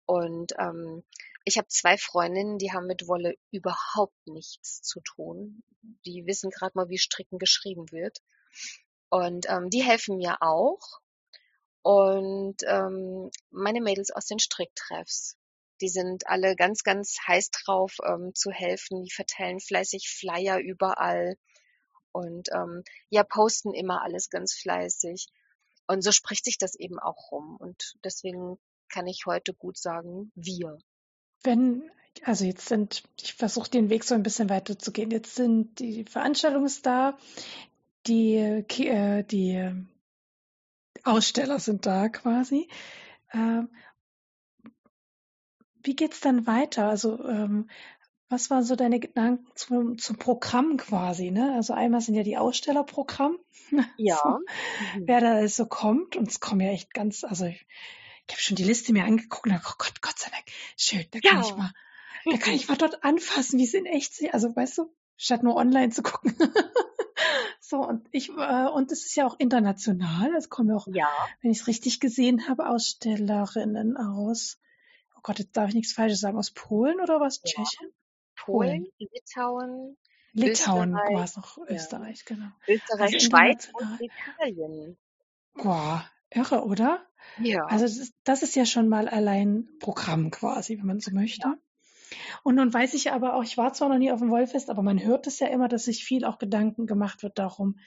B: Und ähm, ich habe zwei Freundinnen, die haben mit Wolle überhaupt nichts zu tun. Die wissen gerade mal, wie Stricken geschrieben wird. Und ähm, die helfen mir auch. Und ähm, meine Mädels aus den Stricktreffs, die sind alle ganz, ganz heiß drauf ähm, zu helfen. Die verteilen fleißig Flyer überall und ähm, ja, posten immer alles ganz fleißig. Und so spricht sich das eben auch rum. Und deswegen kann ich heute gut sagen, wir.
A: Wenn, also jetzt sind, ich versuche den Weg so ein bisschen weiter zu gehen. Jetzt sind die Veranstaltung ist da, die, äh, die Aussteller sind da quasi. Ähm, wie geht's dann weiter? Also ähm, was waren so deine Gedanken zum, zum Programm quasi? Ne? Also einmal sind ja die Ausstellerprogramm. (laughs)
B: Ja. So,
A: mhm. Wer da so kommt und es kommen ja echt ganz, also ich, ich habe schon die Liste mir angeguckt und oh Gott, Gott sei Dank, schön, da kann ja. ich mal, da kann ich (laughs) mal dort anfassen, wie sie in echt. Also weißt du, statt nur online zu gucken. (laughs) so und ich äh, und es ist ja auch international. Es kommen ja auch, ja. wenn ich es richtig gesehen habe, Ausstellerinnen aus. Oh Gott, jetzt darf ich nichts Falsches sagen. Aus Polen oder was? Ja. Tschechien?
B: Polen, Litauen,
A: Litauen war es noch Österreich,
B: ja.
A: genau.
B: Österreich,
A: Also
B: Schweiz und. Italien.
A: Boah, irre, oder?
B: Ja.
A: Also das ist, das ist ja schon mal allein Programm quasi, wenn man so möchte. Und nun weiß ich aber auch, ich war zwar noch nie auf dem Wollfest, aber man hört es ja immer, dass sich viel auch Gedanken gemacht wird darum,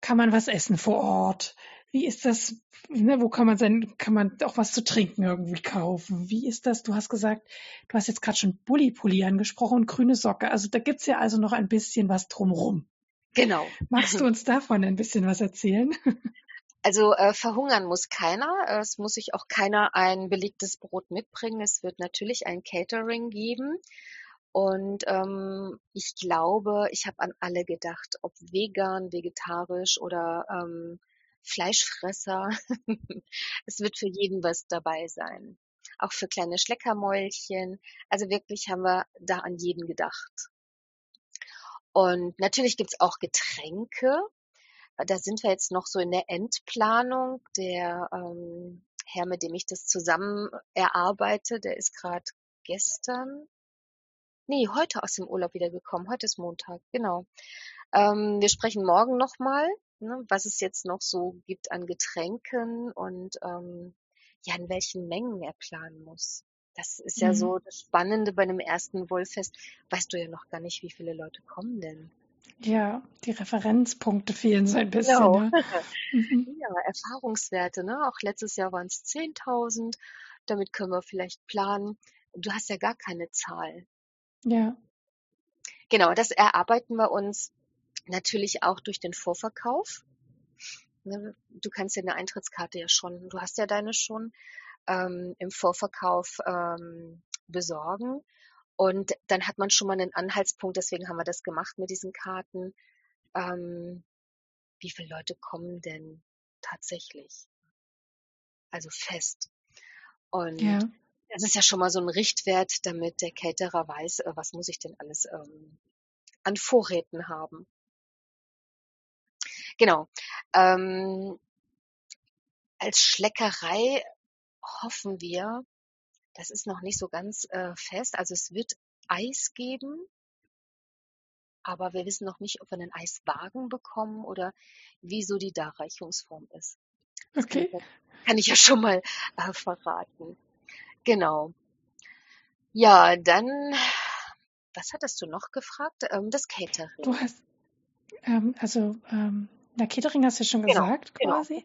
A: kann man was essen vor Ort? Wie ist das? Ne, wo kann man sein, kann man auch was zu trinken irgendwie kaufen? Wie ist das? Du hast gesagt, du hast jetzt gerade schon Bulli-Pulli angesprochen und grüne Socke. Also da gibt's ja also noch ein bisschen was drumrum.
B: Genau.
A: Magst du uns davon ein bisschen was erzählen? (laughs)
B: Also äh, verhungern muss keiner. Es muss sich auch keiner ein belegtes Brot mitbringen. Es wird natürlich ein Catering geben. Und ähm, ich glaube, ich habe an alle gedacht, ob vegan, vegetarisch oder ähm, Fleischfresser. (laughs) es wird für jeden was dabei sein. Auch für kleine Schleckermäulchen. Also wirklich haben wir da an jeden gedacht. Und natürlich gibt's auch Getränke. Da sind wir jetzt noch so in der Endplanung. Der ähm, Herr, mit dem ich das zusammen erarbeite, der ist gerade gestern, nee, heute aus dem Urlaub wiedergekommen. Heute ist Montag, genau. Ähm, wir sprechen morgen nochmal, ne, was es jetzt noch so gibt an Getränken und ähm, ja, in welchen Mengen er planen muss. Das ist ja
A: Mhm.
B: so das Spannende bei einem ersten Wollfest. Weißt du ja noch gar nicht, wie viele Leute kommen denn.
A: Ja, die Referenzpunkte fehlen so ein bisschen.
B: Genau.
A: Ne? (laughs) Mhm.
B: Ja, Erfahrungswerte, ne? Auch letztes Jahr waren es 10.000. Damit können wir vielleicht planen. Du hast ja gar keine Zahl.
A: Ja,
B: Genau, das erarbeiten wir uns natürlich auch durch den Vorverkauf. Ne, Du kannst ja eine Eintrittskarte ja schon, du hast ja deine schon ähm, im Vorverkauf ähm, besorgen. Und dann hat man schon mal einen Anhaltspunkt, deswegen haben wir das gemacht mit diesen Karten. Ähm, wie viele Leute kommen denn tatsächlich? Also fest. Und
A: ja.
B: das ist ja schon mal so ein Richtwert, damit der Caterer weiß, äh, was muss ich denn alles ähm, an Vorräten haben. Genau. Ähm, als Schleckerei hoffen wir, das ist noch nicht so ganz äh, fest, also es wird Eis geben, aber wir wissen noch nicht, ob wir einen Eiswagen bekommen oder wie so die Darreichungsform ist. Das kann, ich,
A: Okay.
B: ja- kann ich ja schon mal äh, verraten. Genau. Ja, dann, was hattest du noch gefragt? Ähm, das Catering.
A: Du hast, ähm, also, ähm, na, Catering hast du ja schon
B: Genau,
A: gesagt,
B: genau.
A: quasi.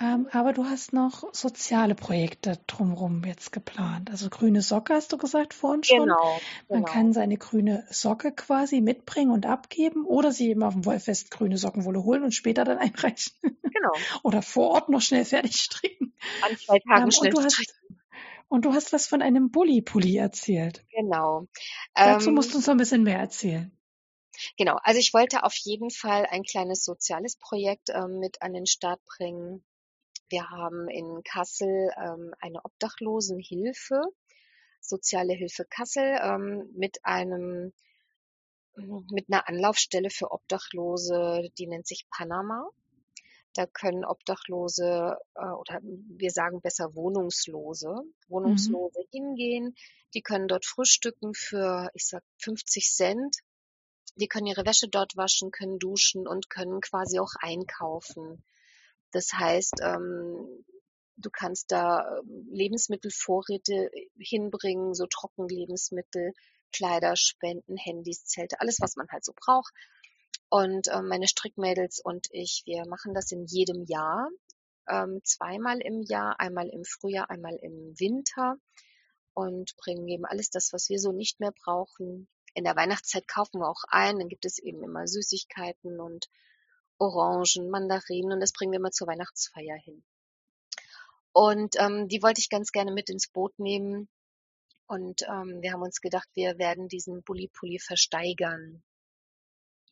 A: Ähm, aber du hast noch soziale Projekte drumherum jetzt geplant. Also grüne Socke hast du gesagt vorhin schon.
B: Genau,
A: Man
B: genau.
A: kann seine grüne Socke quasi mitbringen und abgeben oder sie eben auf dem Wollfest grüne Sockenwolle holen und später dann (laughs) einreichen.
B: Genau.
A: oder vor Ort noch schnell fertig stricken.
B: An zwei Tagen
A: Ähm,
B: schnell
A: und du hast,
B: stricken.
A: und du hast was von einem Bulli-Pulli erzählt.
B: Genau.
A: Dazu
B: Ähm,
A: musst du uns noch ein bisschen mehr erzählen.
B: Genau, also ich wollte auf jeden Fall ein kleines soziales Projekt ähm, mit an den Start bringen. Wir haben in Kassel ähm, eine Obdachlosenhilfe, Soziale Hilfe Kassel, ähm, mit einem mit einer Anlaufstelle für Obdachlose, die nennt sich Panama. Da können Obdachlose äh, oder wir sagen besser Wohnungslose,
A: Mhm.
B: Wohnungslose hingehen. Die können dort frühstücken für, ich sag, 50 Cent. Die können ihre Wäsche dort waschen, können duschen und können quasi auch einkaufen. Das heißt, ähm, du kannst da ähm, Lebensmittelvorräte hinbringen, so Trockenlebensmittel, Kleider, Spenden, Handys, Zelte, alles, was man halt so braucht. Und ähm, meine Strickmädels und ich, wir machen das in jedem Jahr, ähm, zweimal im Jahr, einmal im Frühjahr, einmal im Winter und bringen eben alles das, was wir so nicht mehr brauchen. In der Weihnachtszeit kaufen wir auch ein, dann gibt es eben immer Süßigkeiten und Orangen, Mandarinen und das bringen wir immer zur Weihnachtsfeier hin. Und ähm, die wollte ich ganz gerne mit ins Boot nehmen. Und ähm, wir haben uns gedacht, wir werden diesen Bulli-Pulli versteigern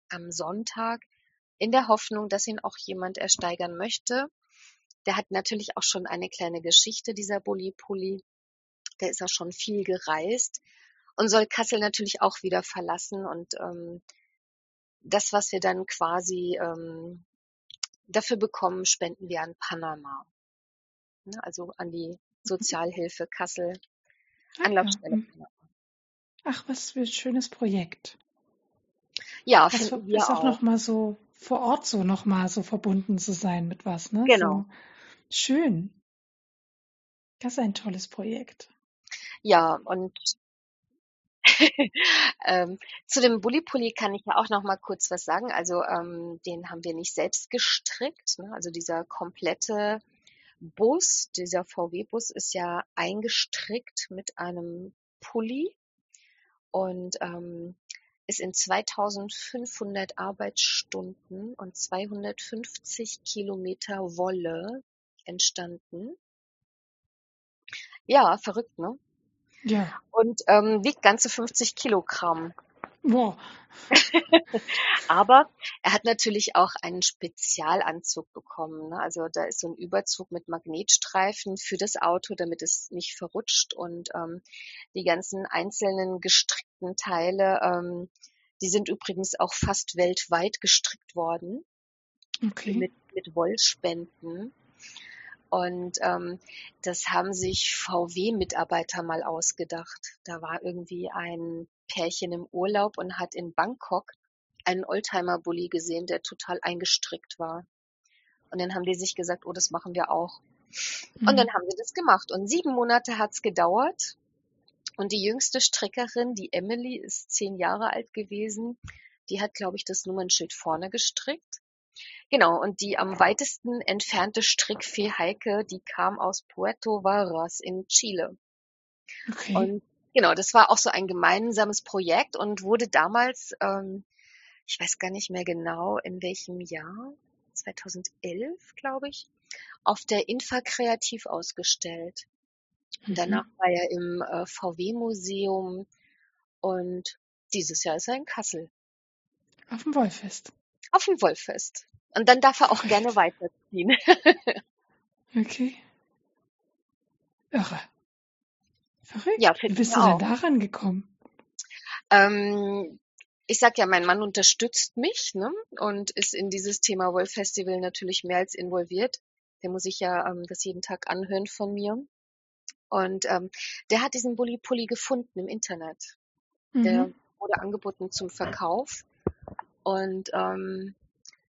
B: am Sonntag in der Hoffnung, dass ihn auch jemand ersteigern möchte. Der hat natürlich auch schon eine kleine Geschichte, dieser Bulli-Pulli. Der ist auch schon viel gereist und soll Kassel natürlich auch wieder verlassen. Und ähm, das, was wir dann quasi ähm, dafür bekommen, spenden wir an Panama. Ne, Also an die Sozialhilfe Kassel,
A: Ah.
B: Anlaufstelle
A: Mhm.
B: Panama.
A: Ach, was für ein schönes Projekt.
B: Ja,
A: Das
B: finden wir
A: ist auch
B: auch.
A: nochmal so vor Ort so nochmal so verbunden zu sein mit was, ne?
B: Genau.
A: So schön. Das ist ein tolles Projekt.
B: Ja, und (laughs) ähm, zu dem Bulli-Pulli kann ich ja auch noch mal kurz was sagen. Also ähm, den haben wir nicht selbst gestrickt. Ne? Also dieser komplette Bus, dieser VW-Bus ist ja eingestrickt mit einem Pulli und ähm, ist in 2500 Arbeitsstunden und 250 Kilometer Wolle entstanden. Ja, verrückt, ne?
A: Ja.
B: Und ähm, wiegt ganze 50 Kilogramm.
A: Boah. (laughs)
B: Aber er hat natürlich auch einen Spezialanzug bekommen. Ne? Also da ist so ein Überzug mit Magnetstreifen für das Auto, damit es nicht verrutscht. Und ähm, die ganzen einzelnen gestrickten Teile, ähm, die sind übrigens auch fast weltweit gestrickt worden
A: Okay.
B: mit, mit Wollspenden. Und ähm, das haben sich VW-Mitarbeiter mal ausgedacht. Da war irgendwie ein Pärchen im Urlaub und hat in Bangkok einen Oldtimer-Bully gesehen, der total eingestrickt war. Und dann haben die sich gesagt, oh, das machen wir auch. Und
A: Mhm.
B: dann haben sie das gemacht. Und sieben Monate hat's gedauert. Und die jüngste Strickerin, die Emily, ist zehn Jahre alt gewesen. Die hat, glaube ich, das Nummernschild vorne gestrickt. Genau, und die am weitesten entfernte Strickfee Heike, die kam aus Puerto Varas in Chile.
A: Okay.
B: Und genau, das war auch so ein gemeinsames Projekt und wurde damals, ähm, ich weiß gar nicht mehr genau, in welchem Jahr, 2011, glaube ich, auf der Infa Kreativ ausgestellt. Und danach
A: Mhm.
B: war er im äh, VW-Museum und dieses Jahr ist er in Kassel
A: Auf dem Wollfest.
B: Auf dem Wollfest. Und dann darf er auch gerne (laughs) weiterziehen. (laughs)
A: Okay. Irre. Verrückt.
B: Ja,
A: Wie bist du denn
B: auch.
A: daran gekommen?
B: Ähm, ich sag ja, mein Mann unterstützt mich ne? und ist in dieses Thema Wolf Festival natürlich mehr als involviert. Der muss sich ja ähm, das jeden Tag anhören von mir. Und ähm, der hat diesen Bulli Pulli gefunden im Internet. Der
A: Mhm.
B: wurde angeboten zum Verkauf und ähm,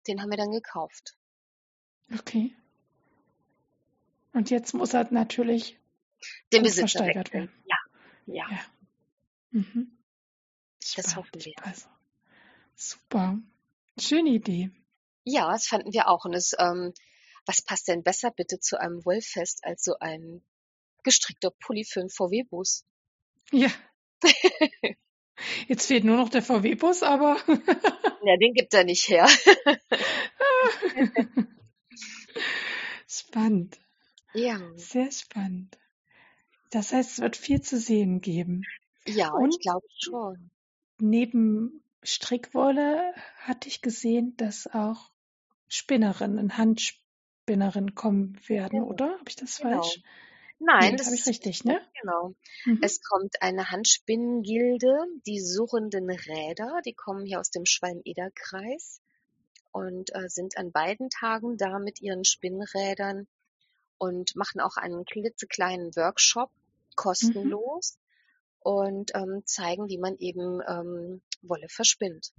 B: den haben wir dann gekauft.
A: Okay. Und jetzt muss er natürlich
B: Den Besitzer
A: versteigert werden.
B: Ja, ja,
A: Ja. Mhm.
B: das hoffen wir.
A: Also, super. Schöne Idee.
B: Ja, das fanden wir auch. Und es, ähm, was passt denn besser bitte zu einem Wollfest als so ein gestrickter Pulli für einen VW-Bus?
A: Ja. (laughs) Jetzt fehlt nur noch der VW-Bus, aber (laughs)
B: Ja, den gibt er nicht her. (laughs)
A: spannend.
B: Ja,
A: Sehr spannend. Das heißt, es wird viel zu sehen geben.
B: ja, ich
A: Und
B: glaube schon.
A: neben Strickwolle hatte ich gesehen, dass auch Spinnerinnen, Handspinnerinnen kommen werden,
B: Genau,
A: oder? Habe ich das
B: genau.
A: falsch?
B: Nein,
A: Nee,
B: das
A: habe ich
B: ist
A: richtig, ne?
B: genau.
A: Mhm.
B: Es kommt eine Handspinnengilde, die surrenden Räder, die kommen hier aus dem Schwalm-Eder-Kreis und äh, sind an beiden Tagen da mit ihren Spinnrädern und machen auch einen klitzekleinen Workshop,
A: Mhm.
B: kostenlos, und ähm, zeigen, wie man eben ähm, Wolle verspinnt.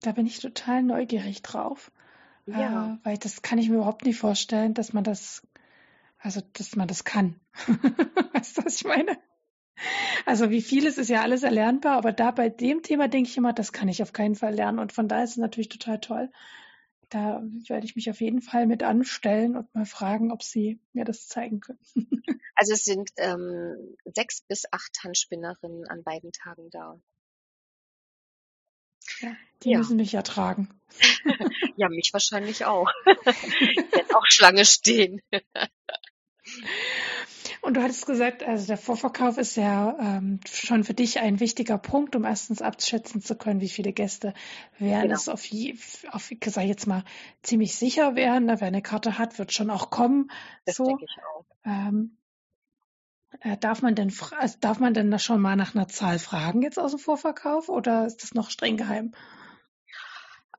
A: Da bin ich total neugierig drauf,
B: Ja,
A: äh, weil das kann ich mir überhaupt nicht vorstellen, dass man das, also dass man das kann. (laughs) Weißt du, was ich meine? Also wie vieles ist ja alles erlernbar, aber da bei dem Thema denke ich immer, das kann ich auf keinen Fall lernen. Und von daher ist es natürlich total toll. Da werde ich mich auf jeden Fall mit anstellen und mal fragen, ob Sie mir das zeigen können. (laughs)
B: also es sind ähm, sechs bis acht Handspinnerinnen an beiden Tagen da.
A: Ja, die
B: Ja,
A: müssen mich ja tragen. (laughs)
B: ja, mich wahrscheinlich auch. Ich werde auch Schlange stehen.
A: Und du hattest gesagt, also der Vorverkauf ist ja ähm, schon für dich ein wichtiger Punkt, um erstens abschätzen zu können, wie viele Gäste werden
B: Genau.
A: es auf, je, auf ich sag jetzt mal, ziemlich sicher werden. Ne? Wer eine Karte hat, wird schon auch kommen.
B: Das
A: So.
B: denke ich auch.
A: Ähm, äh, darf man denn also darf man denn da schon mal nach einer Zahl fragen jetzt aus dem Vorverkauf oder ist das noch streng geheim?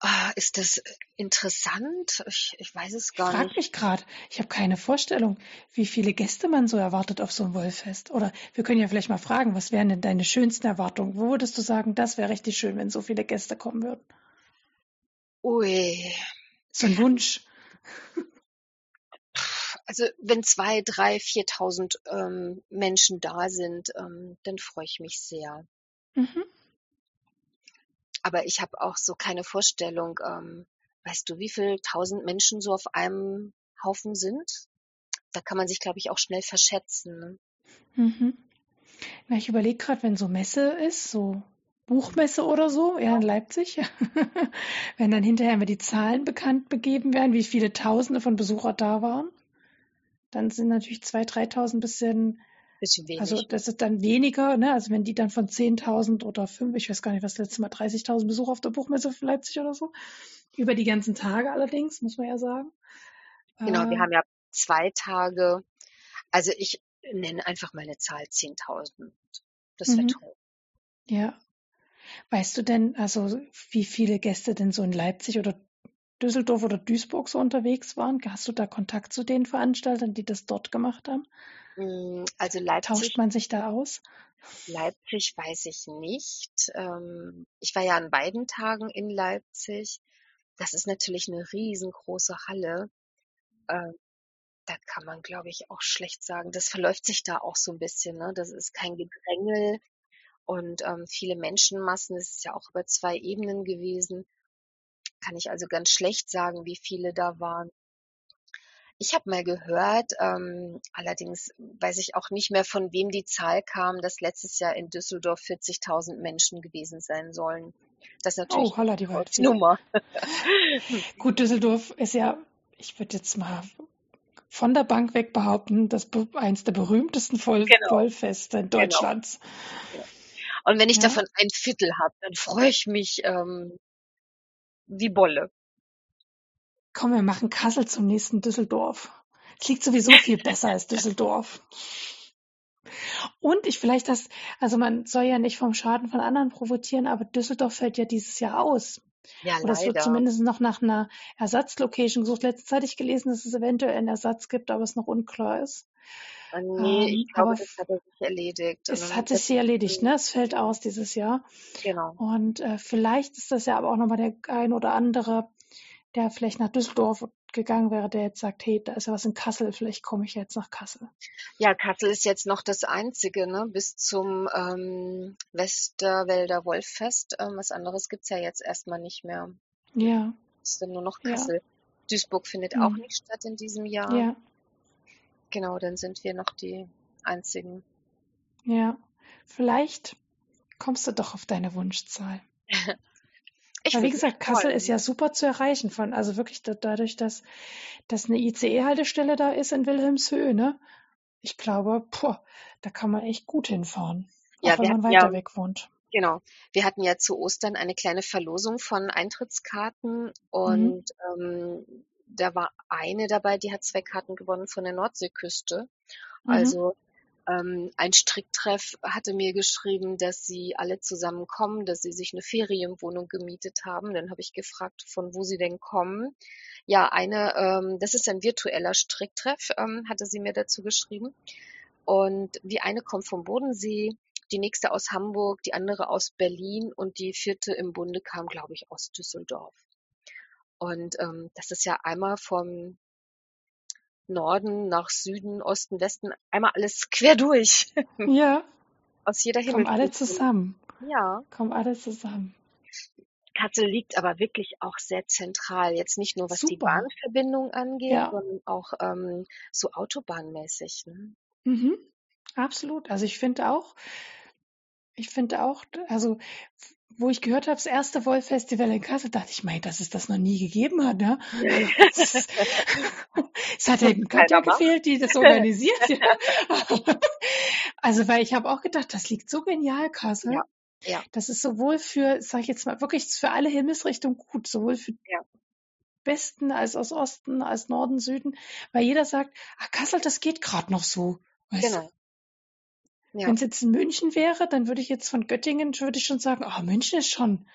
B: Ah, ist das interessant? Ich, ich weiß es
A: Ich
B: gar
A: frage
B: nicht.
A: mich gerade, ich habe keine Vorstellung, wie viele Gäste man so erwartet auf so einem Wollfest. Oder wir können ja vielleicht mal fragen, was wären denn deine schönsten Erwartungen? Wo würdest du sagen, das wäre richtig schön, wenn so viele Gäste kommen würden?
B: Ui.
A: So ein Wunsch.
B: Also wenn zwei, drei, viertausend ähm, Menschen da sind, ähm, dann freue ich mich sehr.
A: Mhm.
B: Aber ich habe auch so keine Vorstellung, ähm, weißt du, wie viel tausend Menschen so auf einem Haufen sind? Da kann man sich, glaube ich, auch schnell verschätzen. Ne?
A: Mhm. Na, ich überlege gerade, wenn so Messe ist, so Buchmesse oder so, ja, in Leipzig, (laughs) wenn dann hinterher immer die Zahlen bekannt begeben werden, wie viele Tausende von Besuchern da waren, dann sind natürlich 2.000, 3.000 bisschen,
B: Bisschen wenig.
A: also das ist dann weniger, ne? Also wenn die dann von 10.000 oder 5, ich weiß gar nicht, was letztes Mal 30.000 Besucher auf der Buchmesse für Leipzig oder so, über die ganzen Tage allerdings, muss man ja sagen.
B: genau, wir
A: Äh,
B: haben ja zwei Tage. Also ich nenne einfach mal eine Zahl 10.000. Das wäre
A: mhm.
B: toll.
A: Ja. Weißt du denn, also wie viele Gäste denn so in Leipzig oder Düsseldorf oder Duisburg so unterwegs waren? Hast du da Kontakt zu den Veranstaltern, die das dort gemacht haben?
B: Mm, Also
A: Tauscht
B: Leipzig,
A: man sich da aus?
B: Leipzig weiß ich nicht. Ähm, Ich war ja an beiden Tagen in Leipzig. Das ist natürlich eine riesengroße Halle. Ähm, Da kann man, glaube ich, auch schlecht sagen. Das verläuft sich da auch so ein bisschen, ne? Das ist kein Gedrängel und ähm, viele Menschenmassen. Es ist ja auch über zwei Ebenen gewesen. Kann ich also ganz schlecht sagen, wie viele da waren. Ich habe mal gehört, ähm, allerdings weiß ich auch nicht mehr, von wem die Zahl kam, dass letztes Jahr in Düsseldorf 40.000 Menschen gewesen sein sollen. Das ist natürlich
A: Oh, holla die
B: eine
A: Waldfee.
B: Hausnummer.
A: Gut, Düsseldorf ist ja, ich würde jetzt mal von der Bank weg behaupten, das eins der berühmtesten Voll
B: Genau,
A: Vollfeste
B: genau.
A: Deutschlands.
B: Ja. Und wenn ich
A: Ja,
B: davon ein Viertel habe, dann freue ich mich ähm, wie Bolle.
A: Komm, wir machen Kassel zum nächsten Düsseldorf. Es liegt sowieso viel besser als Düsseldorf. Und ich vielleicht das, also man soll ja nicht vom Schaden von anderen profitieren, aber Düsseldorf fällt ja dieses Jahr aus.
B: Ja,
A: Oder es wird zumindest noch nach einer Ersatzlocation gesucht. Letzte Zeit ich gelesen, dass es eventuell einen Ersatz gibt, aber es noch unklar ist.
B: Äh, Nee,
A: Ähm,
B: ich glaube, das hat sich erledigt.
A: Es hat sich erledigt, ne? Es fällt aus dieses Jahr.
B: genau.
A: Und äh, vielleicht ist das ja aber auch nochmal der ein oder andere, der vielleicht nach Düsseldorf gegangen wäre, der jetzt sagt, hey, da ist ja was in Kassel, vielleicht komme ich jetzt nach Kassel.
B: Ja, Kassel ist jetzt noch das einzige, ne? Bis zum ähm, Westerwälder Wolffest. Ähm, was anderes gibt's ja jetzt erstmal nicht mehr.
A: Ja,
B: Es ist dann nur noch
A: ja,
B: Kassel. Duisburg findet auch
A: hm,
B: nicht statt in diesem Jahr.
A: ja,
B: Genau, dann sind wir noch die einzigen.
A: ja. Vielleicht kommst du doch auf deine Wunschzahl. (laughs)
B: Ich
A: Weil wie gesagt, Kassel ist
B: freuen.
A: ja super zu erreichen von, also wirklich da, dadurch, dass, dass eine ICE-Haltestelle da ist in Wilhelmshöhe, ne? Ich glaube, boah, da kann man echt gut hinfahren.
B: Ja,
A: Auch wenn man
B: hatten ja,
A: weiter weg wohnt.
B: genau, wir hatten ja zu Ostern eine kleine Verlosung von Eintrittskarten
A: Mhm.
B: und ähm, da war eine dabei, die hat zwei Karten gewonnen von der Nordseeküste.
A: Mhm.
B: Also ein Stricktreff hatte mir geschrieben, dass sie alle zusammenkommen, dass sie sich eine Ferienwohnung gemietet haben. Dann habe ich gefragt, von wo sie denn kommen. Ja, eine, ähm, das ist ein virtueller Stricktreff, ähm, hatte sie mir dazu geschrieben. Und die eine kommt vom Bodensee, die nächste aus Hamburg, die andere aus Berlin und die vierte im Bunde kam, glaube ich, aus Düsseldorf. Und ähm, das ist ja einmal vom Norden nach Süden, Osten, Westen, einmal alles quer durch, (laughs)
A: Ja,
B: aus jeder
A: kommen alle zusammen.
B: Ja,
A: Kommen alle zusammen.
B: Kassel liegt aber wirklich auch sehr zentral. Jetzt nicht nur was die
A: Super.
B: Bahnverbindung angeht,
A: Ja,
B: sondern auch ähm, so autobahnmäßig. Ne?
A: mhm. Absolut. Also ich finde auch, ich finde auch, also wo ich gehört habe, das erste Wollfestival in Kassel, dachte ich, mein, dass es das noch nie gegeben hat, ne? (laughs) Es, es hat eben
B: Keiner
A: Katja gefehlt, die das (laughs) organisiert, ja. Also, weil ich habe auch gedacht, das liegt so genial, Kassel.
B: Ja, ja,
A: Das ist sowohl für, sag ich jetzt mal, wirklich für alle Himmelsrichtungen gut, sowohl für
B: ja,
A: Westen als aus Osten, als Norden, Süden, weil jeder sagt, ah, Kassel, das geht gerade noch so, weißt
B: genau. Ja,
A: Wenn es jetzt in München wäre, dann würde ich jetzt von Göttingen, würde ich schon sagen, ah, München ist schon,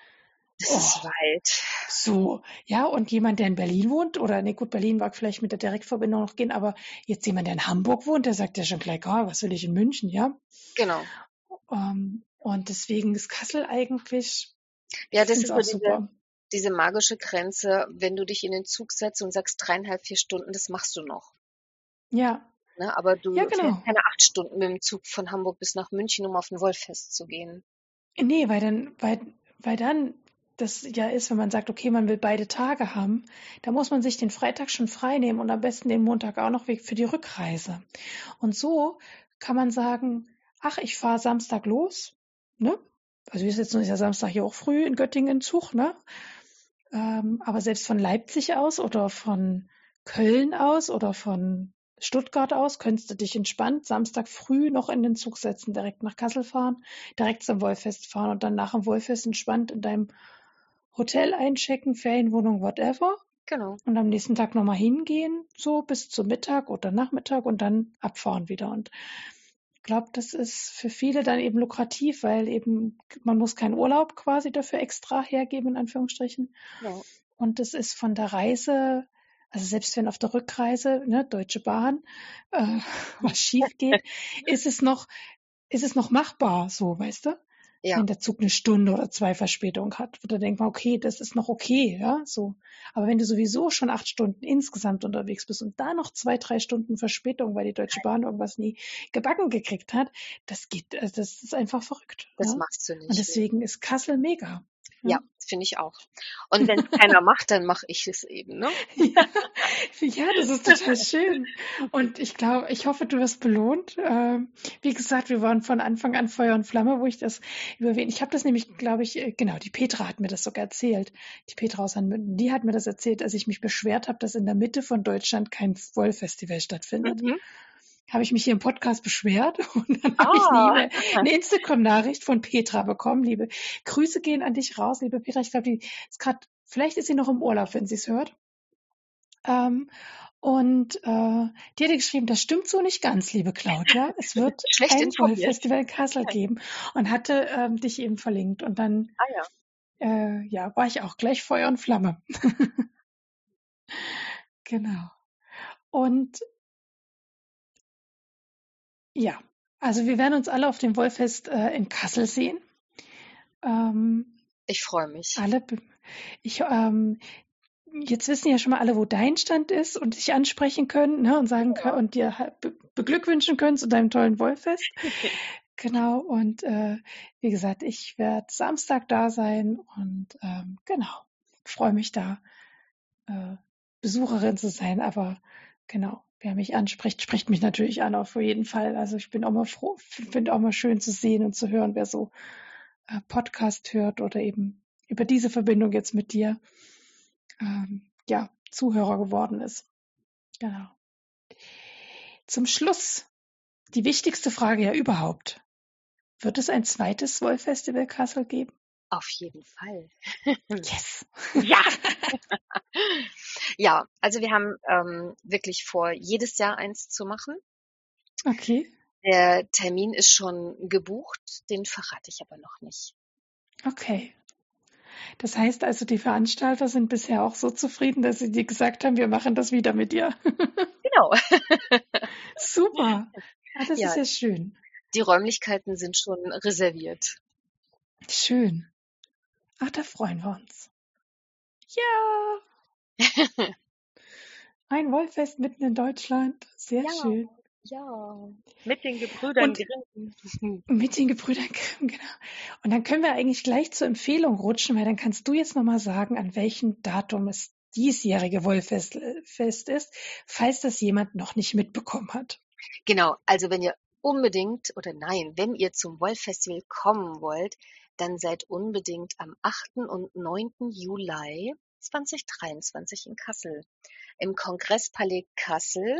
B: das ist
A: oh,
B: weit.
A: so, ja, und jemand, der in Berlin wohnt, oder nee, gut, Berlin mag vielleicht mit der Direktverbindung noch gehen, aber jetzt jemand, der in Hamburg wohnt, der sagt ja schon gleich, ah, was will ich in München, ja?
B: Genau.
A: Ähm, und deswegen ist Kassel eigentlich,
B: Ja, das ist
A: auch
B: diese,
A: super.
B: diese magische Grenze, wenn du dich in den Zug setzt und sagst dreieinhalb, vier Stunden, das machst du noch.
A: Ja.
B: Ne? Aber du
A: Ja, genau.
B: keine acht Stunden mit dem Zug von Hamburg bis nach München, um auf ein Wollfest zu gehen.
A: Nee, weil dann, weil, weil dann das ja ist, wenn man sagt, okay, man will beide Tage haben, da muss man sich den Freitag schon frei nehmen und am besten den Montag auch noch für die Rückreise. Und so kann man sagen, ach, ich fahre Samstag los, ne? Also wir sitzen uns ja Samstag hier auch früh in Göttingen Zug, ne? Ähm, aber selbst von Leipzig aus oder von Köln aus oder von Stuttgart aus könntest du dich entspannt Samstag früh noch in den Zug setzen, direkt nach Kassel fahren, direkt zum Wollfest fahren und dann nach dem Wollfest entspannt in deinem Hotel einchecken, Ferienwohnung, whatever.
B: Genau.
A: Und am nächsten Tag nochmal hingehen, so bis zum Mittag oder Nachmittag und dann abfahren wieder. Und ich glaube, das ist für viele dann eben lukrativ, weil eben man muss keinen Urlaub quasi dafür extra hergeben, in Anführungsstrichen.
B: Ja.
A: Und das ist von der Reise, also selbst wenn auf der Rückreise, ne, Deutsche Bahn, äh, (laughs) was schief geht, (laughs) ist es noch, ist es noch machbar, so, weißt du?
B: Ja.
A: Wenn der Zug eine Stunde oder zwei Verspätung hat, da denkt man, okay, das ist noch okay, ja, so. Aber wenn du sowieso schon acht Stunden insgesamt unterwegs bist und da noch zwei, drei Stunden Verspätung, weil die Deutsche Bahn irgendwas nie gebacken gekriegt hat, das geht, also das ist einfach verrückt.
B: Das
A: ja?
B: machst du nicht.
A: Und deswegen ist Kassel mega.
B: Ja, finde ich auch. Und wenn (laughs) keiner macht, dann mache ich es eben, ne? (laughs)
A: Ja, ja, das ist total schön. Und ich glaube, ich hoffe, du wirst belohnt. Ähm, wie gesagt, wir waren von Anfang an Feuer und Flamme, wo ich das überwähne. Ich habe das nämlich, glaube ich, äh, genau, die Petra hat mir das sogar erzählt. Die Petra aus Hanmünden, die hat mir das erzählt, als ich mich beschwert habe, dass in der Mitte von Deutschland kein Wollfestival stattfindet.
B: Mhm.
A: Habe ich mich hier im Podcast beschwert (laughs) und dann habe
B: Ah.
A: ich eine, eine Instagram-Nachricht von Petra bekommen. Liebe Grüße gehen an dich raus, liebe Petra. Ich glaube, die ist gerade, vielleicht ist sie noch im Urlaub, wenn sie es hört. Ähm, und äh, die hatte geschrieben, das stimmt so nicht ganz, liebe Claudia. Es (laughs) wird ein. Wollfestival in Kassel geben und hatte ähm, dich eben verlinkt. Und dann
B: Ah ja.
A: äh, ja, war ich auch gleich Feuer und Flamme. (laughs) genau. Und ja, also wir werden uns alle auf dem Wollfest äh, in Kassel sehen. Ähm,
B: Ich freue mich.
A: alle, ich, ähm, jetzt wissen ja schon mal alle, wo dein Stand ist und dich ansprechen können ne, und sagen können und dir be beglückwünschen können zu deinem tollen Wollfest. (laughs) Genau, und äh, wie gesagt, ich werde Samstag da sein und ähm, genau, freue mich da, äh, Besucherin zu sein, aber genau, wer mich anspricht, spricht mich natürlich an, auf jeden Fall. Also ich bin auch mal froh, finde auch mal schön zu sehen und zu hören, wer so äh, Podcast hört oder eben über diese Verbindung jetzt mit dir, ähm, ja, Zuhörer geworden ist. Genau. Zum Schluss die wichtigste Frage ja überhaupt. Wird es ein zweites Wollfestival Kassel geben?
B: Auf jeden Fall. (laughs)
A: Yes.
B: Ja. (laughs) ja, also wir haben ähm, wirklich vor, jedes Jahr eins zu machen.
A: Okay.
B: Der Termin ist schon gebucht, den verrate ich aber noch nicht.
A: Okay. Das heißt also, die Veranstalter sind bisher auch so zufrieden, dass sie dir gesagt haben, wir machen das wieder mit dir. (laughs)
B: Genau.
A: Super. Ah, das
B: Ja.
A: ist ja schön.
B: Die Räumlichkeiten sind schon reserviert.
A: Schön. Ach, da freuen wir uns. Ja. (laughs) Ein Wollfest mitten in Deutschland. Sehr
B: Ja.
A: schön.
B: Ja, mit den Gebrüdern
A: Und-
B: Grimm. (laughs)
A: Mit den Gebrüdern Grimm, genau. Und dann können wir eigentlich gleich zur Empfehlung rutschen, weil dann kannst du jetzt nochmal sagen, an welchem Datum es diesjährige Wollfest äh, Fest ist, falls das jemand noch nicht mitbekommen hat.
B: Genau, also wenn ihr unbedingt, oder nein, wenn ihr zum Wollfestival kommen wollt, dann seid unbedingt am 8. und 9. Juli 2023 in Kassel. Im Kongresspalais Kassel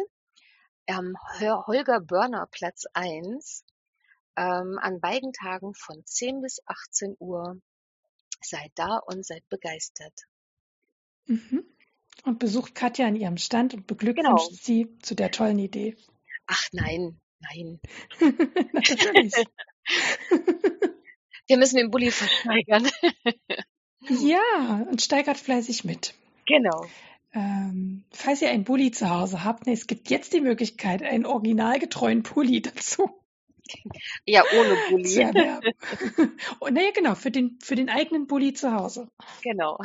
B: am Holger Börner Platz 1 ähm, an beiden Tagen von 10 bis 18 Uhr. Seid da und seid begeistert.
A: Mhm. Und besucht Katja an ihrem Stand und beglückwünscht
B: Genau.
A: sie zu der tollen Idee.
B: Ach nein, nein. (laughs)
A: Natürlich. (laughs)
B: Wir müssen den Bulli versteigern. (laughs)
A: ja, und steigert fleißig mit.
B: genau.
A: Ähm, falls ihr einen Bulli zu Hause habt, nee, es gibt jetzt die Möglichkeit, einen originalgetreuen Pulli dazu.
B: Ja, ohne
A: zu
B: Bulli.
A: erwerben. Und naja, genau, für den, für den eigenen Bulli zu Hause.
B: Genau.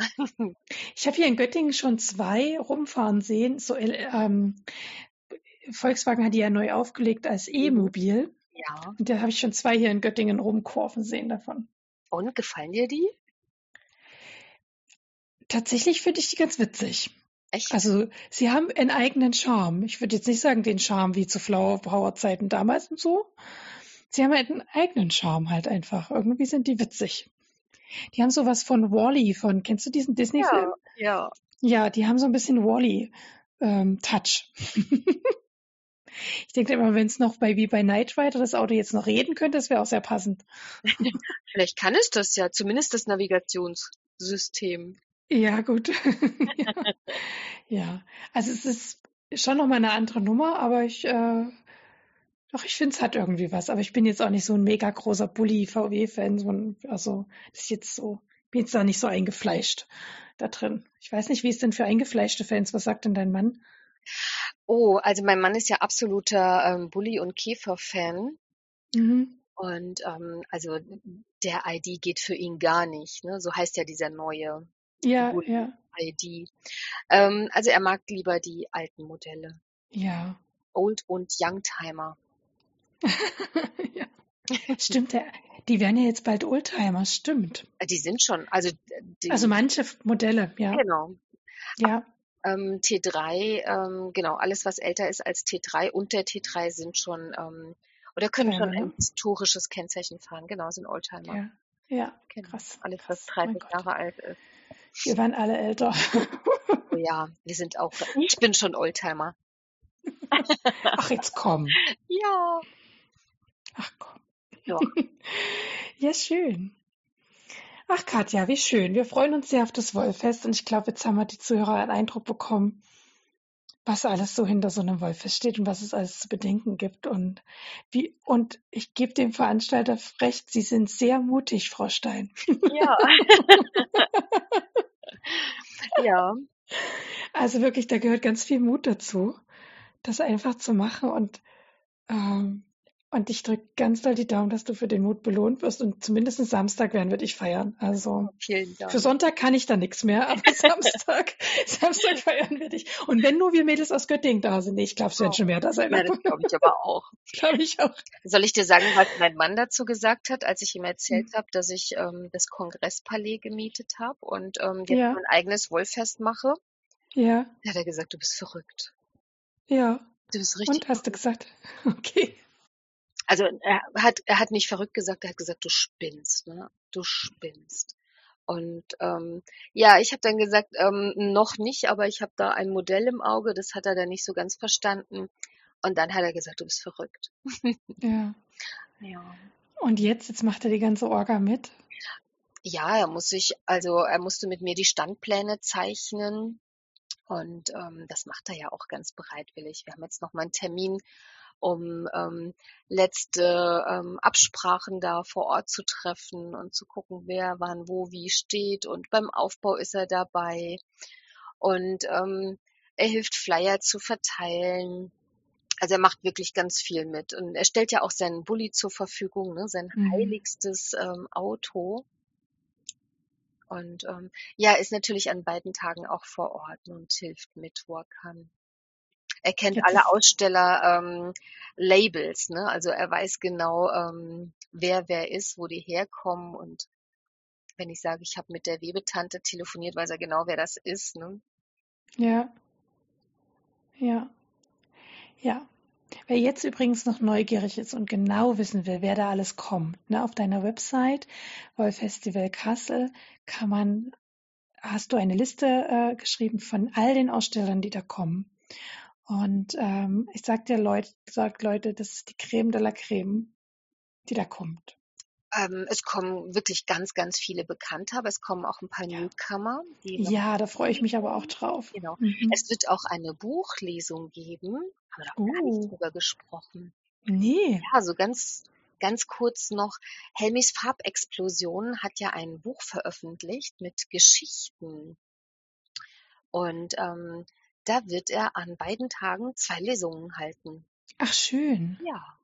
A: Ich habe hier in Göttingen schon zwei rumfahren sehen. So, ähm, Volkswagen hat die ja neu aufgelegt als E-Mobil.
B: Ja.
A: Und da habe ich schon zwei hier in Göttingen rumkurven sehen davon.
B: Und gefallen dir die?
A: Tatsächlich finde ich die ganz witzig.
B: Echt?
A: Also, sie haben einen eigenen Charme. Ich würde jetzt nicht sagen, den Charme wie zu Flower Power Zeiten damals und so. Sie haben halt einen eigenen Charme halt einfach. Irgendwie sind die witzig. Die haben sowas von Wally von, kennst du diesen Disney-Film?
B: Ja, ja.
A: Ja, die haben so ein bisschen Wally ähm, Touch. (laughs) ich denke immer, wenn es noch bei wie bei Knight Rider das Auto jetzt noch reden könnte, das wäre auch sehr passend. (laughs)
B: Vielleicht kann es das ja, zumindest das Navigationssystem.
A: Ja, gut. (laughs) ja. also es ist schon nochmal eine andere Nummer, aber ich, äh, doch, ich finde, es hat irgendwie was. Aber ich bin jetzt auch nicht so ein mega großer ein- also, das ist jetzt so, bin jetzt da nicht so eingefleischt da drin. Ich weiß nicht, wie ist denn für eingefleischte Fans? Was sagt denn dein Mann?
B: Oh, also mein Mann ist ja absoluter ähm, Bulli- und Käfer-Fan.
A: Mhm.
B: Und ähm, also der ID geht für ihn gar nicht. Ne? So heißt ja dieser neue
A: Ja, ja,
B: ID. Ähm, also er mag lieber die alten Modelle.
A: ja.
B: Old und Youngtimer. (laughs)
A: ja. Stimmt, der, die werden ja jetzt bald Oldtimer, stimmt.
B: Äh, Die sind schon, also die,
A: Also manche Modelle, ja,
B: genau.
A: ja,
B: Ähm, T3, ähm, genau, alles was älter ist als T3 und der T3 sind schon ähm, oder können schon
A: Oldtimer,
B: ein historisches Kennzeichen fahren, genau, sind Oldtimer.
A: Ja, ja,
B: Genau.
A: krass,
B: Alles was
A: krass. Mein
B: 30
A: Gott.
B: Jahre alt ist.
A: Wir waren alle älter.
B: Oh ja, wir sind auch, (laughs) ich bin schon Oldtimer.
A: Ach, jetzt komm.
B: Ja.
A: Ach komm.
B: Ja. (laughs)
A: Ja, schön. Ach, Katja, wie schön. Wir freuen uns sehr auf das Wollfest und ich glaube, jetzt haben wir die Zuhörer einen Eindruck bekommen, was alles so hinter so einem Wollfest steht und was es alles zu bedenken gibt und wie, und ich gebe dem Veranstalter recht, Sie sind sehr mutig, Frau Stein.
B: Ja. (laughs) ja.
A: Also wirklich, da gehört ganz viel Mut dazu, das einfach zu machen und, ähm, und ich drücke ganz doll die Daumen, dass du für den Mut belohnt wirst und zumindest Samstag werden wir dich feiern. Also
B: Vielen
A: für
B: Dank.
A: Sonntag kann ich da nichts mehr, aber (laughs) Samstag, Samstag feiern wir dich. Und wenn nur wir Mädels aus Göttingen da sind, nee, ich glaube, es werden
B: Oh.
A: schon mehr da sein.
B: Ja, das glaube ich aber auch. (laughs)
A: glaube ich auch.
B: Soll ich dir sagen, was mein Mann dazu gesagt hat, als ich ihm erzählt
A: Hm.
B: habe, dass ich ähm, das Kongresspalais gemietet habe und ähm, jetzt
A: Ja,
B: mein eigenes Wollfest mache?
A: ja,
B: Da hat er gesagt, du bist verrückt.
A: ja.
B: Du bist richtig
A: Und hast du gesagt, (laughs) okay.
B: Also er hat, er hat nicht verrückt gesagt, er hat gesagt, du spinnst, ne? Du spinnst. Und ähm, ja, ich habe dann gesagt, ähm, noch nicht, aber ich habe da ein Modell im Auge, das hat er dann nicht so ganz verstanden. Und dann hat er gesagt, du bist verrückt.
A: Ja. (laughs)
B: Ja.
A: Und jetzt, jetzt macht er die ganze Orga mit.
B: Ja, er muss sich, also er musste mit mir die Standpläne zeichnen und ähm, das macht er ja auch ganz bereitwillig. Wir haben jetzt noch mal einen Termin, um ähm, letzte ähm, Absprachen da vor Ort zu treffen und zu gucken, wer wann wo wie steht. Und beim Aufbau ist er dabei und ähm, er hilft Flyer zu verteilen. Also er macht wirklich ganz viel mit und er stellt ja auch seinen Bulli zur Verfügung, ne, sein
A: Mhm.
B: heiligstes ähm, Auto. Und ähm, ja, ist natürlich an beiden Tagen auch vor Ort und hilft mit, wo er kann. Er kennt alle Aussteller ähm, Labels, ne? Also er weiß genau, ähm, wer wer ist, wo die herkommen und wenn ich sage, ich habe mit der Webetante telefoniert, weiß er genau, wer das ist, ne?
A: ja, ja, ja. Wer jetzt übrigens noch neugierig ist und genau wissen will, wer da alles kommt, ne, auf deiner Website Wollfestival Kassel kann man, hast du eine Liste äh, geschrieben von all den Ausstellern, die da kommen. Und ähm, ich sag dir Leute, sag Leute, das ist die Creme de la Creme, die da kommt.
B: Ähm, es kommen wirklich ganz, ganz viele Bekannte, aber es kommen auch ein paar
A: Ja,
B: Newcomer, noch
A: ja, da freue ich mich aber auch drauf.
B: Genau.
A: Mhm.
B: Es wird auch eine Buchlesung geben. Haben wir doch gar nicht
A: Uh,
B: drüber gesprochen.
A: nee.
B: Ja, so ganz, ganz kurz noch. Helmis Farbexplosion hat ja ein Buch veröffentlicht mit Geschichten. Und ähm, da wird er an beiden Tagen zwei Lesungen halten.
A: Ach, schön.
B: Ja,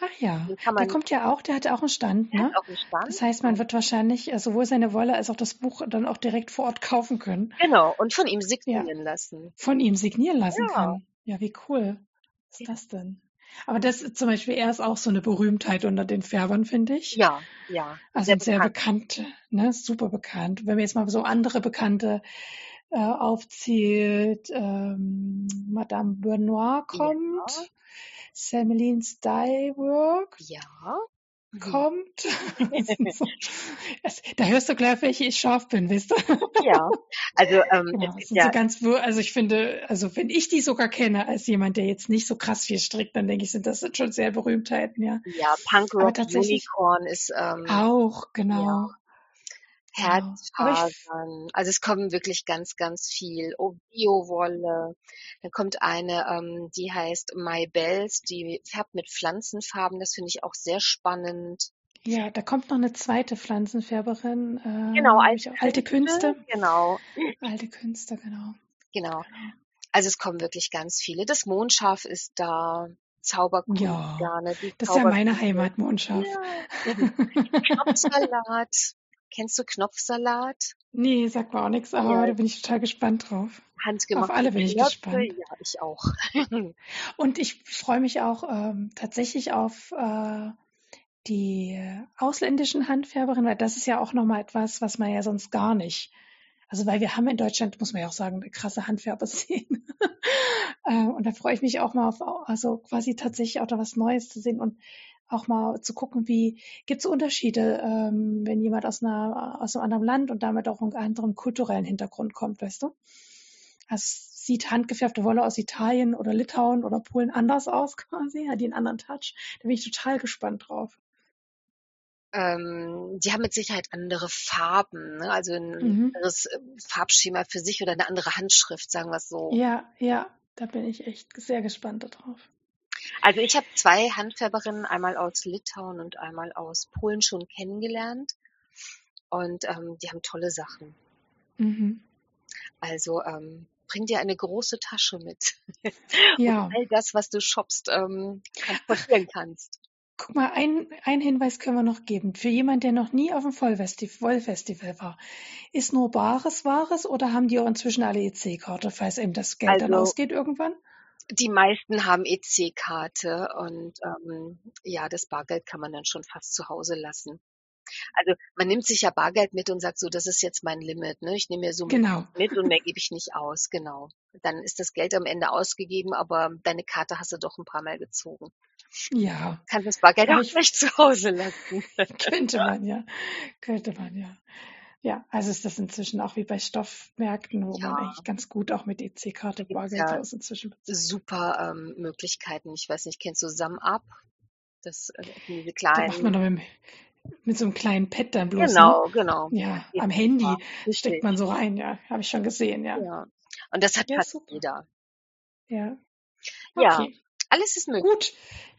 A: Ach ja, der kommt ja auch, der hat auch einen Stand, ne?
B: auch 'n Stand.
A: Das heißt, man wird wahrscheinlich äh, sowohl seine Wolle als auch das Buch dann auch direkt vor Ort kaufen können.
B: Genau, und von ihm
A: Ja,
B: signieren lassen.
A: von ihm signieren lassen
B: Ja.
A: kann. Ja, wie cool ist das denn? Aber das ist zum Beispiel, er ist auch so eine Berühmtheit unter den Färbern, finde ich.
B: Ja, ja,
A: Also
B: sehr bekannt.
A: bekannte, ne, super bekannt. Wenn wir jetzt mal so andere Bekannte äh, aufzählt, ähm, Madame Benoit
B: Ja,
A: kommt,
B: ja. Mhm.
A: kommt. Das sind so, es, da hörst du gleich, welche ich scharf bin, wisst du?
B: Ja, also, (laughs) ähm,
A: Genau,
B: gibt
A: sind so
B: ja
A: ganz, also ich finde, also wenn ich die sogar kenne als jemand, der jetzt nicht so krass viel strickt, dann denke ich, sind das schon sehr Berühmtheiten, ja.
B: ja, Punk
A: Aber
B: Rock
A: tatsächlich
B: Unicorn ist, ähm,
A: auch,
B: ja,
A: genau, genau. Ich,
B: Herzfasern. Also es kommen wirklich ganz, ganz viel. Oh, Bio-Wolle. Dann kommt eine, ähm, die heißt My Bells, die färbt mit Pflanzenfarben. Das finde ich auch sehr spannend.
A: ja, da kommt noch eine zweite Pflanzenfärberin,
B: Genau,
A: äh, hab
B: alte
A: alte
B: Künste.
A: Künste,
B: Genau,
A: alte Künste, genau,
B: genau.
A: genau.
B: Also es kommen wirklich ganz viele. Das Mondschaf ist da. Zauberkunst
A: Ja, das ist ja meine. Heimat, Mondschaf.
B: Ja. Knopfsalat. (laughs) Kennst du Knopfsalat?
A: Nee, sag mir auch nichts, aber
B: Ja,
A: da bin ich total gespannt drauf. Auf
B: handgemachte
A: alle bin ich
B: Knöpfe.
A: gespannt.
B: Ja, ich auch. (laughs)
A: Und ich freue mich auch ähm, tatsächlich auf äh, die ausländischen Handfärberinnen, weil das ist ja auch nochmal etwas, was man ja sonst gar nicht. Also weil wir haben in Deutschland, muss man ja auch sagen, eine krasse Handfärberszene. (laughs) äh, und da freue ich mich auch mal auf, also quasi tatsächlich auch da was Neues zu sehen und auch mal zu gucken, wie gibt es Unterschiede, ähm, wenn jemand aus einer aus einem anderen Land und damit auch einen anderen kulturellen Hintergrund kommt, weißt du? Also sieht handgefärbte Wolle aus Italien oder Litauen oder Polen anders aus quasi, hat die einen anderen Touch. Da bin ich total gespannt drauf.
B: Ähm, die haben mit Sicherheit andere Farben, ne? also ein
A: Mhm.
B: anderes äh, Farbschema für sich oder eine andere Handschrift, sagen wir es so.
A: Ja, ja, da bin ich echt sehr gespannt darauf.
B: Also ich habe zwei Handfärberinnen, einmal aus Litauen und einmal aus Polen schon kennengelernt und ähm, die haben tolle Sachen.
A: Mhm.
B: Also ähm, bring dir eine große Tasche mit (laughs) und
A: Ja,
B: all das, was du shoppst, ähm, transportieren kannst.
A: guck mal, ein, ein Hinweis können wir noch geben. Für jemanden, der noch nie auf dem Vollfesti- Vollfestival war. Ist nur Bares Wahres oder haben die auch inzwischen alle EC-Karte, falls eben das Geld dann
B: Also
A: ausgeht irgendwann?
B: Die meisten haben EC-Karte und ähm, ja, das Bargeld kann man dann schon fast zu Hause lassen. Also man nimmt sich ja Bargeld mit und sagt so, das ist jetzt mein Limit, ne? Ich nehme mir so
A: Genau.
B: mit und mehr gebe ich nicht aus, genau. Dann ist das Geld am Ende ausgegeben, aber deine Karte hast du doch ein paar Mal gezogen.
A: Ja,
B: Kannst das Bargeld
A: aber
B: auch
A: ich
B: nicht (laughs) zu Hause lassen.
A: könnte man ja, könnte man ja. Ja, also ist das inzwischen auch wie bei Stoffmärkten, wo man
B: Ja,
A: eigentlich ganz gut auch mit EC-Karte
B: gibt's ja
A: bargeldlos inzwischen bezahlt.
B: super ähm, Möglichkeiten. Ich weiß nicht, kennst du SumUp? Das äh, diese
A: Da macht man
B: kleinen.
A: doch mit, mit so einem kleinen Pad dann bloß, ne?
B: Genau, genau.
A: Ja,
B: Geht
A: am Handy
B: super.
A: steckt man so rein, ja. Habe ich schon gesehen, ja.
B: Ja. Und das hat
A: Ja,
B: fast
A: super.
B: jeder.
A: Ja,
B: Ja,
A: okay.
B: alles ist möglich.
A: Gut,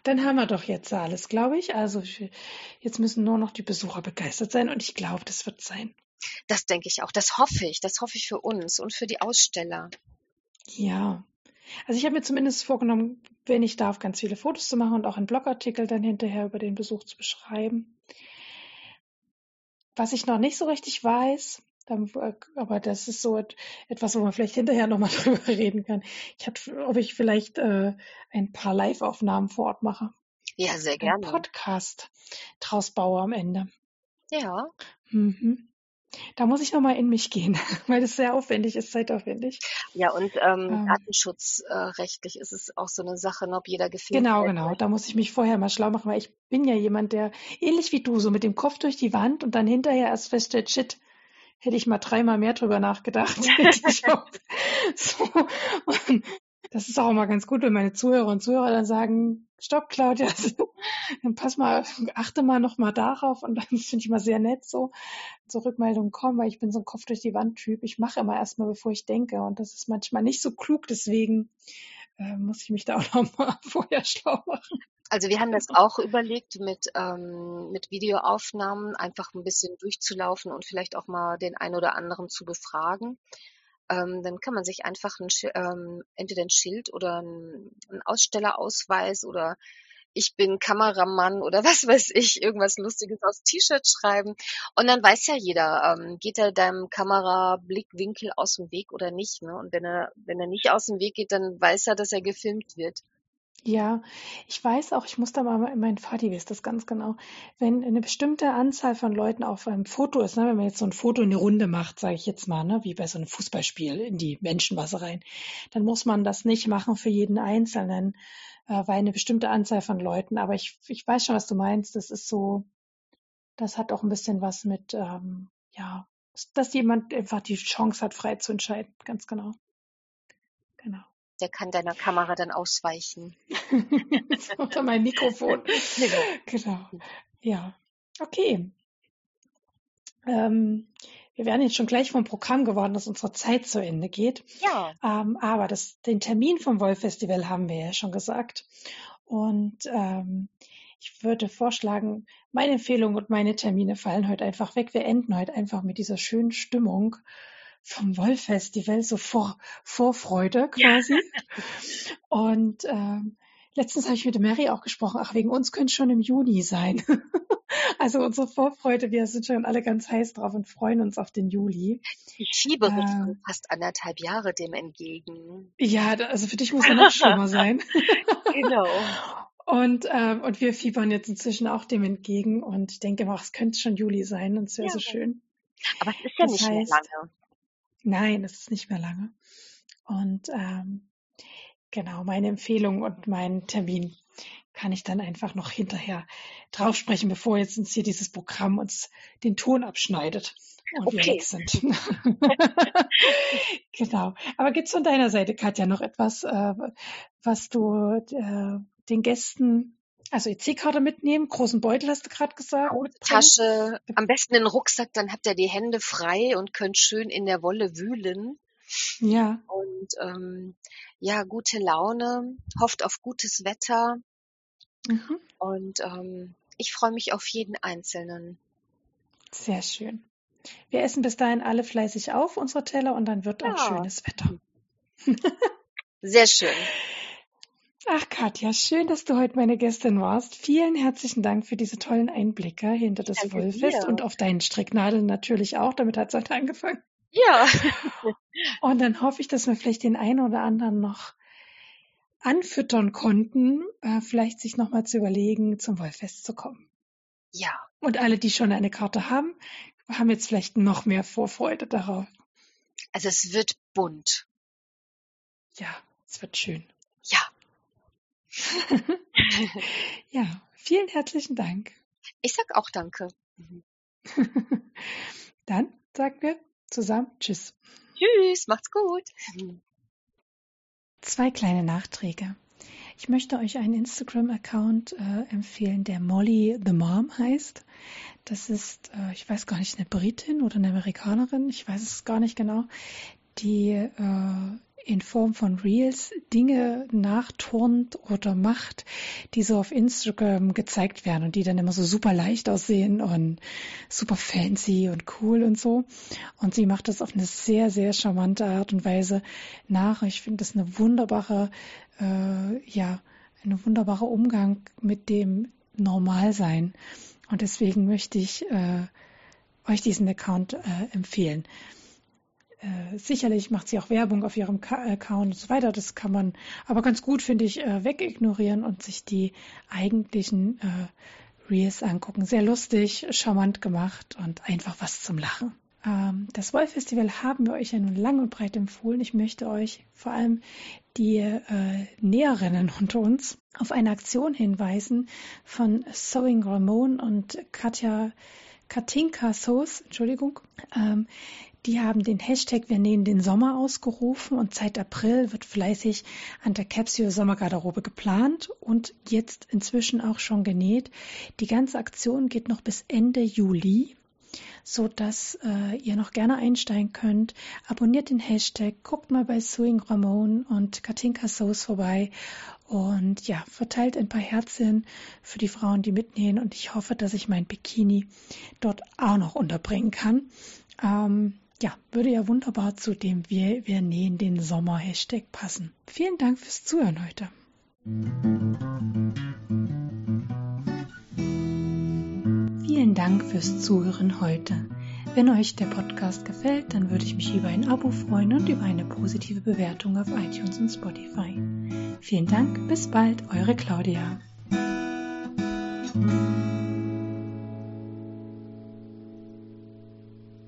A: dann haben wir doch jetzt alles, glaube ich. Also jetzt müssen nur noch die Besucher begeistert sein und ich glaube, das wird sein.
B: Das denke ich auch. Das hoffe ich. Das hoffe ich für uns und für die Aussteller.
A: Ja. Also ich habe mir zumindest vorgenommen, wenn ich darf, ganz viele Fotos zu machen und auch einen Blogartikel dann hinterher über den Besuch zu beschreiben. Was ich noch nicht so richtig weiß, äh, aber das ist so et- etwas, wo man vielleicht hinterher nochmal (laughs) drüber reden kann. Ich hatte, ob ich vielleicht äh, ein paar Live-Aufnahmen vor Ort mache.
B: Ja, sehr
A: Ein
B: gerne.
A: Podcast draus baue am Ende.
B: Ja.
A: Mhm. Da muss ich nochmal in mich gehen, (laughs) weil das sehr aufwendig ist, zeitaufwendig.
B: Ja, und ähm,
A: Ähm,
B: datenschutzrechtlich ist es auch so eine Sache, ne, ob jeder gefilmt
A: Genau, genau.
B: möchte.
A: Da muss ich mich vorher mal schlau machen, weil ich bin ja jemand, der ähnlich wie du, so mit dem Kopf durch die Wand und dann hinterher erst feststellt, shit, hätte ich mal dreimal mehr drüber nachgedacht. (laughs) (laughs) so. Und das ist auch immer ganz gut, wenn meine Zuhörer und Zuhörer dann sagen, stopp, Claudia, (laughs) dann pass mal, achte mal noch mal darauf und dann (laughs) finde ich immer sehr nett so, so Rückmeldungen kommen, weil ich bin so ein Kopf durch die Wand Typ. Ich mache immer erstmal, bevor ich denke und das ist manchmal nicht so klug, deswegen äh, muss ich mich da (laughs) auch noch mal vorher schlau machen.
B: Also wir haben das auch überlegt, mit, ähm, mit Videoaufnahmen einfach ein bisschen durchzulaufen und vielleicht auch mal den einen oder anderen zu befragen. Ähm, dann kann man sich einfach ein, ähm, entweder ein Schild oder ein, ein Ausstellerausweis oder ich bin Kameramann (laughs) oder was weiß ich, irgendwas Lustiges aufs T-Shirt schreiben. Und dann weiß ja jeder, ähm, geht er deinem Kamerablickwinkel aus dem Weg oder nicht. Ne? Und wenn er, wenn er nicht aus dem Weg geht, dann weiß er, dass er gefilmt wird.
A: Ja, ich weiß auch, ich muss da mal, mein Vati weiß das ganz genau. Wenn eine bestimmte Anzahl von Leuten auf einem Foto ist, ne, wenn man jetzt so ein Foto in die Runde macht, sage ich jetzt mal, ne, wie bei so einem Fußballspiel in die Menschenmasse rein, dann muss man das nicht machen für jeden Einzelnen, äh, weil eine bestimmte Anzahl von Leuten, aber ich, ich weiß schon, was du meinst, das ist so, das hat auch ein bisschen was mit, ähm, ja, dass jemand einfach die Chance hat, frei zu entscheiden, ganz genau.
B: Der kann deiner Kamera dann ausweichen. (laughs)
A: Oder mein Mikrofon. Genau. genau. Ja. Okay. Ähm, wir werden jetzt schon gleich vom Programm geworden, dass unsere Zeit zu Ende geht.
B: Ja.
A: Ähm, aber das, den Termin vom Wolf Festival haben wir ja schon gesagt. Und ähm, ich würde vorschlagen, meine Empfehlung und meine Termine fallen heute einfach weg. Wir enden heute einfach mit dieser schönen Stimmung vom Wollfestival, so vor Vorfreude (laughs) quasi. Ja. Und ähm, letztens habe ich mit Mary auch gesprochen, ach, wegen uns könnte es schon im Juni sein. (laughs) also unsere Vorfreude, wir sind schon alle ganz heiß drauf und freuen uns auf den Juli.
B: Ich schiebe äh, fast anderthalb Jahre dem entgegen.
A: Ja, also für dich muss er noch schlimmer sein. (laughs)
B: genau.
A: Und, ähm, und wir fiebern jetzt inzwischen auch dem entgegen und denke, ach, es könnte schon Juli sein und es wäre ja. so schön.
B: Aber es ist ja das nicht heißt, mehr lange.
A: Nein, es ist nicht mehr lange. Und ähm, genau, meine Empfehlung und meinen Termin kann ich dann einfach noch hinterher drauf sprechen, bevor jetzt uns hier dieses Programm uns den Ton abschneidet und okay. wir weg sind. (laughs) genau. Aber gibt es von deiner Seite, Katja, noch etwas, äh, was du äh, den Gästen, also EC-Karte mitnehmen, großen Beutel hast du gerade gesagt.
B: Tasche, am besten den Rucksack, dann habt ihr die Hände frei und könnt schön in der Wolle wühlen.
A: Ja.
B: Und ähm, ja, gute Laune, hofft auf gutes Wetter. Mhm. Und ähm, ich freue mich auf jeden Einzelnen.
A: Sehr schön. Wir essen bis dahin alle fleißig auf unsere Teller und dann wird ja. auch schönes Wetter.
B: Sehr schön.
A: Ach Katja, schön, dass du heute meine Gästin warst. Vielen herzlichen Dank für diese tollen Einblicke hinter das Danke Wollfest dir. und auf deinen Stricknadeln natürlich auch. Damit hat es heute angefangen.
B: Ja. (laughs)
A: und dann hoffe ich, dass wir vielleicht den einen oder anderen noch anfüttern konnten, äh, vielleicht sich nochmal zu überlegen, zum Wollfest zu kommen.
B: Ja.
A: Und alle, die schon eine Karte haben, haben jetzt vielleicht noch mehr Vorfreude darauf.
B: Also es wird bunt.
A: Ja, es wird schön.
B: Ja. (laughs)
A: ja, vielen herzlichen Dank.
B: Ich sag auch Danke. (laughs)
A: Dann sagen wir zusammen Tschüss.
B: Tschüss, macht's gut.
A: Zwei kleine Nachträge. Ich möchte euch einen Instagram-Account äh, empfehlen, der Molly the Mom heißt. Das ist, äh, ich weiß gar nicht, eine Britin oder eine Amerikanerin, ich weiß es gar nicht genau, die äh, in Form von Reels Dinge nachturnt oder macht, die so auf Instagram gezeigt werden und die dann immer so super leicht aussehen und super fancy und cool und so. Und sie macht das auf eine sehr, sehr charmante Art und Weise nach. Ich finde das eine wunderbare, äh, ja, ein wunderbarer Umgang mit dem Normalsein. Und deswegen möchte ich äh, euch diesen Account äh, empfehlen. Äh, sicherlich macht sie auch Werbung auf ihrem Account und so weiter. Das kann man aber ganz gut, finde ich, äh, wegignorieren und sich die eigentlichen äh, Reels angucken. Sehr lustig, charmant gemacht und einfach was zum Lachen. Ähm, das Wollfestival haben wir euch ja nun lang und breit empfohlen. Ich möchte euch vor allem die äh, Näherinnen unter uns auf eine Aktion hinweisen von Sewing Ramon und Katja Katinka Soos, Entschuldigung, ähm, die haben den Hashtag Wir nähen den Sommer ausgerufen und seit April wird fleißig an der Capsule Sommergarderobe geplant und jetzt inzwischen auch schon genäht. Die ganze Aktion geht noch bis Ende Juli so dass äh, ihr noch gerne einsteigen könnt. Abonniert den Hashtag, guckt mal bei Sewing Ramon und Katinka Sews vorbei und ja, verteilt ein paar Herzchen für die Frauen, die mitnähen und ich hoffe, dass ich mein Bikini dort auch noch unterbringen kann. Ähm, ja, würde ja wunderbar zu dem Wir, wir nähen den Sommer Hashtag passen. Vielen Dank fürs Zuhören heute. Vielen Dank fürs Zuhören heute. Wenn euch der Podcast gefällt, dann würde ich mich über ein Abo freuen und über eine positive Bewertung auf iTunes und Spotify. Vielen Dank, bis bald, eure Claudia.